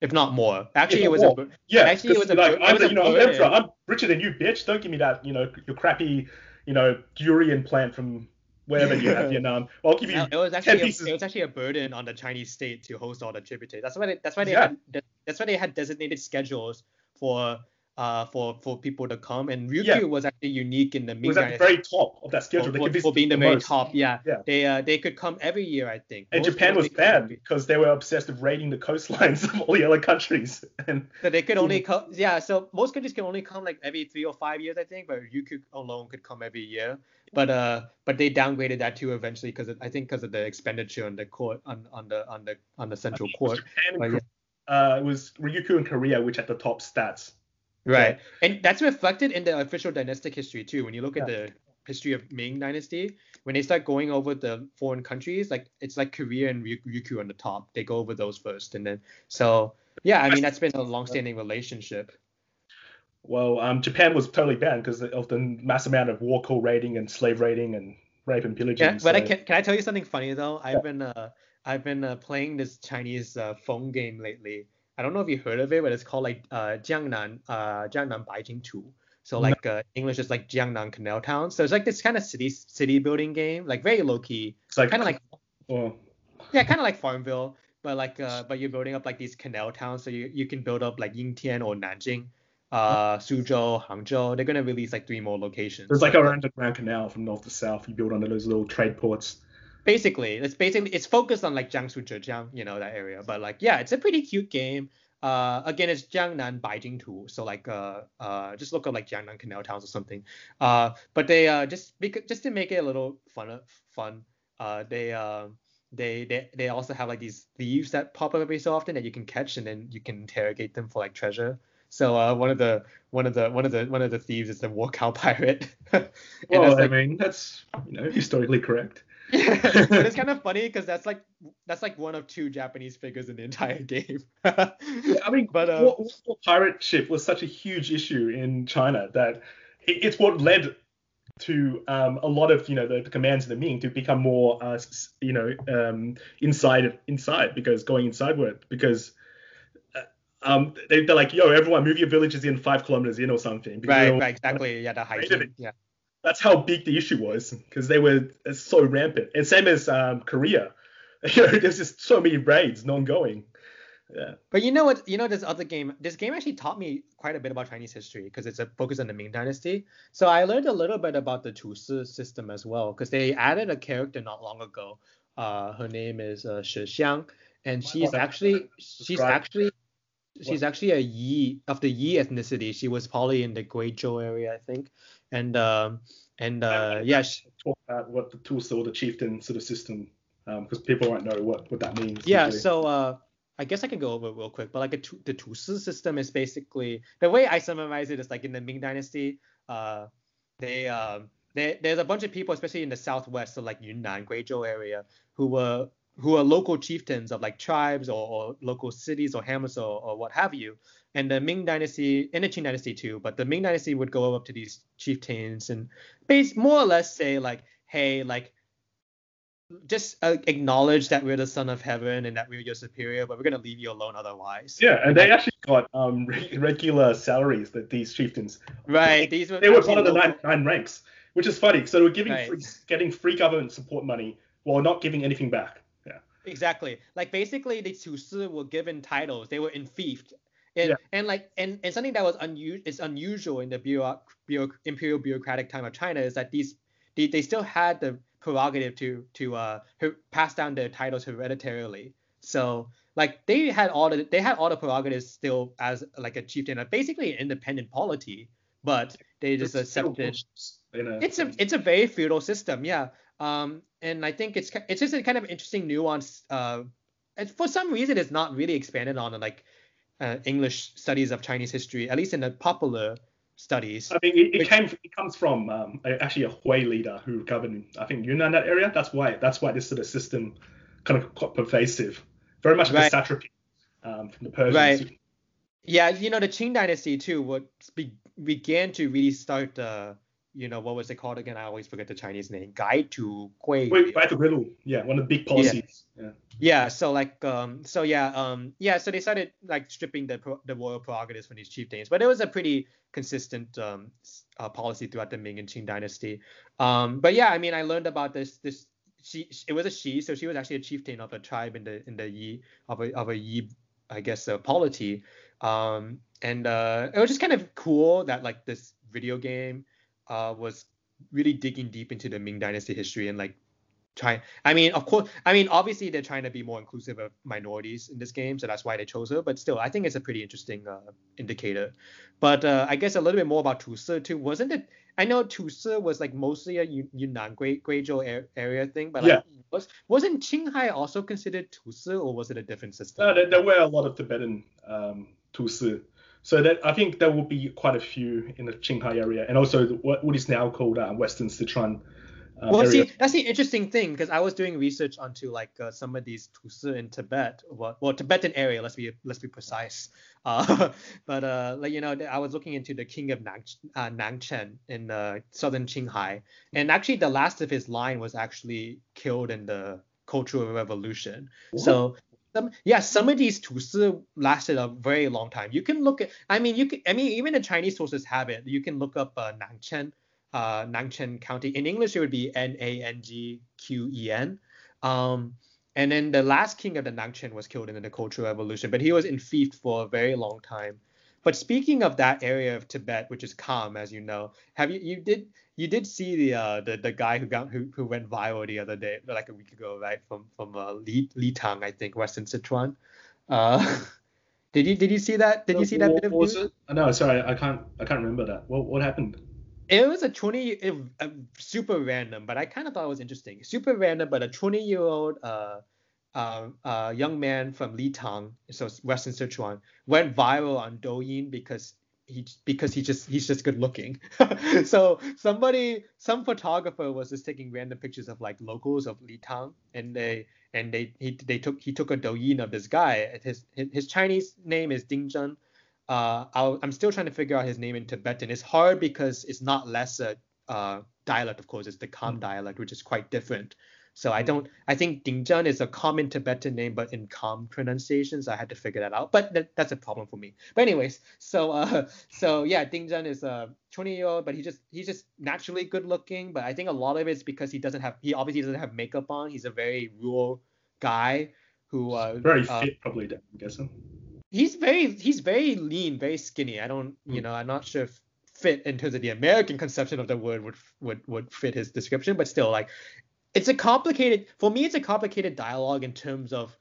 If not more. Actually, it was more. a yeah. Actually, it was a like, I'm, the, you know, I'm emperor. I'm richer than you, bitch. Don't give me that, you know, your crappy you know, durian plant from wherever you have (laughs) Vietnam. Um, I'll give you it was actually 10 pieces. A, it was actually a burden on the Chinese state to host all the tributaries. That's why they, that's why they yeah. had that's why they had designated schedules for uh, for for people to come. And Ryukyu yeah. was actually unique in the Ming. It was at the very top of that schedule. For, for, for being the, very most. top, yeah. yeah. They uh, they could come every year, I think. And most Japan was bad because they were obsessed with raiding the coastlines (laughs) of all the other countries. And so they could only come, yeah. So most countries can only come like every three or five years, I think. But Ryukyu alone could come every year. But uh, but they downgraded that too eventually because I think because of the expenditure on the court on on the on the on the central court. Japan and, yeah. uh, it was Ryukyu and Korea which had the top stats Right. And that's reflected in the official dynastic history too. When you look at yeah. the history of Ming Dynasty, when they start going over the foreign countries, like it's like Korea and Ryukyu on the top. They go over those first, and then so yeah, I mean that's been a long-standing relationship. Well, um, Japan was totally banned because of the mass amount of wokou raiding and slave raiding and rape and pillaging. Yeah, but so. I can, can I tell you something funny though? I've been uh, I've been uh, playing this Chinese uh, phone game lately I don't know if you heard of it, but it's called like uh, Jiangnan uh, Jiangnan Baijing Tu. So like uh, English is like Jiangnan Canal Town. So it's like this kind of city city building game, like very low key. It's like kind of like oh. yeah, kind of like Farmville, but like uh, but you're building up like these canal towns. So you, you can build up like Yingtian or Nanjing, uh, Suzhou, Hangzhou. They're gonna release like three more locations. There's like an Grand canal from north to south. You build under those little trade ports. Basically, it's basically it's focused on like Jiangsu, Zhejiang, you know that area. But like yeah, it's a pretty cute game. Uh, again, it's Jiangnan Baijing Tu, so like uh, uh, just look up like Jiangnan Canal Towns or something. Uh, but they uh just because just to make it a little fun, fun, uh, they uh, they they they also have like these thieves that pop up every so often that you can catch and then you can interrogate them for like treasure. So uh, one of the one of the one of the one of the thieves is the wokou (laughs) pirate. (laughs) well, like, I mean that's you know historically correct. (laughs) but it's (laughs) kind of funny because that's like that's like one of two Japanese figures in the entire (laughs) game. yeah, I mean, but uh, war, war pirate ship was such a huge issue in China that it's what led to um, a lot of you know the, the, commands of the Ming to become more uh, you know um, inside inside because going insideward because uh, um, they, are like yo everyone move your villages in five kilometers in or something. Right, right, exactly. Yeah, the haijin. Yeah. That's how big the issue was because they were so rampant. And same as um, Korea, (laughs) you know, there's just so many raids non-going. Yeah. But you know what? You know this other game. This game actually taught me quite a bit about Chinese history because it's a focus on the Ming Dynasty. So I learned a little bit about the Tu Si system as well because they added a character not long ago. Uh, her name is uh, Shi Xiang, and she's actually she's actually she's actually a Yi of the Yi ethnicity. She was probably in the Guizhou area, I think. And um, and uh, yeah. She, talk about what the Tu Si or the chieftain sort of system because um, people won't know what, what that means. Yeah. Usually. So uh, I guess I can go over it real quick, but like a, the Tu system is basically the way I summarize it is like in the Ming Dynasty, uh, they um, they, there's a bunch of people, especially in the southwest, so like Yunnan, Guizhou area, who were who are local chieftains of like tribes or, or local cities or hamlets or, or what have you. And the Ming Dynasty and the Qing Dynasty too, but the Ming Dynasty would go up to these chieftains and base more or less say like, hey, like just uh, acknowledge that we're the son of heaven and that we're your superior, but we're gonna leave you alone otherwise. Yeah, and they actually got um regular salaries that these chieftains. Right. They, these were they were one of the nine, nine ranks, which is funny. So they were giving right. free, getting free government support money while not giving anything back. Exactly. Like basically, the Tu Si were given titles. They were enfeoffed. And, yeah. and like and, and something that was unusual is unusual in the bureau, bureau, imperial bureaucratic time of China is that these they, they still had the prerogative to to uh pass down their titles hereditarily. So like they had all the they had all the prerogatives still as like a chieftain, basically an independent polity, but they just it's accepted. It's a it's a very feudal system, yeah. Um, and I think it's it's just a kind of interesting nuance. Uh, and for some reason, it's not really expanded on in like uh, English studies of Chinese history, at least in the popular studies. I mean, it, it which, came it comes from um, actually a Hui leader who governed I think Yunnan that area. That's why that's why this sort of system kind of quite pervasive, very much like right. a satrapy um, from the Persians. Right. Yeah, you know the Qing dynasty too would be, began to really start uh, you know, what was it called again? I always forget the Chinese name. Gaitu Gui. Gaitu Guiliu. Yeah, one of the big policies. Yeah. yeah. yeah. So like, um, so yeah, um, yeah. So they started like stripping the the royal prerogatives from these chieftains, but it was a pretty consistent um uh, policy throughout the Ming and Qing dynasty. Um, but yeah, I mean, I learned about this this. She, it was a she, so she was actually a chieftain of a tribe in the in the Yi of a of a Yi, I guess, a polity. Um, and uh, it was just kind of cool that like this video game uh, was really digging deep into the Ming Dynasty history and like trying. I mean, of course, I mean, obviously they're trying to be more inclusive of minorities in this game, so that's why they chose her. But still, I think it's a pretty interesting uh, indicator. But uh, I guess a little bit more about Tu Si too. Wasn't it? I know Tu Si was like mostly a Yunnan Guizhou area thing, but like, yeah. was wasn't Qinghai also considered Tu Si, or was it a different system? No, there, there were a lot of Tibetan um. So that I think there will be quite a few in the Qinghai area, and also the, what, what is now called uh, Western Sichuan. Uh, well, area. see, that's the interesting thing because I was doing research onto like uh, some of these Tu Si in Tibet, well, well, Tibetan area. Let's be let's be precise. (laughs) Uh, but uh, like you know, I was looking into the king of Nang, uh, Nangchen in uh, southern Qinghai, and actually the last of his line was actually killed in the Cultural Revolution. What? So some yeah, some of these Tu Si lasted a very long time. You can look at, I mean, you can, I mean, even the Chinese sources have it. You can look up uh, Nangchen, uh, Nangchen County. In English, it would be N A N G Q E N. Um, and then the last king of the Nangchen was killed in the Cultural Revolution, but he was in fief for a very long time. But speaking of that area of Tibet, which is Kam, as you know, have you you did you did see the uh the, the guy who got who, who went viral the other day, like a week ago, right? From from uh, Li Litang, I think, Western Sichuan. Uh, (laughs) did you did you see that? Did you see that what, bit of news? It? No, sorry, I can't I can't remember that. What what happened? It was a 20 it, super random, but I kind of thought it was interesting. Super random, but a 20 year old uh uh, uh, young man from Litang, so Western Sichuan, went viral on Douyin because he because he just he's just good looking. (laughs) so somebody, some photographer was just taking random pictures of like locals of Litang, and they and they he they took he took a Douyin of this guy. His his, Chinese name is Ding Zhen. uh, i am still trying to figure out his name in Tibetan. It's hard because it's not Lhasa uh, dialect, of course. It's the Kam mm. dialect, which is quite different. So I don't. I think Dingzhen is a common Tibetan name, but in Kam pronunciations, I had to figure that out. But that, that's a problem for me. But anyways, so uh, (laughs) so yeah, Dingzhen is a 20 year old, but he just he's just naturally good looking. But I think a lot of it's because he doesn't have he obviously doesn't have makeup on. He's a very rural guy who uh, very uh, fit, probably. I'm guessing. He's very he's very lean, very skinny. I don't mm. you know I'm not sure if fit in terms of the American conception of the word would would would fit his description, but still like it's a complicated for me it's a complicated dialogue in terms of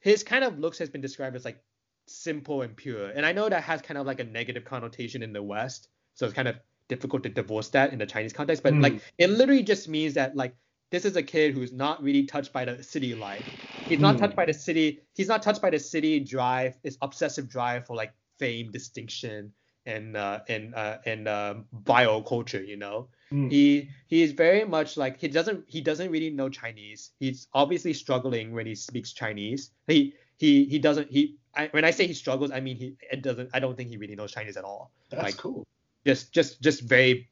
his kind of looks has been described as like simple and pure and i know that has kind of like a negative connotation in the west so it's kind of difficult to divorce that in the chinese context but mm. like it literally just means that like this is a kid who's not really touched by the city life he's not mm. touched by the city he's not touched by the city drive this obsessive drive for like fame distinction and uh and uh and uh bio culture you know Mm. He he is very much like he doesn't he doesn't really know Chinese. He's obviously struggling when he speaks Chinese. He he he doesn't he I, when I say he struggles, I mean he it doesn't I don't think he really knows Chinese at all. That's like, cool. Just just just very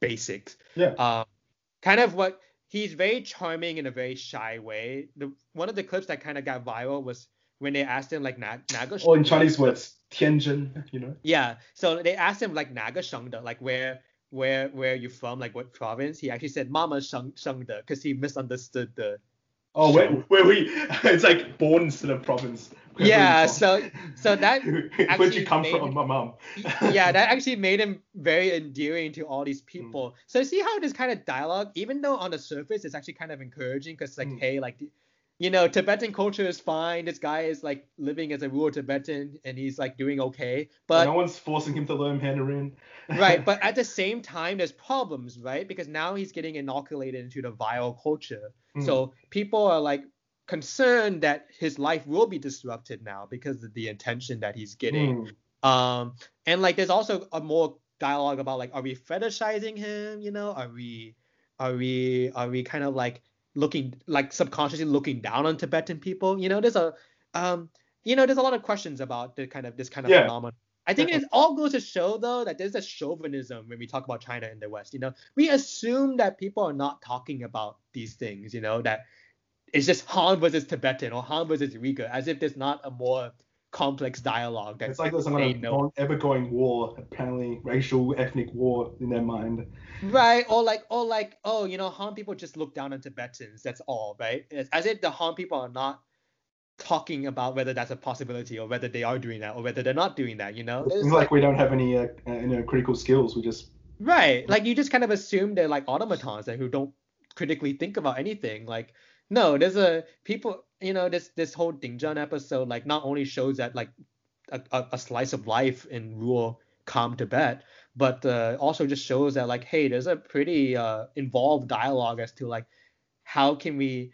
basic. Yeah. Um, kind of what he's very charming in a very shy way. The one of the clips that kind of got viral was when they asked him like na, naga. Oh, in Chinese words, tianzhen, you know. Yeah. So they asked him like naga shengde, like where where where you from, like what province, he actually said Mama Sheng Shengde because he misunderstood the. Oh, where, where we? (laughs) It's like born instead of province. yeah, so so that (laughs) where'd you come from, my mom? yeah, that actually made him very endearing to all these people. Mm. So see how this kind of dialogue, even though on the surface it's actually kind of encouraging, because like, mm. hey, like you know, Tibetan culture is fine. This guy is like living as a rural Tibetan and he's like doing okay. But no one's forcing him to learn Mandarin. (laughs) right, but at the same time, there's problems, right? Because now he's getting inoculated into the vile culture. Mm. So people are like concerned that his life will be disrupted now because of the attention that he's getting. Mm. Um, and like there's also a more dialogue about like, are we fetishizing him? You know, are we, are we, are we kind of like looking like subconsciously looking down on Tibetan people. You know, there's a um, you know, there's a lot of questions about the kind of this kind of yeah. phenomenon. I think it all goes to show though that there's a chauvinism when we talk about China and the West. You know, we assume that people are not talking about these things. You know, that it's just Han versus Tibetan or Han versus Uyghur, as if there's not a more complex dialogue. That it's like there's some kind of ever going war, apparently racial, ethnic war in their mind. Right, or like, or like, oh, you know, Han people just look down on Tibetans. That's all, right? As if the Han people are not talking about whether that's a possibility or whether they are doing that or whether they're not doing that. You know, it's like, like we don't have any, uh, uh, you know, critical skills. We just right, like you just kind of assume they're like automatons and who don't critically think about anything. Like, no, there's a people, you know, this this whole Dingzhen episode like not only shows that like a, a, slice of life in rural Kam Tibet, but uh, also just shows that like hey there's a pretty uh, involved dialogue as to like how can we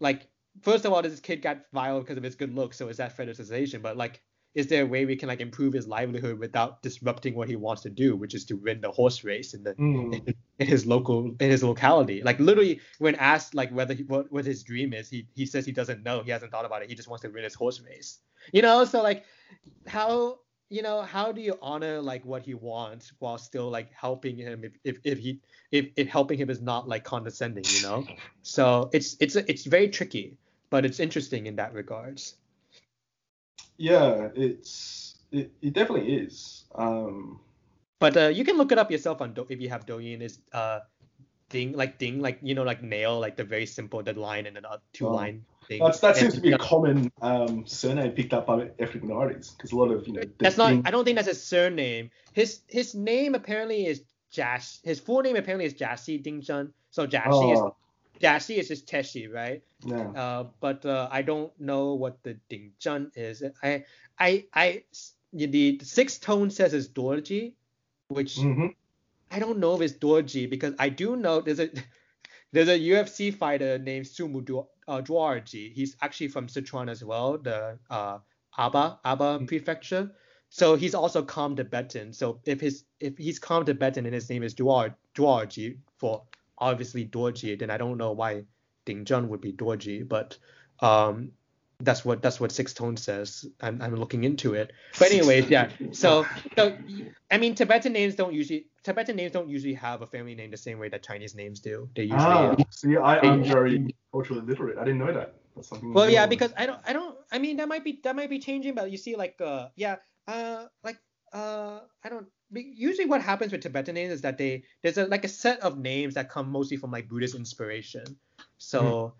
like first of all does this kid got viral because of his good looks so is that fetishization but like is there a way we can like improve his livelihood without disrupting what he wants to do which is to win the horse race in the mm. in, in, his local in his locality? Like literally when asked like whether he, what, what his dream is he he says he doesn't know. He hasn't thought about it. He just wants to win his horse race. You know so like how you know how do you honor like what he wants while still like helping him if if, if he if, if helping him is not like condescending you know? So it's it's it's very tricky but it's interesting in that regards yeah it's it, it definitely is um but uh, you can look it up yourself on Do- if you have Douyin is uh ding like ding like you know like nail like the very simple the line and the two oh. line thing. That's, that seems to be a common um, surname picked up by African minorities because a lot of you know. That's not. I don't think that's a surname. His his name apparently is Jash. His full name apparently is Jashi Dingzhen. So Jashi oh. is Jashi is just Teshi, right? Yeah. Uh, but uh, I don't know what the Dingzhen is. I I I the sixth tone says it's Dorji, which mm-hmm. I don't know if it's Dorji because I do know there's a (laughs) there's a UFC fighter named Sumu uh, Duarji. He's actually from Sichuan as well, the uh, Aba Aba mm-hmm. prefecture. So he's also Kam Tibetan. So if his if he's Kam Tibetan and his name is Duar Duarji for obviously Dorji, then I don't know why Dingzhen would be Dorji. But um, that's what that's what Sixth Tone says. I'm, I'm looking into it. But anyways, yeah. So so I mean Tibetan names don't usually Tibetan names don't usually have a family name the same way that Chinese names do. They usually ah, see I, I'm very culturally literate. I didn't know that. That's something well yeah because I don't I don't I mean that might be that might be changing but you see like uh yeah uh like uh I don't usually what happens with Tibetan names is that they there's a like a set of names that come mostly from like Buddhist inspiration. So mm.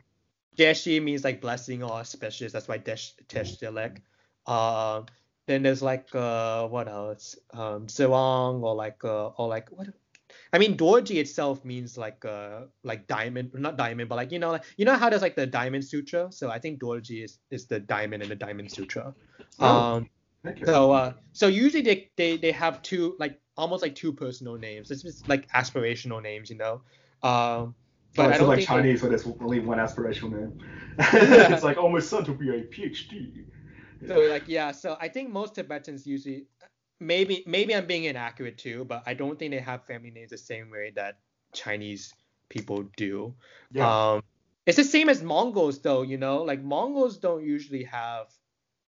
Deshi means like blessing or auspicious. That's why Desh Teshdilek. Uh, then there's like uh what else? Um Sewang or like uh or like what I mean Dorji itself means like uh like diamond not diamond but like you know like you know how there's like the diamond sutra so I think Dorji is is the diamond in the diamond sutra. Oh, um okay. so uh so usually they, they they have two like almost like two personal names. It's just like aspirational names, you know. Um but oh, I don't like Chinese, so there's only one aspirational name. (laughs) it's like, oh, my son to be a PhD. So like yeah, so I think most Tibetans usually maybe maybe I'm being inaccurate too, but I don't think they have family names the same way that Chinese people do. Yeah. Um, it's the same as Mongols though, you know, like Mongols don't usually have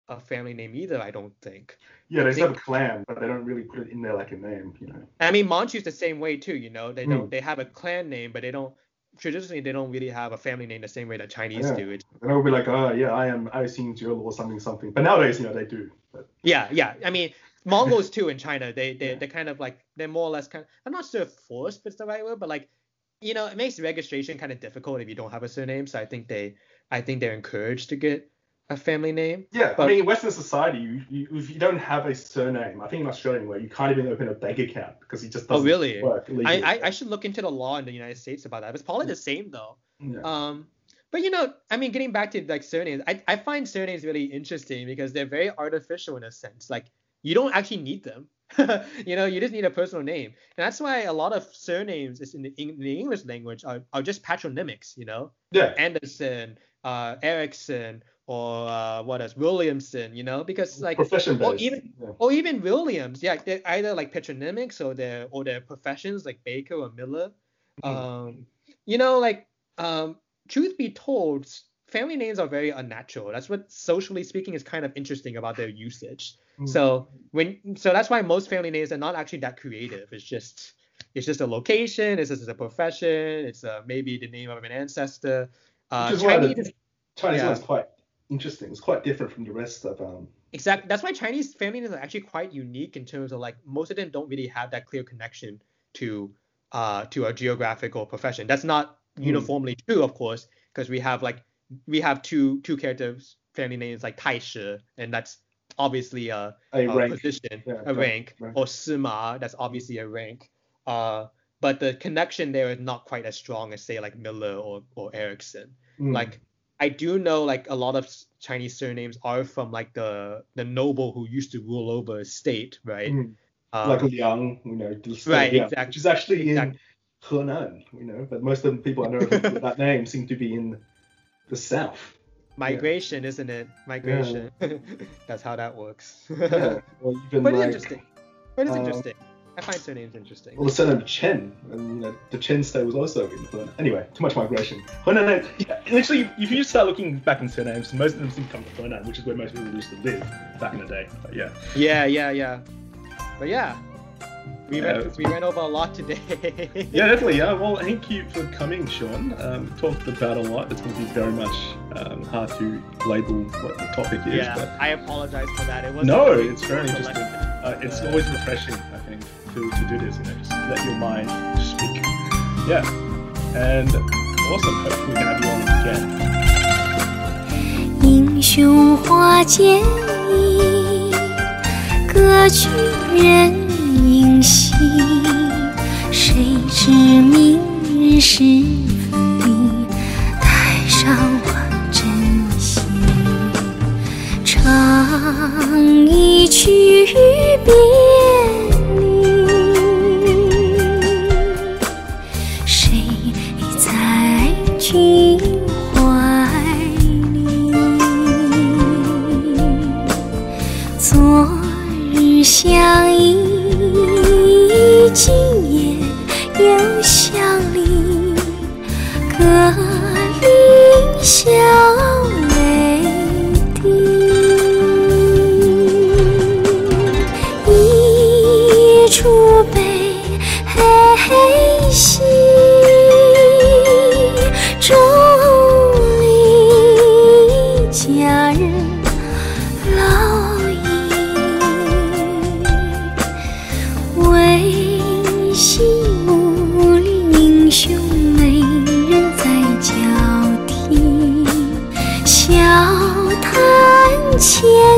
a family name either. I don't think. Yeah, they have a clan, but they don't really put it in there like a name, you know. I mean, Manchu's the same way too, you know. They don't. Mm. They have a clan name, but they don't traditionally they don't really have a family name the same way that Chinese yeah. do. It. And I would be like, oh yeah, I am Aisin Gioro or something something. But nowadays, you know, they do. But... Yeah, yeah. I mean, Mongols (laughs) too in China, they they yeah. they're kind of like they're more or less kind. Of, I'm not sure if forced it's the right word, but like, you know, it makes registration kind of difficult if you don't have a surname. So I think they I think they're encouraged to get a family name. Yeah, but, I mean, in Western society, you, you, if you don't have a surname, I think in Australia anyway, you can't even open a bank account because it just oh, doesn't oh, really? work. I, I, I should look into the law in the United States about that. It's probably the same though. Yeah. Um, but you know, I mean, getting back to like surnames, I, I find surnames really interesting because they're very artificial in a sense. Like you don't actually need them. (laughs) you know, you just need a personal name, and that's why a lot of surnames is in the, in the English language are, are just patronymics. You know, yeah, Anderson, uh, Erickson, or uh, what else Williamson, you know, because like profession or even yeah. or even Williams, yeah, they're either like patronymics or their or their professions like Baker or Miller. Mm-hmm. Um, you know, like um, truth be told, family names are very unnatural. That's what socially speaking is kind of interesting about their usage. Mm-hmm. So when so that's why most family names are not actually that creative. It's just it's just a location. It's just a profession. It's uh, maybe the name of an ancestor. Uh, Which is Chinese, the Chinese yeah. one's quite interesting. It's quite different from the rest of um. Exactly. That's why Chinese family names are actually quite unique in terms of like most of them don't really have that clear connection to uh to a geographical profession. That's not mm. uniformly true, of course, because we have like we have two two characters family names like Tai Shi, and that's obviously a, a, a rank. position, yeah, a rank, rank, or Sima, that's obviously a rank. Uh, but the connection there is not quite as strong as say like Miller or or Erickson. Mm. Like I do know like a lot of Chinese surnames are from like the the noble who used to rule over a state, right? Mm. Um, like Liang, you know, right, Liang, exactly. which is actually exactly. in Henan, you know, but most of the people I know with that (laughs) name seem to be in the south. Migration, yeah. isn't it? Migration. Yeah. (laughs) That's how that works. (laughs) yeah. Even but like, it's interesting. But it's uh, interesting. I find surnames interesting. Well, the surname Chen, and you know, the Chen state was also in Henan. Anyway, too much migration. Henan, actually, if you start looking back in surnames, most of them seem to come from Henan, which is where most people used to live back in the day. But yeah. Yeah, yeah, yeah. But yeah, we, yeah. went, we went over a lot today. (laughs) yeah, definitely. Yeah. Well, thank you for coming, Sean. Um, talked about a lot. It's going to be very much um, hard to label what the topic is. Yeah, but... I apologize for that. It was no, it's very interesting. Uh, it's always refreshing, I think to, to do this. You know, just let your mind speak. Yeah, and awesome. Hopefully we can have you on again. 英雄花间意，歌曲人 心谁知明日是非，太上我珍惜，唱一曲别离。谁在君怀里？昨日相依。今夜又相离，隔离乡。替，笑谈千年悲。